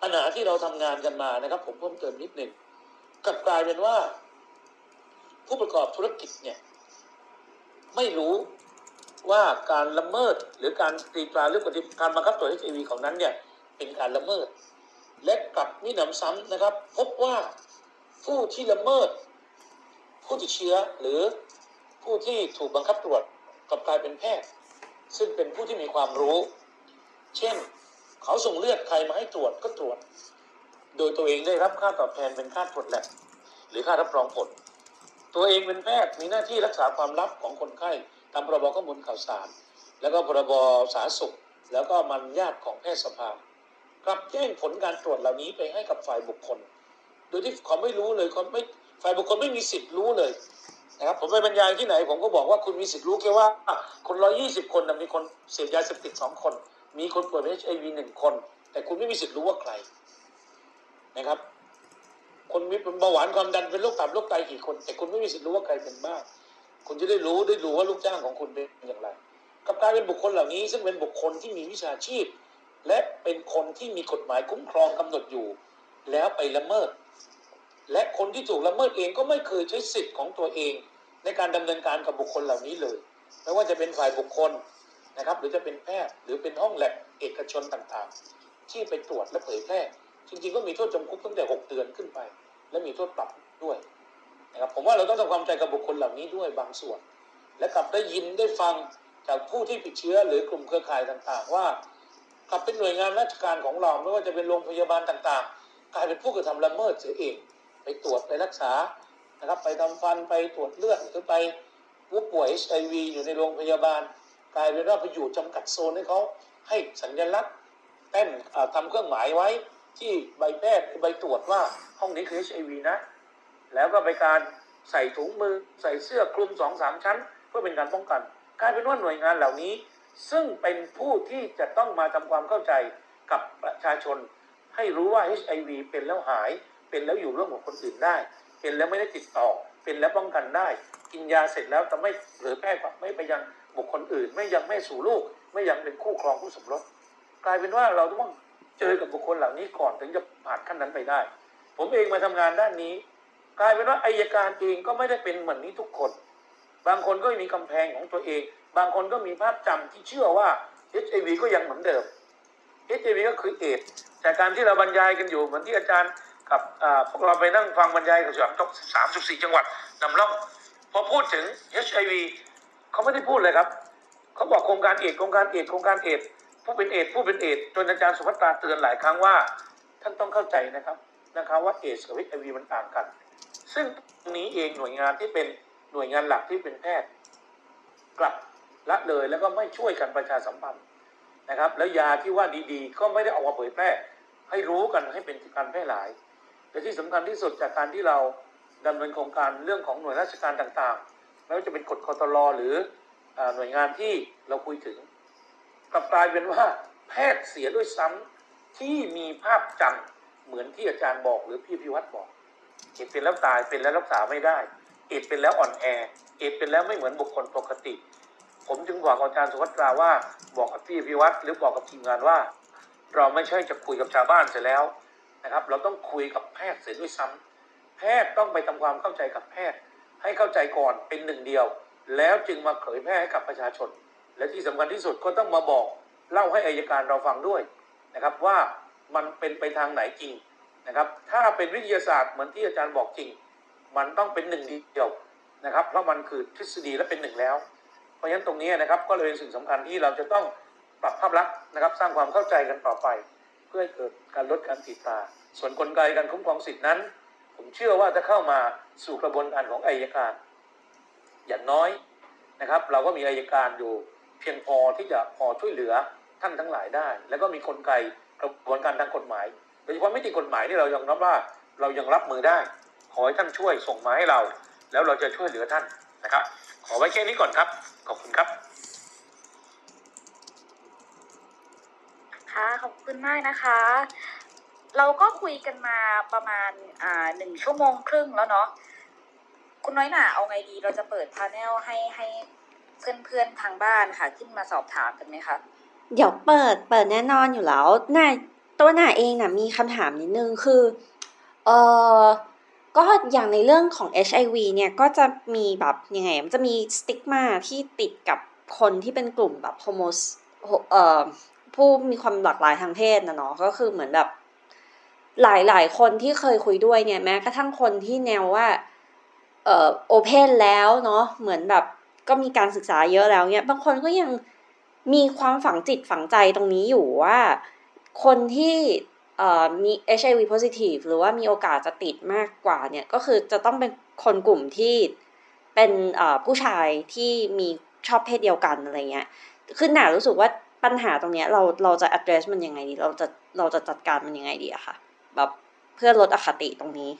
ปัญหาที่เราทำงานกันมานะครับ ผมเพิ่มเติมนิดหนึ่งกลับกลายเป็นว่า ผู้ประกอบธุรกิจเนี่ยไม่รู้ ว่าการละเมิดหรือการตีตราหรือปฏิการบังคับตรวจ HIV ของนั้นเนี่ยเป็นการละเมิด และกลับมิหนำซ้ำนะครับ พบว่าผู้ที่ละเมิด ผู้ติดเชื้อหรือผู้ที่ถูกบังคับตรวจกลับกลายเป็นแพทย์ ซึ่งเป็นผู้ที่มีความรู้ เช่น เขาส่งเลือดใครมาให้ตรวจก็ตรวจ โดยตัวเองได้รับค่าตอบแทนเป็นค่าตรวจแลบหรือค่ารับรองผล ตัวเองเป็นแพทย์มีหน้าที่รักษาความลับของคนไข้ ตามพรบข้อมูลข่าวสาร แล้วก็พรบสาธารณสุข แล้วก็มันญาติของแพทยสภากลับแจ้งผลการตรวจเหล่านี้ไปให้กับฝ่ายบุคคล โดยที่เขาไม่รู้เลยเขาไม่ฝ่ายบุคคลไม่มีสิทธิ์รู้เลยนะครับผมไปบรรยายที่ไหน ผมก็บอกว่าคุณมีสิทธิ์รู้แค่ว่า คนร้อยี่สิบคนมีคนเสพยาเสพติดสองคน มีคนป่วยเป็นเอชไอวีหนึ่งคน แต่คุณไม่มีสิทธิ์รู้ว่าใครนะครับ คนมีเป็นเบาหวานความดันเป็นโรคตับโรคไตกี่คน แต่คุณไม่มีสิทธิ์รู้ว่าใครเป็นบ้าง คุณจะได้รู้ได้รู้ว่าลูกจ้างของคุณเป็นอย่างไรกลับกลายเป็นบุคคลเหล่านี้ ซึ่งเป็นบุคคลที่มีวิชาชีพ และเป็นคนที่มีกฎหมายคุ้มครองกำหนดอยู่ แล้วไปละเมิด และคนที่ถูกละเมิดเองก็ไม่เคยใช้สิทธิ์ของตัวเอง ในการดำเนินการกับบุคคลเหล่านี้เลย ไม่ว่าจะเป็นฝ่ายบุคคลนะครับ หรือจะเป็นแพทย์หรือเป็นห้องแลบเอกชนต่างๆ ที่ไปตรวจและเผยแพร่จริงๆก็มีโทษจำคุกตั้งแต่ 6 เดือนขึ้นไป และมีโทษปรับด้วย นะครับผมว่าเราต้องทำความใจกับบุคคลเหล่านี้ด้วยบางส่วน และกลับได้ยินได้ฟังจากผู้ที่ติดเชื้อหรือกลุ่มเครือข่ายต่างๆ ว่ากลับเป็นหน่วยงานราชการของเราไม่ว่าจะเป็นโรงพยาบาลต่างๆ กลายเป็นผู้กระทำละเมิดเสียเอง ไปตรวจไปรักษานะครับ ไปทำฟันไปตรวจเลือดหรือไปผู้ป่วย HIV อยู่ในโรงพยาบาล กลายเป็นว่าไปอยู่จำกัดโซนให้เขาให้สัญลักษณ์เต้นอ่าทำเครื่องหมายไว้ที่ใบแพทย์ใบตรวจว่าห้องนี้คือ HIV นะ แล้วก็ไปการใส่ถุงมือใส่เสื้อคลุมสองสามชั้น เพื่อเป็นการป้องกันกลายเป็นว่าหน่วยงานเหล่านี้ ซึ่งเป็นผู้ที่จะต้องมาทำความเข้าใจกับประชาชน ให้รู้ว่า HIV เป็นแล้วหายเป็นแล้วอยู่ร่วมกับคนอื่นได้ เป็นแล้วไม่ได้ติดต่อ เป็นแล้วป้องกันได้ กินยาเสร็จแล้วจะไม่เผยแพร่ไม่ไปยังบุคคลอื่น ไม่ยังไม่สู่ลูก ไม่ยังเป็นคู่ครองคู่สมรสกลายเป็นว่าเราต้องเจอกับบุคคลเหล่านี้ก่อนถึงจะผ่านขั้นนั้นไปได้ ผมเองมาทำงานด้านนี้ กลายเป็นว่าอายการเองก็ไม่ได้เป็นเหมือนนี้ทุกคน บางคนก็มีกำแพงของตัวเอง บางคนก็มีภาพจำที่เชื่อว่า HIV ก็ยังเหมือนเดิม HIV ก็คือเอดส์แต่การที่เราบรรยายกันอยู่เหมือนที่อาจารย์กับพวกเราไปนั่งฟังบรรยายกับสามสามสิบสี่จังหวัดนำร่องพอพูดถึง HIV เขาไม่ได้พูดเลยครับ เขาบอกโครงการเอดส์โครงการเอดส์โครงการเอดส์ผู้เป็นเอดส์ผู้เป็นเอดส์จนอาจารย์สุภัทราเตือนหลายครั้งว่า ท่านต้องเข้าใจนะครับนะครับว่าเอดส์กับ HIV มันต่างกัน ซึ่งนี้เองหน่วยงานที่เป็นหน่วยงานหลักที่เป็นแพทย์ กลับละเลยแล้วก็ไม่ช่วยกันประชาสัมพันธ์นะครับ แล้วยาที่ว่าดีๆ ก็ไม่ได้ออกมาเผยแพร่ให้รู้กันให้เป็นการแพร่หลายแต่ที่สำคัญที่สุดจากการที่เราดำเนินโครงการเรื่องของหน่วยราชการต่างๆไม่ว่าจะเป็นกฎคอตลหรืออหน่วยงานที่เราคุยถึงกลับกลายเป็นว่าแพทย์เสียด้วยซ้ำที่มีภาพจำเหมือนที่อาจารย์บอกหรือพี่พิวัตรบอก เอดเป็นแล้วตายเป็นแล้วรักษาไม่ได้เอดเป็นแล้วอ่อนแอเอดเป็นแล้วไม่เหมือนบุคคลปกติ ผมจึงบอกอาจารย์สุวัตราว่าบอกกับพี่พิวัตรหรือบอกกับทีมงานว่า เราไม่ใช่จะคุยกับชาวบ้านเสร็จแล้วนะครับ เราต้องคุยกับแพทย์เสียด้วยซ้ำแพทย์ต้องไปทำความเข้าใจกับแพทย์ ให้เข้าใจก่อนเป็นหนึ่งเดียว แล้วจึงมาเผยแพร่ให้กับประชาชน และที่สำคัญที่สุดก็ต้องมาบอกเล่าให้อายการเราฟังด้วยนะครับว่ามันเป็นไปทางไหนจริง นะครับ ถ้าเป็นวิทยาศาสตร์เหมือนที่อาจารย์บอกจริง มันต้องเป็นหนึ่งเดียวนะครับ เพราะมันคือทฤษฎีและเป็นหนึ่งแล้ว เพราะฉะนั้นตรงนี้นะครับก็เลยเป็นสิ่งสำคัญที่เราจะต้องปรับภาพลักษณ์นะครับ สร้างความเข้าใจกันต่อไป เพื่อให้เกิดการลดการติดตา ส่วนกลไกการคุ้มครองสิทธินั้น ผมเชื่อว่าจะเข้ามาสู่กระบวนการของอายการ อย่างน้อยนะครับ เราก็มีอายการอยู่เพียงพอที่จะพอช่วยเหลือท่านทั้งหลายได้ แล้วก็มีกลไกกระบวนการทางกฎหมาย โดยเฉพาะมิติกฎหมายที่เรายอมรับว่าเรายังรับมือได้ ขอให้ท่านช่วยส่งมาให้เรา แล้วเราจะช่วยเหลือท่านนะครับ ขอไว้แค่นี้ก่อนครับ ขอบคุณครับ ค่ะ ขอบคุณมากนะคะ เราก็คุยกันมาประมาณอ่าหนึ่งชั่วโมงครึ่งแล้วเนาะคุณน้อยหนาเอาไงดี เราจะเปิดพาแนลให้ให้เพื่อนๆทางบ้านค่ะ ขึ้นมาสอบถามกันไหมคะ เดี๋ยวเปิด เปิดแน่นอนอยู่แล้วน่า ตัวหน้าเองน่ะมีคำถามนิดนึงคือเออก็อย่างในเรื่องของ HIV เนี่ยก็จะมีแบบยังไง มันจะมีสติ๊กมาที่ติดกับคนที่เป็นกลุ่มแบบโฮโมสเอ่อผู้มีความหลากหลายทางเพศนะเนาะก็คือเหมือนแบบหลายหลายคนที่เคยคุยด้วยเนี่ยแม้กระทั่งคนที่แนวว่าเอ่อโอเพนแล้วเนาะเหมือนแบบก็มีการศึกษาเยอะแล้วเนี่ยบางคนก็ยังมีความฝังจิตฝังใจตรงนี้อยู่ว่า คนที่เอ่อมี HIV positive หรือว่ามีโอกาสจะติดมากกว่าเนี่ยก็คือจะต้องเป็นคนกลุ่มที่เป็นเอ่อผู้ชายที่มีชอบเพศเดียวกันอะไรเงี้ยคือหนารู้สึกว่าปัญหาตรงเนี้ยเราเราจะ address มันยังไงดีเราจะเราจะจัดการมันยังไงดีอะค่ะแบบเพื่อลดอคติตรงนี้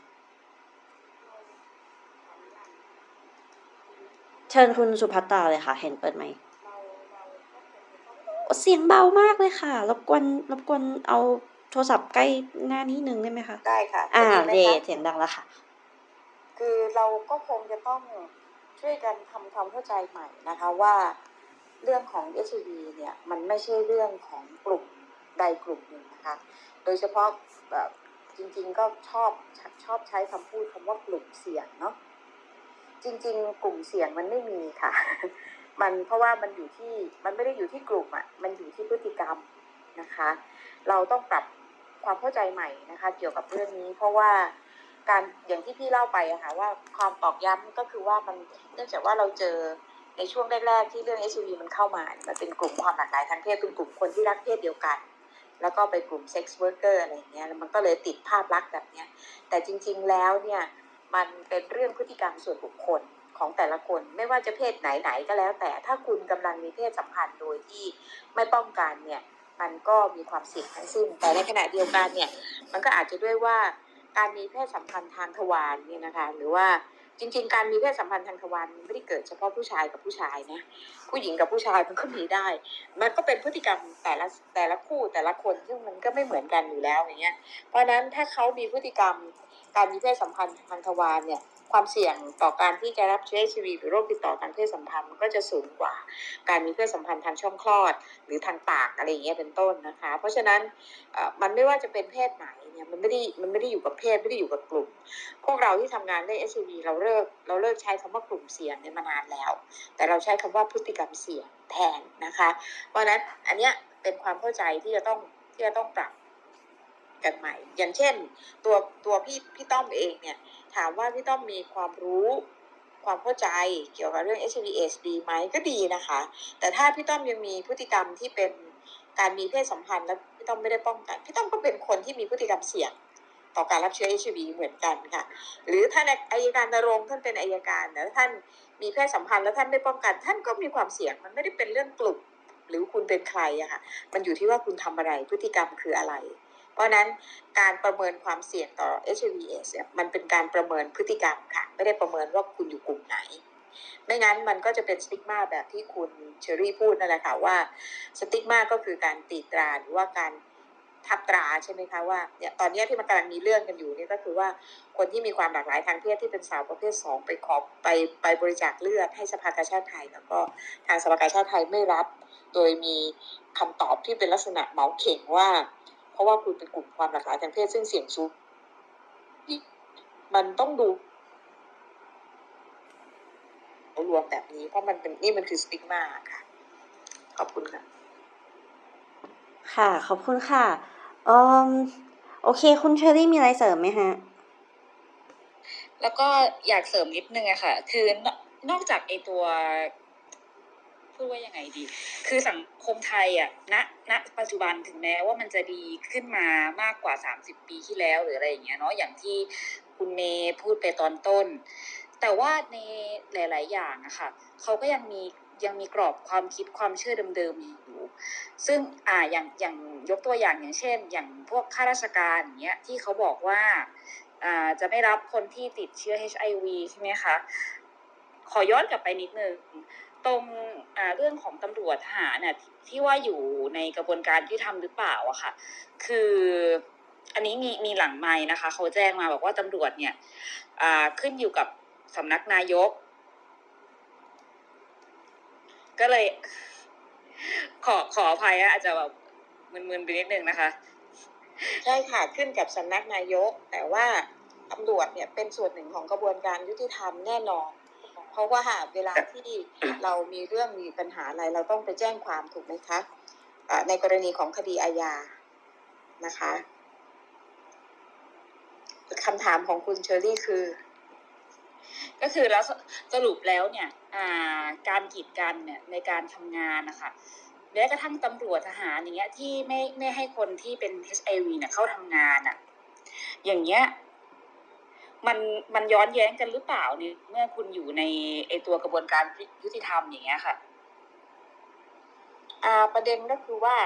เชิญคุณสุภัตตาเลยค่ะ เห็นเปิดไหม เสียงเบามากเลยค่ะ รบกวนรบกวนเอาโทรศัพท์ใกล้หน้านิดนึงได้ไหมคะได้ค่ะอ่าจะดีไหมเดคะเสียงดังแล้วค่ะ คือเราก็คงจะต้องช่วยกันทำความเข้าใจใหม่นะคะว่าเรื่องของ HIV เนี่ยมันไม่ใช่เรื่องของกลุ่มใดกลุ่มหนึ่งนะคะ โดยเฉพาะแบบจริงๆก็ชอบชอบใช้คำพูดคำว่ากลุ่มเสี่ยงเนาะจริง ๆ กลุ่มเสี่ยงมันไม่มีค่ะ มันเพราะว่ามันอยู่ที่มันไม่ได้อยู่ที่กลุ่มอะ่ะมันอยู่ที่พฤติกรรมนะคะ เราต้องปรับความเข้าใจใหม่นะคะ เกี่ยวกับเรื่องนี้ เพราะว่าการอย่างที่พี่เล่าไปอะค่ะว่าความตอกย้ำก็คือว่ามันเนื่องจากว่าเราเจอในช่วงแรกๆที่เรื่อง HIV มันเข้ามา มันเป็นกลุ่มความหลากหลายทางเพศเป็นกลุ่มคนที่รักเพศเดียวกัน แล้วก็ไปกลุ่ม sex worker อะไรเงี้ยแล้วมันก็เลยติดภาพลักษณ์แบบเนี้ยแต่จริงๆแล้วเนี่ยมันเป็นเรื่องพฤติกรรมส่วนบุคคล ของแต่ละคนไม่ว่าจะเพศไหนๆก็แล้ว แต่ถ้าคุณกำลังมีเพศสัมพันธ์โดยที่ไม่ป้องกันเนี่ยมันก็มีความเสี่ยงทั้งสิ้น แต่ในขณะเดียวกันเนี่ยมันก็อาจจะด้วยว่าการมีเพศสัมพันธ์ทางทวารเนี่ยนะคะหรือว่าจริง ๆ การมีเพศสัมพันธ์ทางทวารมันไม่ได้เกิดเฉพาะผู้ชายกับผู้ชายนะผู้หญิงกับผู้ชายมันก็มีได้ มันก็เป็นพฤติกรรมแต่ละแต่ละคู่แต่ละคนซึ่งมันก็ไม่เหมือนกันอยู่แล้วอย่างเงี้ยเพราะฉะนั้นถ้าเขามีพฤติกรรมการมีเพศสัมพันธ์ทางทวารเนี่ย ความเสี่ยงต่อการที่จะรับเชื้อ HIV หรือโรคติดต่อทางเพศสัมพันธ์มันก็จะสูงกว่า การมีเพศสัมพันธ์ทางช่องคลอด หรือทางปากอะไรอย่างเงี้ยเป็นต้นนะคะ เพราะฉะนั้นมันไม่ว่าจะเป็นเพศไหนเนี่ยมันไม่ได้มันไม่ได้อยู่กับเพศไม่ได้อยู่กับกลุ่ม พวกเราที่ทำงานเรื่อง HIV เราเลิกเราเลิกใช้คำว่ากลุ่มเสี่ยงเนี่ยมานานแล้ว แต่เราใช้คำว่าพฤติกรรมเสี่ยงแทนนะคะ เพราะฉะนั้นอันเนี้ยเป็นความเข้าใจที่จะต้องที่จะต้องปรับกันใหม่ อย่างเช่น ตัวตัวพี่พี่ต้อมเองเนี่ย ถามว่าพี่ต้อมมีความรู้ความเข้าใจเกี่ยวกับเรื่อง HIV AIDS ดีไหมก็ดีนะคะ แต่ถ้าพี่ต้อมยังมีพฤติกรรมที่เป็นการมีเพศสัมพันธ์แล้วพี่ต้อมไม่ได้ป้องกันพี่ต้อมก็เป็นคนที่มีพฤติกรรมเสี่ยงต่อการรับเชื้อ HIV เหมือนกันค่ะ หรือท่านอายการนรงค์ท่านเป็นอายการนะท่านมีเพศสัมพันธ์แล้วท่านไม่ป้องกัน ท่านก็มีความเสี่ยงมันไม่ได้เป็นเรื่องกลุ่มหรือคุณเป็นใครอะค่ะ มันอยู่ที่ว่าคุณทำอะไรพฤติกรรมคืออะไร เพราะนั้นการประเมินความเสี่ยงต่อ HIV AIDS เนี่ยมันเป็นการประเมินพฤติกรรมค่ะ ไม่ได้ประเมินว่าคุณอยู่กลุ่มไหน ไม่งั้นมันก็จะเป็นสติ๊กมาแบบที่คุณเชอรี่พูดนั่นแหละค่ะว่าสติ๊กมาก็คือการตีตราหรือว่าการทับตราใช่ไหมคะว่าเนี่ยตอนนี้ที่มันกำลังมีเรื่องกันอยู่เนี่ยก็คือว่าคนที่มีความหลากหลายทางเพศที่เป็นสาวประเภทสองไปขอไปไปบริจาคเลือดให้สภากาชาติไทย แล้วก็ทางสภากาชาติไทยไม่รับ โดยมีคำตอบที่เป็นลักษณะเหมาเข่งว่า เพราะว่าคุณเป็นกลุ่มความหลากหลายทางเพศซึ่งเสี่ยงสูงมันต้องดูรวมแบบนี้ เพราะมันเป็นนี่มันคือสติ๊กมาค่ะ ขอบคุณค่ะ ค่ะ ขอบคุณค่ะเอืมโอเค คุณเชอรี่มีอะไรเสริมไหมฮะ แล้วก็อยากเสริมนิดนึงอะค่ะ คือนนอกจากไอตัว พูดว่ายังไงดี คือสังคมไทยอะณณปัจจุบันถึงแม้ว่ามันจะดีขึ้นมามากกว่า 30 ปีที่แล้วหรืออะไรอย่างเงี้ยเนาะอย่างที่คุณเมย์พูดไปตอนต้น แต่ว่าในหลาย ๆ อย่างอะค่ะเขาก็ยังมียังมีกรอบความคิดความเชื่อเดิมๆอยู่ ซึ่งอ่าอย่างอย่างยกตัวอย่างอย่างเช่น อย่างพวกข้าราชการอย่างเงี้ยที่เขาบอกว่าอ่าจะไม่รับคนที่ติดเชื้อ HIV ใช่ไหมคะ ขอย้อนกลับไปนิดนึง ตรงเรื่องของตำรวจทหารน่ะที่ว่าอยู่ในกระบวนการยุติธรรมหรือเปล่าอะค่ะ คืออันนี้มีมีหลังไม้นะคะ เขาแจ้งมาบอกว่าตำรวจเนี่ยขึ้นอยู่กับสำนักนายก ก็เลย ขอขออภัยอะอาจจะแบบมึนๆไปนิดนึงนะคะ ใช่ค่ะขึ้นกับสำนักนายก แต่ว่าตำรวจเนี่ยเป็นส่วนหนึ่งของกระบวนการยุติธรรมแน่นอน เพราะว่าเวลาที่เรามีเรื่องมีปัญหาอะไร เราต้องไปแจ้งความถูกไหมคะอ่าในกรณีของคดีอาญานะคะคำถามของคุณเชอรี่คือ ก็คือแล้วสสรุปแล้วเนี่ยอ่าการกีดกันเนี่ยในการทำงานนะคะแม้กระทั่งตำรวจทหารอย่างเงี้ยที่ไม่ไม่ให้คนที่เป็น HIV เนี่ยเข้าทำงานอะ่ะ อย่างเงี้ย มันมันย้อนแย้งกันหรือเปล่าเนี่ยเมื่อคุณอยู่ในไอตัวกระบวนการยุติธรรมอย่างเงี้ยค่ะอ่าประเด็นก็คือว่า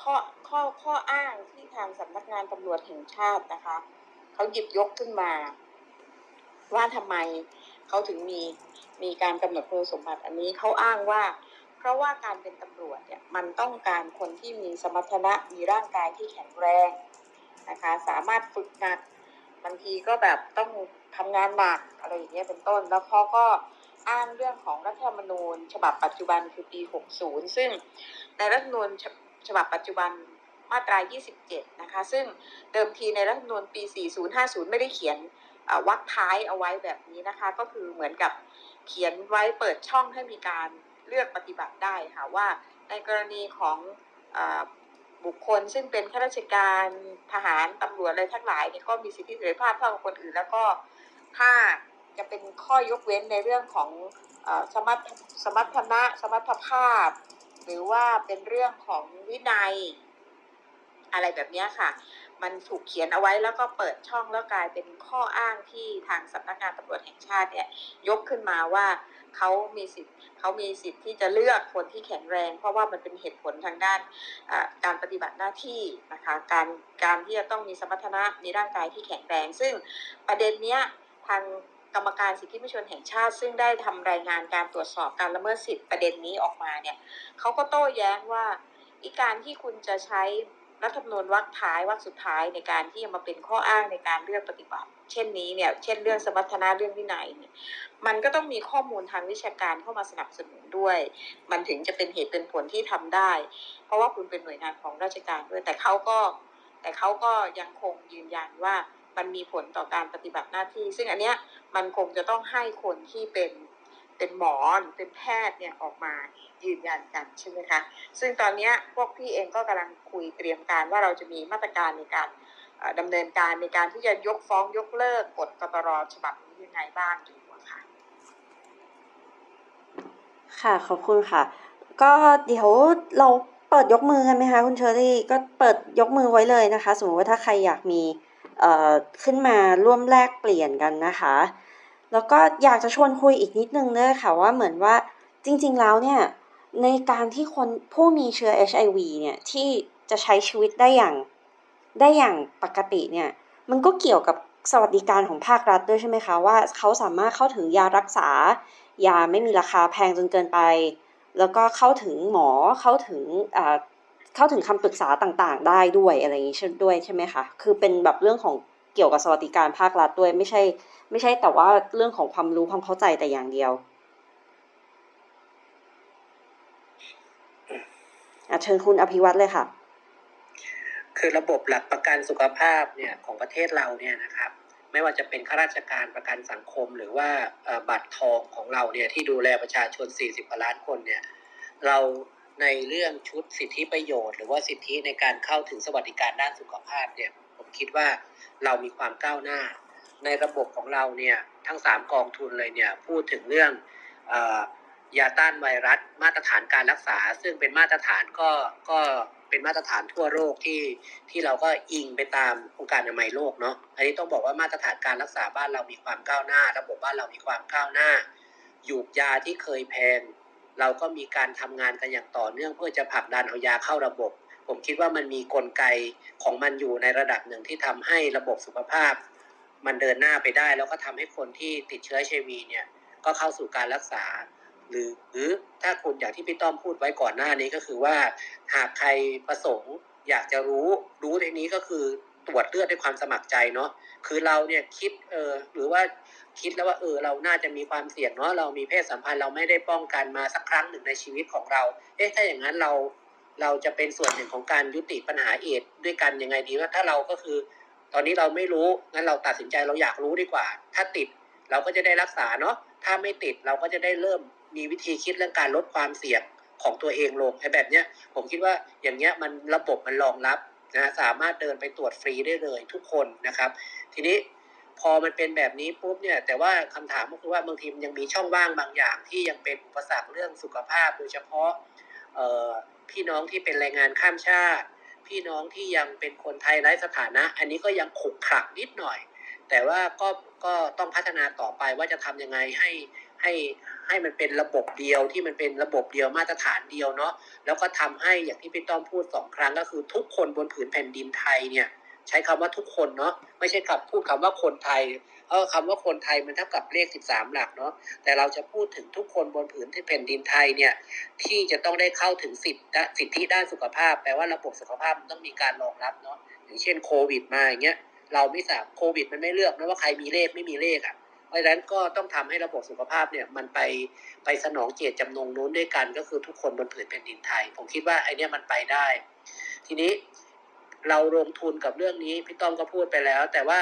ข้อข้อข้ออ้างที่ทางสำนักงานตำรวจแห่งชาตินะคะเขาหยิบยกขึ้นมา ว่าทำไมเขาถึงมีมีการกำหนดคุณสมบัติ อันนี้เขาอ้างว่า เพราะว่าการเป็นตำรวจเนี่ยมันต้องการคนที่มีสมรรถนะมีร่างกายที่แข็งแรงนะคะ สามารถฝึกหนัก บางทีก็แบบต้องทำงานหนักอะไรอย่างเงี้ยเป็นต้น แล้วเขาก็อ้างเรื่องของรัฐธรรมนูญ ฉบับปัจจุบันคือปี 60 ซึ่งในรัฐธรรมนูญฉบับปัจจุบันมาตรา 27 นะคะ ซึ่งเดิมทีในรัฐธรรมนูญปี 4050 ไม่ได้เขียนวรรคท้ายเอาไว้แบบนี้นะคะ ก็คือเหมือนกับเขียนไว้เปิดช่องให้มีการเลือกปฏิบัติได้ค่ะว่าในกรณีของ บุคคล ซึ่งเป็นข้าราชการทหารตำรวจอะไรทั้งหลายเนี่ยก็มีสิทธิเสรีภาพเท่ากับคนอื่น แล้วก็ถ้าจะเป็นข้อยกเว้นในเรื่องของอสมรรถสมรรถนะสมรรถภาพ หรือว่าเป็นเรื่องของวินัย อะไรแบบนี้ค่ะ มันถูกเขียนเอาไว้แล้วก็เปิดช่องแล้วกลายเป็นข้ออ้างที่ทางสำนักงานตำรวจแห่งชาติเนี่ยยกขึ้นมาว่า เขามีสิทธิ์เขามีสิทธิ์ที่จะเลือกคนที่แข็งแรง เพราะว่ามันเป็นเหตุผลทางด้านการปฏิบัติหน้าที่นะคะการการที่จะต้องมีสมรรถนะมีร่างกายที่แข็งแรง ซึ่งประเด็นเนี้ยทางกรรมการสิทธิมนุษยชนแห่งชาติ ซึ่งได้ทำรายงานการตรวจสอบการละเมิดสิทธิประเด็นนี้ออกมาเนี่ยเขาก็โต้แย้งว่าอีการที่คุณจะใช้รัฐธรรมนูญวรรคท้ายวรรคสุดท้ายในการที่จะมาเป็นข้ออ้างในการเลือกปฏิบัติ เช่นนี้เนี่ย เช่นเรื่องสมรรถนะเรื่องวินัยเนี่ยมันก็ต้องมีข้อมูลทางวิชาการเข้ามาสนับสนุนด้วย มันถึงจะเป็นเหตุเป็นผลที่ทำได้ เพราะว่าคุณเป็นหน่วยงานของราชการด้วย แต่เขาก็ แต่เขาก็ยังคงยืนยันว่ามันมีผลต่อการปฏิบัติหน้าที่ ซึ่งอันเนี้ยมันคงจะต้องให้คนที่เป็นเป็นหมอหรือเป็นแพทย์เนี่ยออกมายืนยันกันใช่ไหมคะ ซึ่งตอนนี้พวกพี่เองก็กำลังคุยเตรียมการว่าเราจะมีมาตรการในการ ดำเนินการในการที่จะยกฟ้องยกเลิกกฎกตรฉบับนี้ยังไงบ้างอยู่ค่ะ ค่ะขอบคุณค่ะ ก็เดี๋ยวเราเปิดยกมือกันไหมคะคุณเชอรี่ก็เปิดยกมือไว้เลยนะคะ สมมติว่าถ้าใครอยากมีเอ่อขึ้นมาร่วมแลกเปลี่ยนกันนะคะ แล้วก็อยากจะชวนคุยอีกนิดนึงเนยค่ะว่าเหมือนว่าจริงๆแล้วเนี่ยในการที่คนผู้มีเชื้อ HIV เนี่ยที่จะใช้ชีวิตได้อย่าง ได้อย่างปกติเนี่ยมันก็เกี่ยวกับสวัสดิการของภาครัฐด้วยใช่ไหมคะว่าเขาสามารถเข้าถึงยารักษายาไม่มีราคาแพงจนเกินไป แล้วก็เข้าถึงหมอเข้าถึงอ่าเข้าถึงคำปรึกษาต่างๆ ได้ด้วยอะไรอย่างนี้ด้วยใช่ไหมคะคือเป็นแบบเรื่องของเกี่ยวกับสวัสดิการภาครัฐด้วยไม่ใช่ ไม่ใช่แต่ว่าเรื่องของความรู้ความเข้าใจแต่อย่างเดียวอเชิญคุณอภิวัตรเลยค่ะ คือระบบหลักประกันสุขภาพเนี่ยของประเทศเราเนี่ยนะครับ ไม่ว่าจะเป็นข้าราชการประกันสังคม หรือว่าบัตรทองของเราเนี่ยที่ดูแลประชาชน 40กว่าล้านคนเนี่ยเราในเรื่องชุดสิทธิประโยชน์ หรือว่าสิทธิในการเข้าถึงสวัสดิการด้านสุขภาพเนี่ยผมคิดว่าเรามีความก้าวหน้า ในระบบของเราเนี่ยทั้ง 3 กองทุนเลยเนี่ยพูดถึงเรื่องอยาต้านไวรัสมาตรฐานการรักษา ซึ่งเป็นมาตรฐานก็ก็ เป็นมาตรฐานทั่วโลกที่ที่เราก็อิงไปตามองค์การอนามัยโลกเนาะอันนี้ต้องบอกว่ามาตรฐานการรักษาบ้านเรามีความก้าวหน้า ระบบบ้านเรามีความก้าวหน้าหยูกยาที่เคยแพง เราก็มีการทำงานกันอย่างต่อเนื่องเพื่อจะผลักดันเอายาเข้าระบบ ผมคิดว่ามันมีกลไกของมันอยู่ในระดับหนึ่งที่ทำให้ระบบสุขภาพ มันเดินหน้าไปได้ แล้วก็ทำให้คนที่ติดเชื้อเชวีเนี่ยก็เข้าสู่การรักษา หรือถ้าคุณอย่างที่พี่ต้อมพูดไว้ก่อนหน้านี้ก็คือว่า หากใครประสงค์อยากจะรู้รู้ในนี้ก็คือตรวจเลือดด้วยความสมัครใจเนาะคือเราเนี่ยคิดเออหรือว่าคิดแล้วว่าเออเราน่าจะมีความเสี่ยงเนาะเรามีเพศสัมพันธ์เราไม่ได้ป้องกันมาสักครั้งหนึ่งในชีวิตของเรา เอ๊ะถ้าอย่างนั้นเราเราจะเป็นส่วนหนึ่งของการยุติปัญหาเอดด้วยกันยังไงดีว่าถ้าเราก็คือ ตอนนี้เราไม่รู้งั้นเราตัดสินใจเราอยากรู้ดีกว่า ถ้าติดเราก็จะได้รักษาเนาะถ้าไม่ติดเราก็จะได้เริ่ม มีวิธีคิดเรื่องการลดความเสี่ยงของตัวเองลงไอ้แบบเนี้ยผมคิดว่าอย่างเงี้ยมันระบบมันรองรับนะสามารถเดินไปตรวจฟรีได้เลยทุกคนนะครับ ทีนี้พอมันเป็นแบบนี้ปุ๊บเนี่ยแต่ว่าคำถามก็คือว่าบางทีมันยังมีช่องว่างบางอย่าง ที่ยังเป็นอุปสรรคเรื่องสุขภาพ โดยเฉพาะพี่น้องที่เป็นแรงงานข้ามชาติ พี่น้องที่ยังเป็นคนไทยไร้สถานะ อันนี้ก็ยังขลุกขลักนิดหน่อย แต่ว่าก็ก็ต้องพัฒนาต่อไปว่าจะทำยังไงให้ ให้ให้มันเป็นระบบเดียวที่มันเป็นระบบเดียวมาตรฐานเดียวเนาะแล้วก็ทำให้อย่างที่พี่ต้อมพูดสองครั้งก็คือทุกคนบนผืนแผ่นดินไทยเนี่ยใช้คำว่าทุกคนเนาะไม่ใช่กับพูดคำว่าคนไทยเออคำว่าคนไทยมันเท่ากับเลข 13 หลักเนาะแต่เราจะพูดถึงทุกคนบนผืนที่แผ่นดินไทยเนี่ยที่จะต้องได้เข้าถึงสิทธิสิทธิด้านสุขภาพ แปลว่าระบบสุขภาพมันต้องมีการรองรับเนาะอย่างเช่นโควิดมาอย่างเงี้ยเราไม่สามโควิดมันไม่เลือกนะว่าใครมีเลขไม่มีเลขอะ่ะ ราะฉะนั้นก็ต้องทำให้ระบบสุขภาพเนี่ยมันไปไปสนองเจตจำนงนู้นด้วยกัน ก็คือทุกคนบนผืนแผ่นดินไทย ผมคิดว่าไอเนี้ยมันไปได้ ทีนี้เราลงทุนกับเรื่องนี้พี่ต้อมก็พูดไปแล้ว แต่ว่า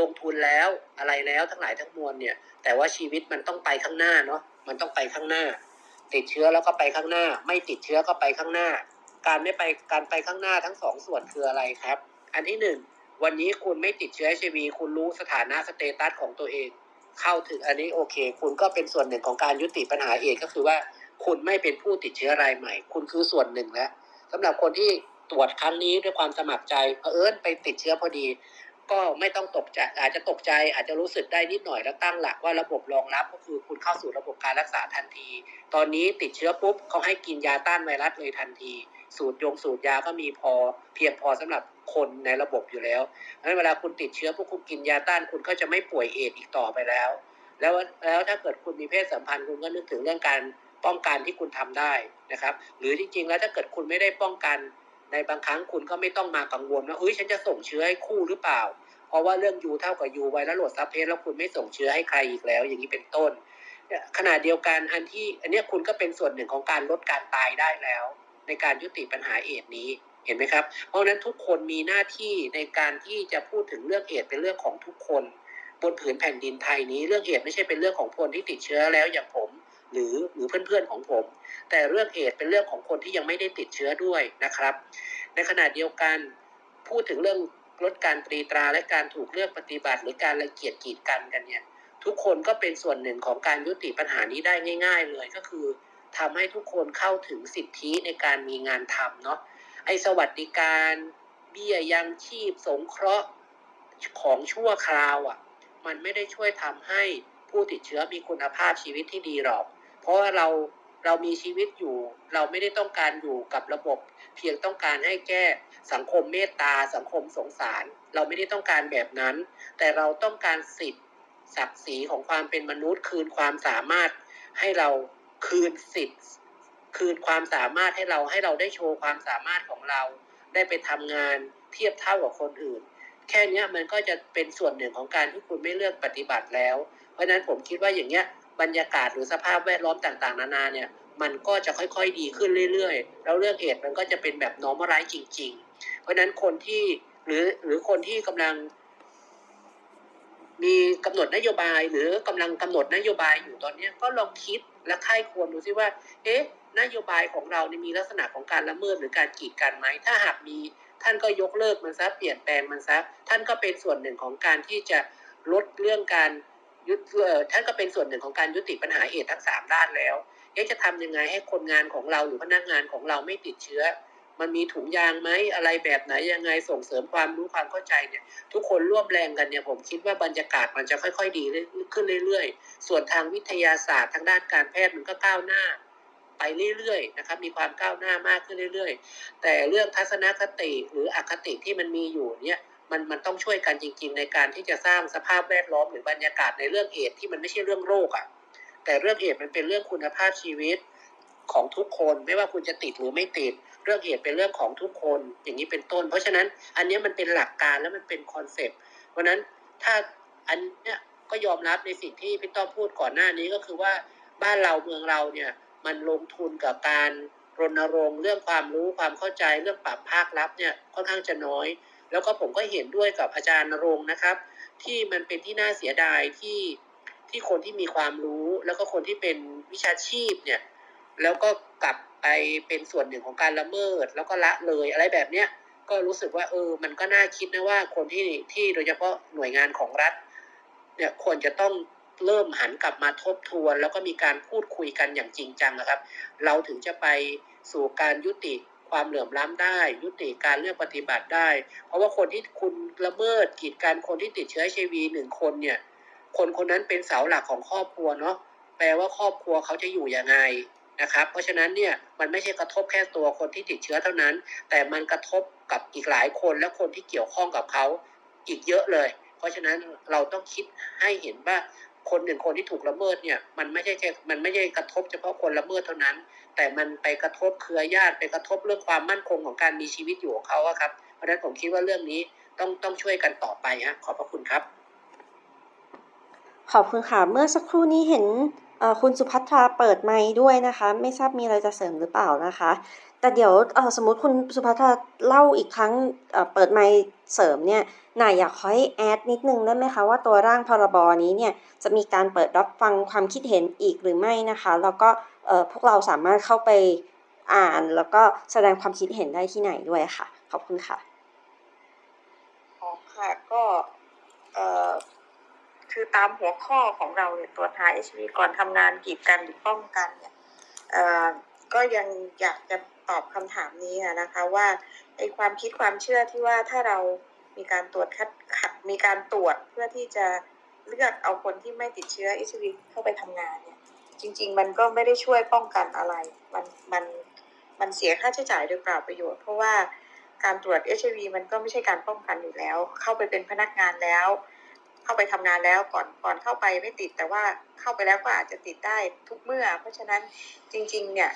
ลงทุนแล้วอะไรแล้วทั้งหลายทั้งมวลเนี่ย แต่ว่าชีวิตมันต้องไปข้างหน้าเนาะมันต้องไปข้างหน้า ติดเชื้อแล้วก็ไปข้างหน้า ไม่ติดเชื้อก็ไปข้างหน้า การไม่ไปการไปข้างหน้าทั้งสองส่วนคืออะไรครับ อันที่หนึ่งวันนี้คุณไม่ติดเชื้อ HIV คุณรู้สถานะสเตตัสของตัวเอง เข้าถึงอันนี้โอเค คุณก็เป็นส่วนหนึ่งของการยุติปัญหาเองก็คือว่า คุณไม่เป็นผู้ติดเชื้อรายใหม่ คุณคือส่วนหนึ่งแล้วสำหรับคนที่ตรวจครั้งนี้ด้วยความสมัครใจเผอิญไปติดเชื้อพอดี ก็ไม่ต้องตกใจอาจจะตกใจอาจจะรู้สึกได้นิดหน่อยแล้วตั้งหลักว่าระบบรองรับก็คือคุณเข้าสู่ระบบการรักษาทันที ตอนนี้ติดเชื้อปุ๊บเขาให้กินยาต้านไวรัสเลยทันที สูตรยงสูตรยาก็มีพอเพียงพอสำหรับ คนในระบบอยู่แล้วเพราะฉะนั้นเวลาคุณติดเชื้อพวกคุณกินยาต้านคุณก็จะไม่ป่วยเอดอีกต่อไปแล้ว แล้วแล้วถ้าเกิดคุณมีเพศสัมพันธ์คุณก็นึกถึงเรื่องการป้องกันที่คุณทำได้นะครับ หรือจริงๆแล้วถ้าเกิดคุณไม่ได้ป้องกันในบางครั้งคุณก็ไม่ต้องมากังวลว่าเฮ้ยฉันจะส่งเชื้อให้คู่หรือเปล่า เพราะว่าเรื่องยูเท่ากับยูไวรัสโหลดซับเพสแล้วคุณไม่ส่งเชื้อให้ใครอีกแล้ว อย่างนี้เป็นต้นขณะเดียวกันอันที่อันนี้คุณก็เป็นส่วนหนึ่งของการลดการตายได้แล้ว ในการยุติปัญหาเอดนี้ เห็นไหมครับ เพราะฉะนั้นทุกคนมีหน้าที่ในการที่จะพูดถึงเรื่องเอดเป็นเรื่องของทุกคน บนผืนแผ่นดินไทยนี้เรื่องเอดไม่ใช่เป็นเรื่องของคนที่ติดเชื้อแล้วอย่างผม หรือหรือเพื่อนๆของผม แต่เรื่องเอดเป็นเรื่องของคนที่ยังไม่ได้ติดเชื้อด้วยนะครับ ในขณะเดียวกันพูดถึงเรื่องลดการตรีตราและการถูกเลือกปฏิบัติ หรือการรังเกียจกีดกันกันเนี่ยทุกคนก็เป็นส่วนหนึ่งของการยุติปัญหานี้ได้ง่าย ๆ เลยก็คือทำให้ทุกคนเข้าถึงสิทธิในการมีงานทำเนาะ ไอ้สวัสดิการ เบี้ยยังชีพสงเคราะห์ของชั่วคราวอะ มันไม่ได้ช่วยทำให้ผู้ติดเชื้อมีคุณภาพชีวิตที่ดีหรอก เพราะว่าเราเรามีชีวิตอยู่ เราไม่ได้ต้องการอยู่กับระบบ เพียงต้องการให้แก้สังคมเมตตา สังคมสงสาร เราไม่ได้ต้องการแบบนั้น แต่เราต้องการสิทธิ์ศักดิ์ศรีของความเป็นมนุษย์คืนความสามารถให้เราคืนสิทธิ์ คืนความสามารถให้เราให้เราได้โชว์ความสามารถของเรา ได้ไปทำงานเทียบเท่ากับคนอื่น แค่นี้มันก็จะเป็นส่วนหนึ่งของการที่คุณไม่เลือกปฏิบัติแล้ว เพราะฉะนั้นผมคิดว่าอย่างเงี้ยบรรยากาศหรือสภาพแวดล้อมต่างๆ นานาเนี่ยมันก็จะค่อยๆดีขึ้นเรื่อยๆ แล้วเรื่องเอดมันก็จะเป็นแบบ normalize จริง ๆ เพราะฉะนั้นคนที่หรือหรือคนที่กำลัง มีกำหนดนโยบาย หรือกำลังกำหนดนโยบายอยู่ตอนเนี้ก็ลองคิดและค่ายควรดูซิว่า เอ๊ะ นโยบายของเรานี่มีลักษณะของการละเมิดหรือการกีดกันไหม ถ้าหากมีท่านก็ยกเลิกมันซะเปลี่ยนแปลงมันซะท่านก็เป็นส่วนหนึ่งของการที่จะลดเรื่องการยุดเอ่อท่านก็เป็นส่วนหนึ่งของการยุติปัญหาเอดส์ทั้งสามด้านแล้วเอ๊ะจะทำยังไงให้คนงานของเราหรือพนักงานของเราไม่ติดเชื้อ มันมีถุงยางไหมอะไรแบบไหนยังไงส่งเสริมความรู้ความเข้าใจเนี่ย ทุกคนร่วมแรงกันเนี่ยผมคิดว่าบรรยากาศมันจะค่อย ๆ ดีขึ้นเรื่อย ๆ ส่วนทางวิทยาศาสตร์ทางด้านการแพทย์มันก็ก้าวหน้า ไปเรื่อยๆนะครับมีความก้าวหน้ามากขึ้นเรื่อย ๆ แต่เรื่องทัศนคติหรืออคติที่มันมีอยู่เนี่ยมันมันต้องช่วยกันจริง ๆ ในการที่จะสร้างสภาพแวดล้อมหรือบรรยากาศในเรื่องเอดที่มันไม่ใช่เรื่องโรคอะ่ะแต่เรื่องเอดมันเป็นเรื่องคุณภาพชีวิตของทุกคนไม่ว่าคุณจะติดหรือไม่ติด เรื่องเอดเป็นเรื่องของทุกคนอย่างนี้เป็นต้น เพราะฉะนั้นอันนี้มันเป็นหลักการแล้วมันเป็นคอนเซปต์เพราะฉะนั้นถ้าอันเนี้ยก็ยอมรับในสิ่งที่พี่ต้อมพูดก่อนหน้านี้ก็คือว่าบ้านเราเมืองเราเนี่ย มันลงทุนกับการรณรงค์เรื่องความรู้ความเข้าใจเรื่องปรับภาครับเนี่ยค่อนข้างจะน้อย แล้วก็ผมก็เห็นด้วยกับอาจารย์นรงค์นะครับ ที่มันเป็นที่น่าเสียดายที่ที่คนที่มีความรู้ แล้วก็คนที่เป็นวิชาชีพเนี่ยแล้วก็กลับไปเป็นส่วนหนึ่งของการละเมิด แล้วก็ละเลยอะไรแบบเนี้ยก็รู้สึกว่าเออมันก็น่าคิดนะว่าคนที่ที่โดยเฉพาะหน่วยงานของรัฐเนี่ยควรจะต้อง เริ่มหันกลับมาทบทวน แล้วก็มีการพูดคุยกันอย่างจริงจังนะครับ เราถึงจะไปสู่การยุติความเหลื่อมล้ำได้ ยุติการเลือกปฏิบัติได้ เพราะว่าคนที่คุณละเมิดกีดกันคนที่ติดเชื้อ HIV หนึ่งคนเนี่ย คนคนนั้นเป็นเสาหลักของครอบครัวเนาะแปลว่าครอบครัวเขาจะอยู่ยังไงนะครับ เพราะฉะนั้นเนี่ยมันไม่ใช่กระทบแค่ตัวคนที่ติดเชื้อเท่านั้น แต่มันกระทบกับอีกหลายคนและคนที่เกี่ยวข้องกับเขาอีกเยอะเลย เพราะฉะนั้นเราต้องคิดให้เห็นว่า คนหนึ่งคนที่ถูกละเมิดเนี่ยมันไม่ใช่แค่มันไม่ใช่กระทบเฉพาะคนละเมิดเท่านั้น แต่มันไปกระทบเครือญาติไปกระทบเรื่องความมั่นคงของการมีชีวิตอยู่ของเขาครับ เพราะฉะนั้นผมคิดว่าเรื่องนี้ต้องต้องช่วยกันต่อไปฮะขอบพระคุณครับ ขอบคุณค่ะ เมื่อสักครู่นี้เห็นคุณสุภัทราเปิดไมค์ด้วยนะคะ ไม่ทราบมีอะไรจะเสริมหรือเปล่านะคะ แต่เดี๋ยวสมมติคุณสุภัทราเล่าอีกครั้งเปิดไมค์เสริมเนี่ย นายอยากขอให้แอดนิดนึงได้ไหมคะว่าตัวร่างพรบนี้เนี่ยจะมีการเปิดรับฟังความคิดเห็นอีกหรือไม่นะคะ แล้วก็พวกเราสามารถเข้าไปอ่าน แล้วก็แสดงความคิดเห็นได้ที่ไหนด้วยค่ะ ขอบคุณค่ะอ๋อค่ะก็คือตามหัวข้อของเราเนี่ยตัวทาย HIV ก่อนทำงานกีดกันหรือป้องกันเนี่ยก็ยังอยากจะตอบคำถามนี้นะคะว่าไอความคิดความเชื่อที่ว่าถ้าเรา มีการตรวจคัดขัดมีการตรวจเพื่อที่จะเลือกเอาคนที่ไม่ติดเชื้อ HIV เข้าไปทำงานเนี่ย จริง ๆ มันก็ไม่ได้ช่วยป้องกันอะไร มันมันมันเสียค่าใช้จ่ายโดยเปล่าประโยชน์ เพราะว่าการตรวจ HIV มันก็ไม่ใช่การป้องกันอยู่แล้ว เข้าไปเป็นพนักงานแล้ว เข้าไปทำงานแล้วก่อนก่อนเข้าไปไม่ติด แต่ว่าเข้าไปแล้วก็อาจจะติดได้ทุกเมื่อ เพราะฉะนั้นจริง ๆ เนี่ย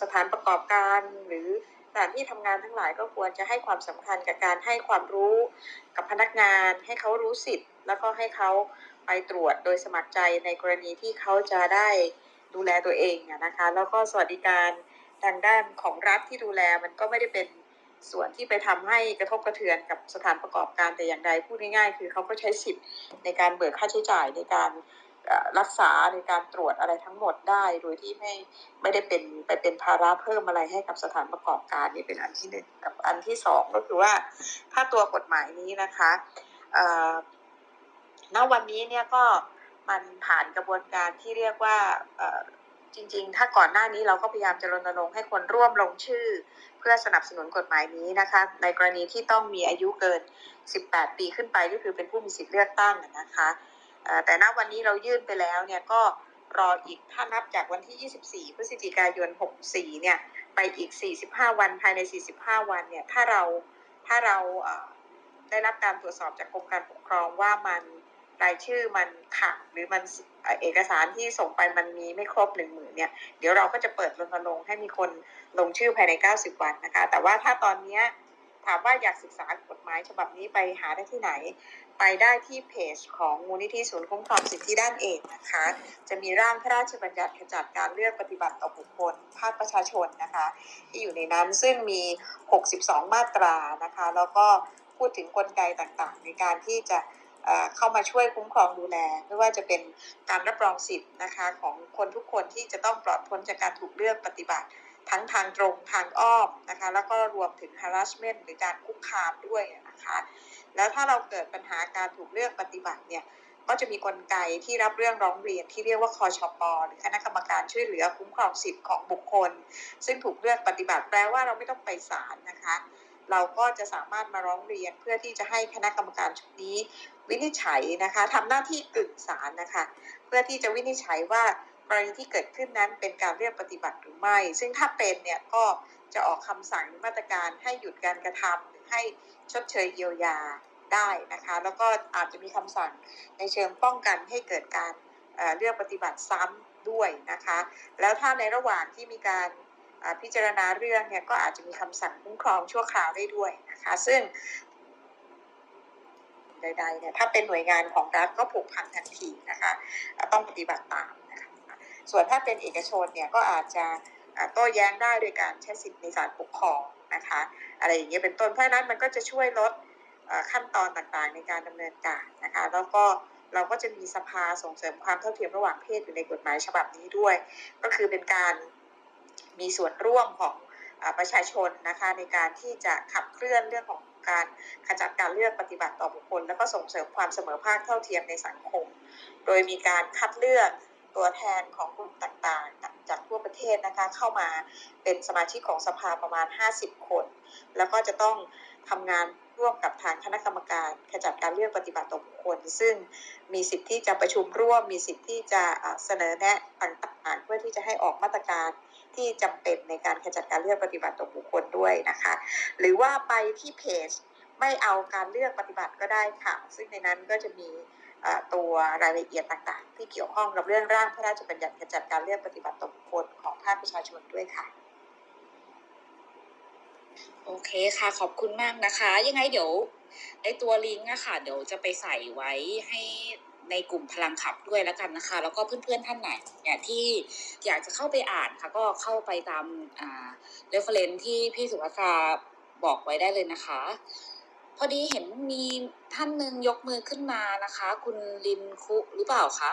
สถานประกอบการหรือ สถานที่ทำงานทั้งหลายก็ควรจะให้ความสำคัญกับการให้ความรู้กับพนักงาน ให้เขารู้สิทธิ์ แล้วก็ให้เขาไปตรวจโดยสมัครใจในกรณีที่เขาจะได้ดูแลตัวเองนะคะ แล้วก็สวัสดิการทางด้านของรัฐที่ดูแลมันก็ไม่ได้เป็นส่วนที่ไปทำให้กระทบกระเทือนกับสถานประกอบการแต่อย่างใดพูดง่ายๆ คือเขาก็ใช้สิทธิ์ในการเบิกค่าใช้จ่ายในการ รักษาในการตรวจอะไรทั้งหมดได้ โดยที่ไม่ไม่ได้เป็นไปเป็นภาระเพิ่มอะไรให้กับสถานประกอบการนี่เป็นอันที่หนึ่งกับอันที่สองก็คือว่าถ้าตัวกฎหมายนี้นะคะเอ่อณวันนี้เนี่ยก็มันผ่านกระบวนการที่เรียกว่าจริงๆ ถ้าก่อนหน้านี้เราก็พยายามจะรณรงค์ให้คนร่วมลงชื่อ เพื่อสนับสนุนกฎหมายนี้นะคะ ในกรณีที่ต้องมีอายุเกิน 18 ปีขึ้นไปก็คือเป็นผู้มีสิทธิ์เลือกตั้งนะคะ แต่ณวันนี้เรายื่นไปแล้วเนี่ยก็รออีกถ้านับจากวันที่ 24 พฤศจิกายน 64 เนี่ย ไปอีก 45 วันภายใน 45 วันเนี่ย ถ้าเราถ้าเราได้รับการตรวจสอบจากกรมการปกครองว่ามันรายชื่อมันขาดหรือมันเอกสารที่ส่งไปมันมีไม่ครบหนึ่งหมื่นเนี่ย เดี๋ยวเราก็จะเปิดรณรงค์ให้มีคนลงชื่อภายใน 90 วันนะคะ แต่ว่าถ้าตอนนี้ถามว่าอยากศึกษากฎหมายฉบับนี้ไปหาได้ที่ไหน ไปได้ที่เพจของมูลนิธิศูนย์คุ้มครองสิทธิด้านเอกนะคะ จะมีร่างพระราชบัญญัติขจัดการเลือกปฏิบัติต่อบุคคลภาคประชาชนนะคะ ที่อยู่ในนั้นซึ่งมี 62 มาตรานะคะ แล้วก็พูดถึงกลไกต่างๆ ในการที่จะเข้ามาช่วยคุ้มครองดูแล ไม่ว่าจะเป็นการรับรองสิทธิ์นะคะของคนทุกคนที่จะต้องปลอดพ้นจากการถูกเลือกปฏิบัติทั้งทางตรงทางอ้อมนะคะ แล้วก็รวมถึง harassment หรือการคุกคามด้วยนะคะ แล้วถ้าเราเกิดปัญหาการถูกเลือกปฏิบัติเนี่ยก็จะมีกลไกที่รับเรื่องร้องเรียนที่เรียกว่าคอชปหรือคณะกรรมการช่วยเหลือคุ้มครองสิทธิ์ของบุคคล ซึ่งถูกเลือกปฏิบัติแปลว่าเราไม่ต้องไปศาลนะคะ เราก็จะสามารถมาร้องเรียนเพื่อที่จะให้คณะกรรมการชุดนี้ วินิจฉัยนะคะทำหน้าที่กึ่งศาลนะคะ เพื่อที่จะวินิจฉัยว่ากรณีที่เกิดขึ้นนั้นเป็นการเลือกปฏิบัติหรือไม่ ซึ่งถ้าเป็นเนี่ยก็จะออกคำสั่งหรือมาตรการให้หยุดการกระทำหรือ ให้ชดเชยเยียวยาได้นะคะ แล้วก็อาจจะมีคำสั่งในเชิงป้องกันให้เกิดการเอ่อเลือกปฏิบัติซ้ำด้วยนะคะ แล้วถ้าในระหว่างที่มีการาพิจารณาเรื่องเนี่ยก็อาจจะมีคำสั่งคุ้มครองชั่วคราวได้ด้วยนะคะ ซึ่งใดๆเนี่ยถ้าเป็นหน่วยงานของรัฐก็ผูกพันทันทีนะคะต้องปฏิบัติตามนะคะส่วนถ้าเป็นเอกชนเนี่ยก็อาจจะโต้แย้งได้โดยการใช้สิทธิในศาลปกครอง นะคะ อะไรอย่างเงี้ยเป็นต้นเพราะฉะนั้นมันก็จะช่วยลดขั้นตอนต่างๆในการดำเนินการนะคะ แล้วก็เราก็จะมีสภาส่งเสริมความเท่าเทียมระหว่างเพศอยู่ในกฎหมายฉบับนี้ด้วย ก็คือเป็นการมีส่วนร่วมของอประชาชนนะคะในการที่จะขับเคลื่อนเรื่องของการขจัดการเลือกปฏิบัติต่อบุคคล แล้วก็ส่งเสริมความเสมอภาคเท่าเทียมในสังคม โดยมีการคัดเลือก ตัวแทนของกลุ่มต่างๆ จากทั่วประเทศนะคะเข้ามาเป็นสมาชิกของสภาประมาณ 50 คน แล้วก็จะต้องทำงานร่วมกับทางคณะกรรมการขจัดการเลือกปฏิบัติต่อบุคคล ซึ่งมีสิทธิ์ที่จะประชุมร่วม มีสิทธิ์ที่จะเสนอแนะต่างๆ เพื่อที่จะให้ออกมาตรการที่จำเป็นในการขจัดการเลือกปฏิบัติต่อบุคคลด้วยนะคะ หรือว่าไปที่เพจไม่เอาการเลือกปฏิบัติก็ได้ค่ะ ซึ่งในนั้นก็จะมี ตัวรายละเอียดต่างๆ ที่เกี่ยวข้องกับเรื่องร่างพระราชบัญญัติขจัดการเลือกปฏิบัติต่อบุคคลของภาคประชาชนด้วยค่ะ โอเคค่ะ ขอบคุณมากนะคะ ยังไงเดี๋ยวไอตัวลิงก์อะค่ะ เดี๋ยวจะไปใส่ไว้ให้ในกลุ่มพลังขับด้วยแล้วกันนะคะ แล้วก็เพื่อนๆท่านไหนเนี่ยที่อยากจะเข้าไปอ่านค่ะ ก็เข้าไปตามอ่า reference ที่พี่สุภัทราบอกไว้ได้เลยนะคะ พอดีเห็นมีท่านหนึ่งยกมือขึ้นมานะคะ คุณลินคุหรือเปล่าคะ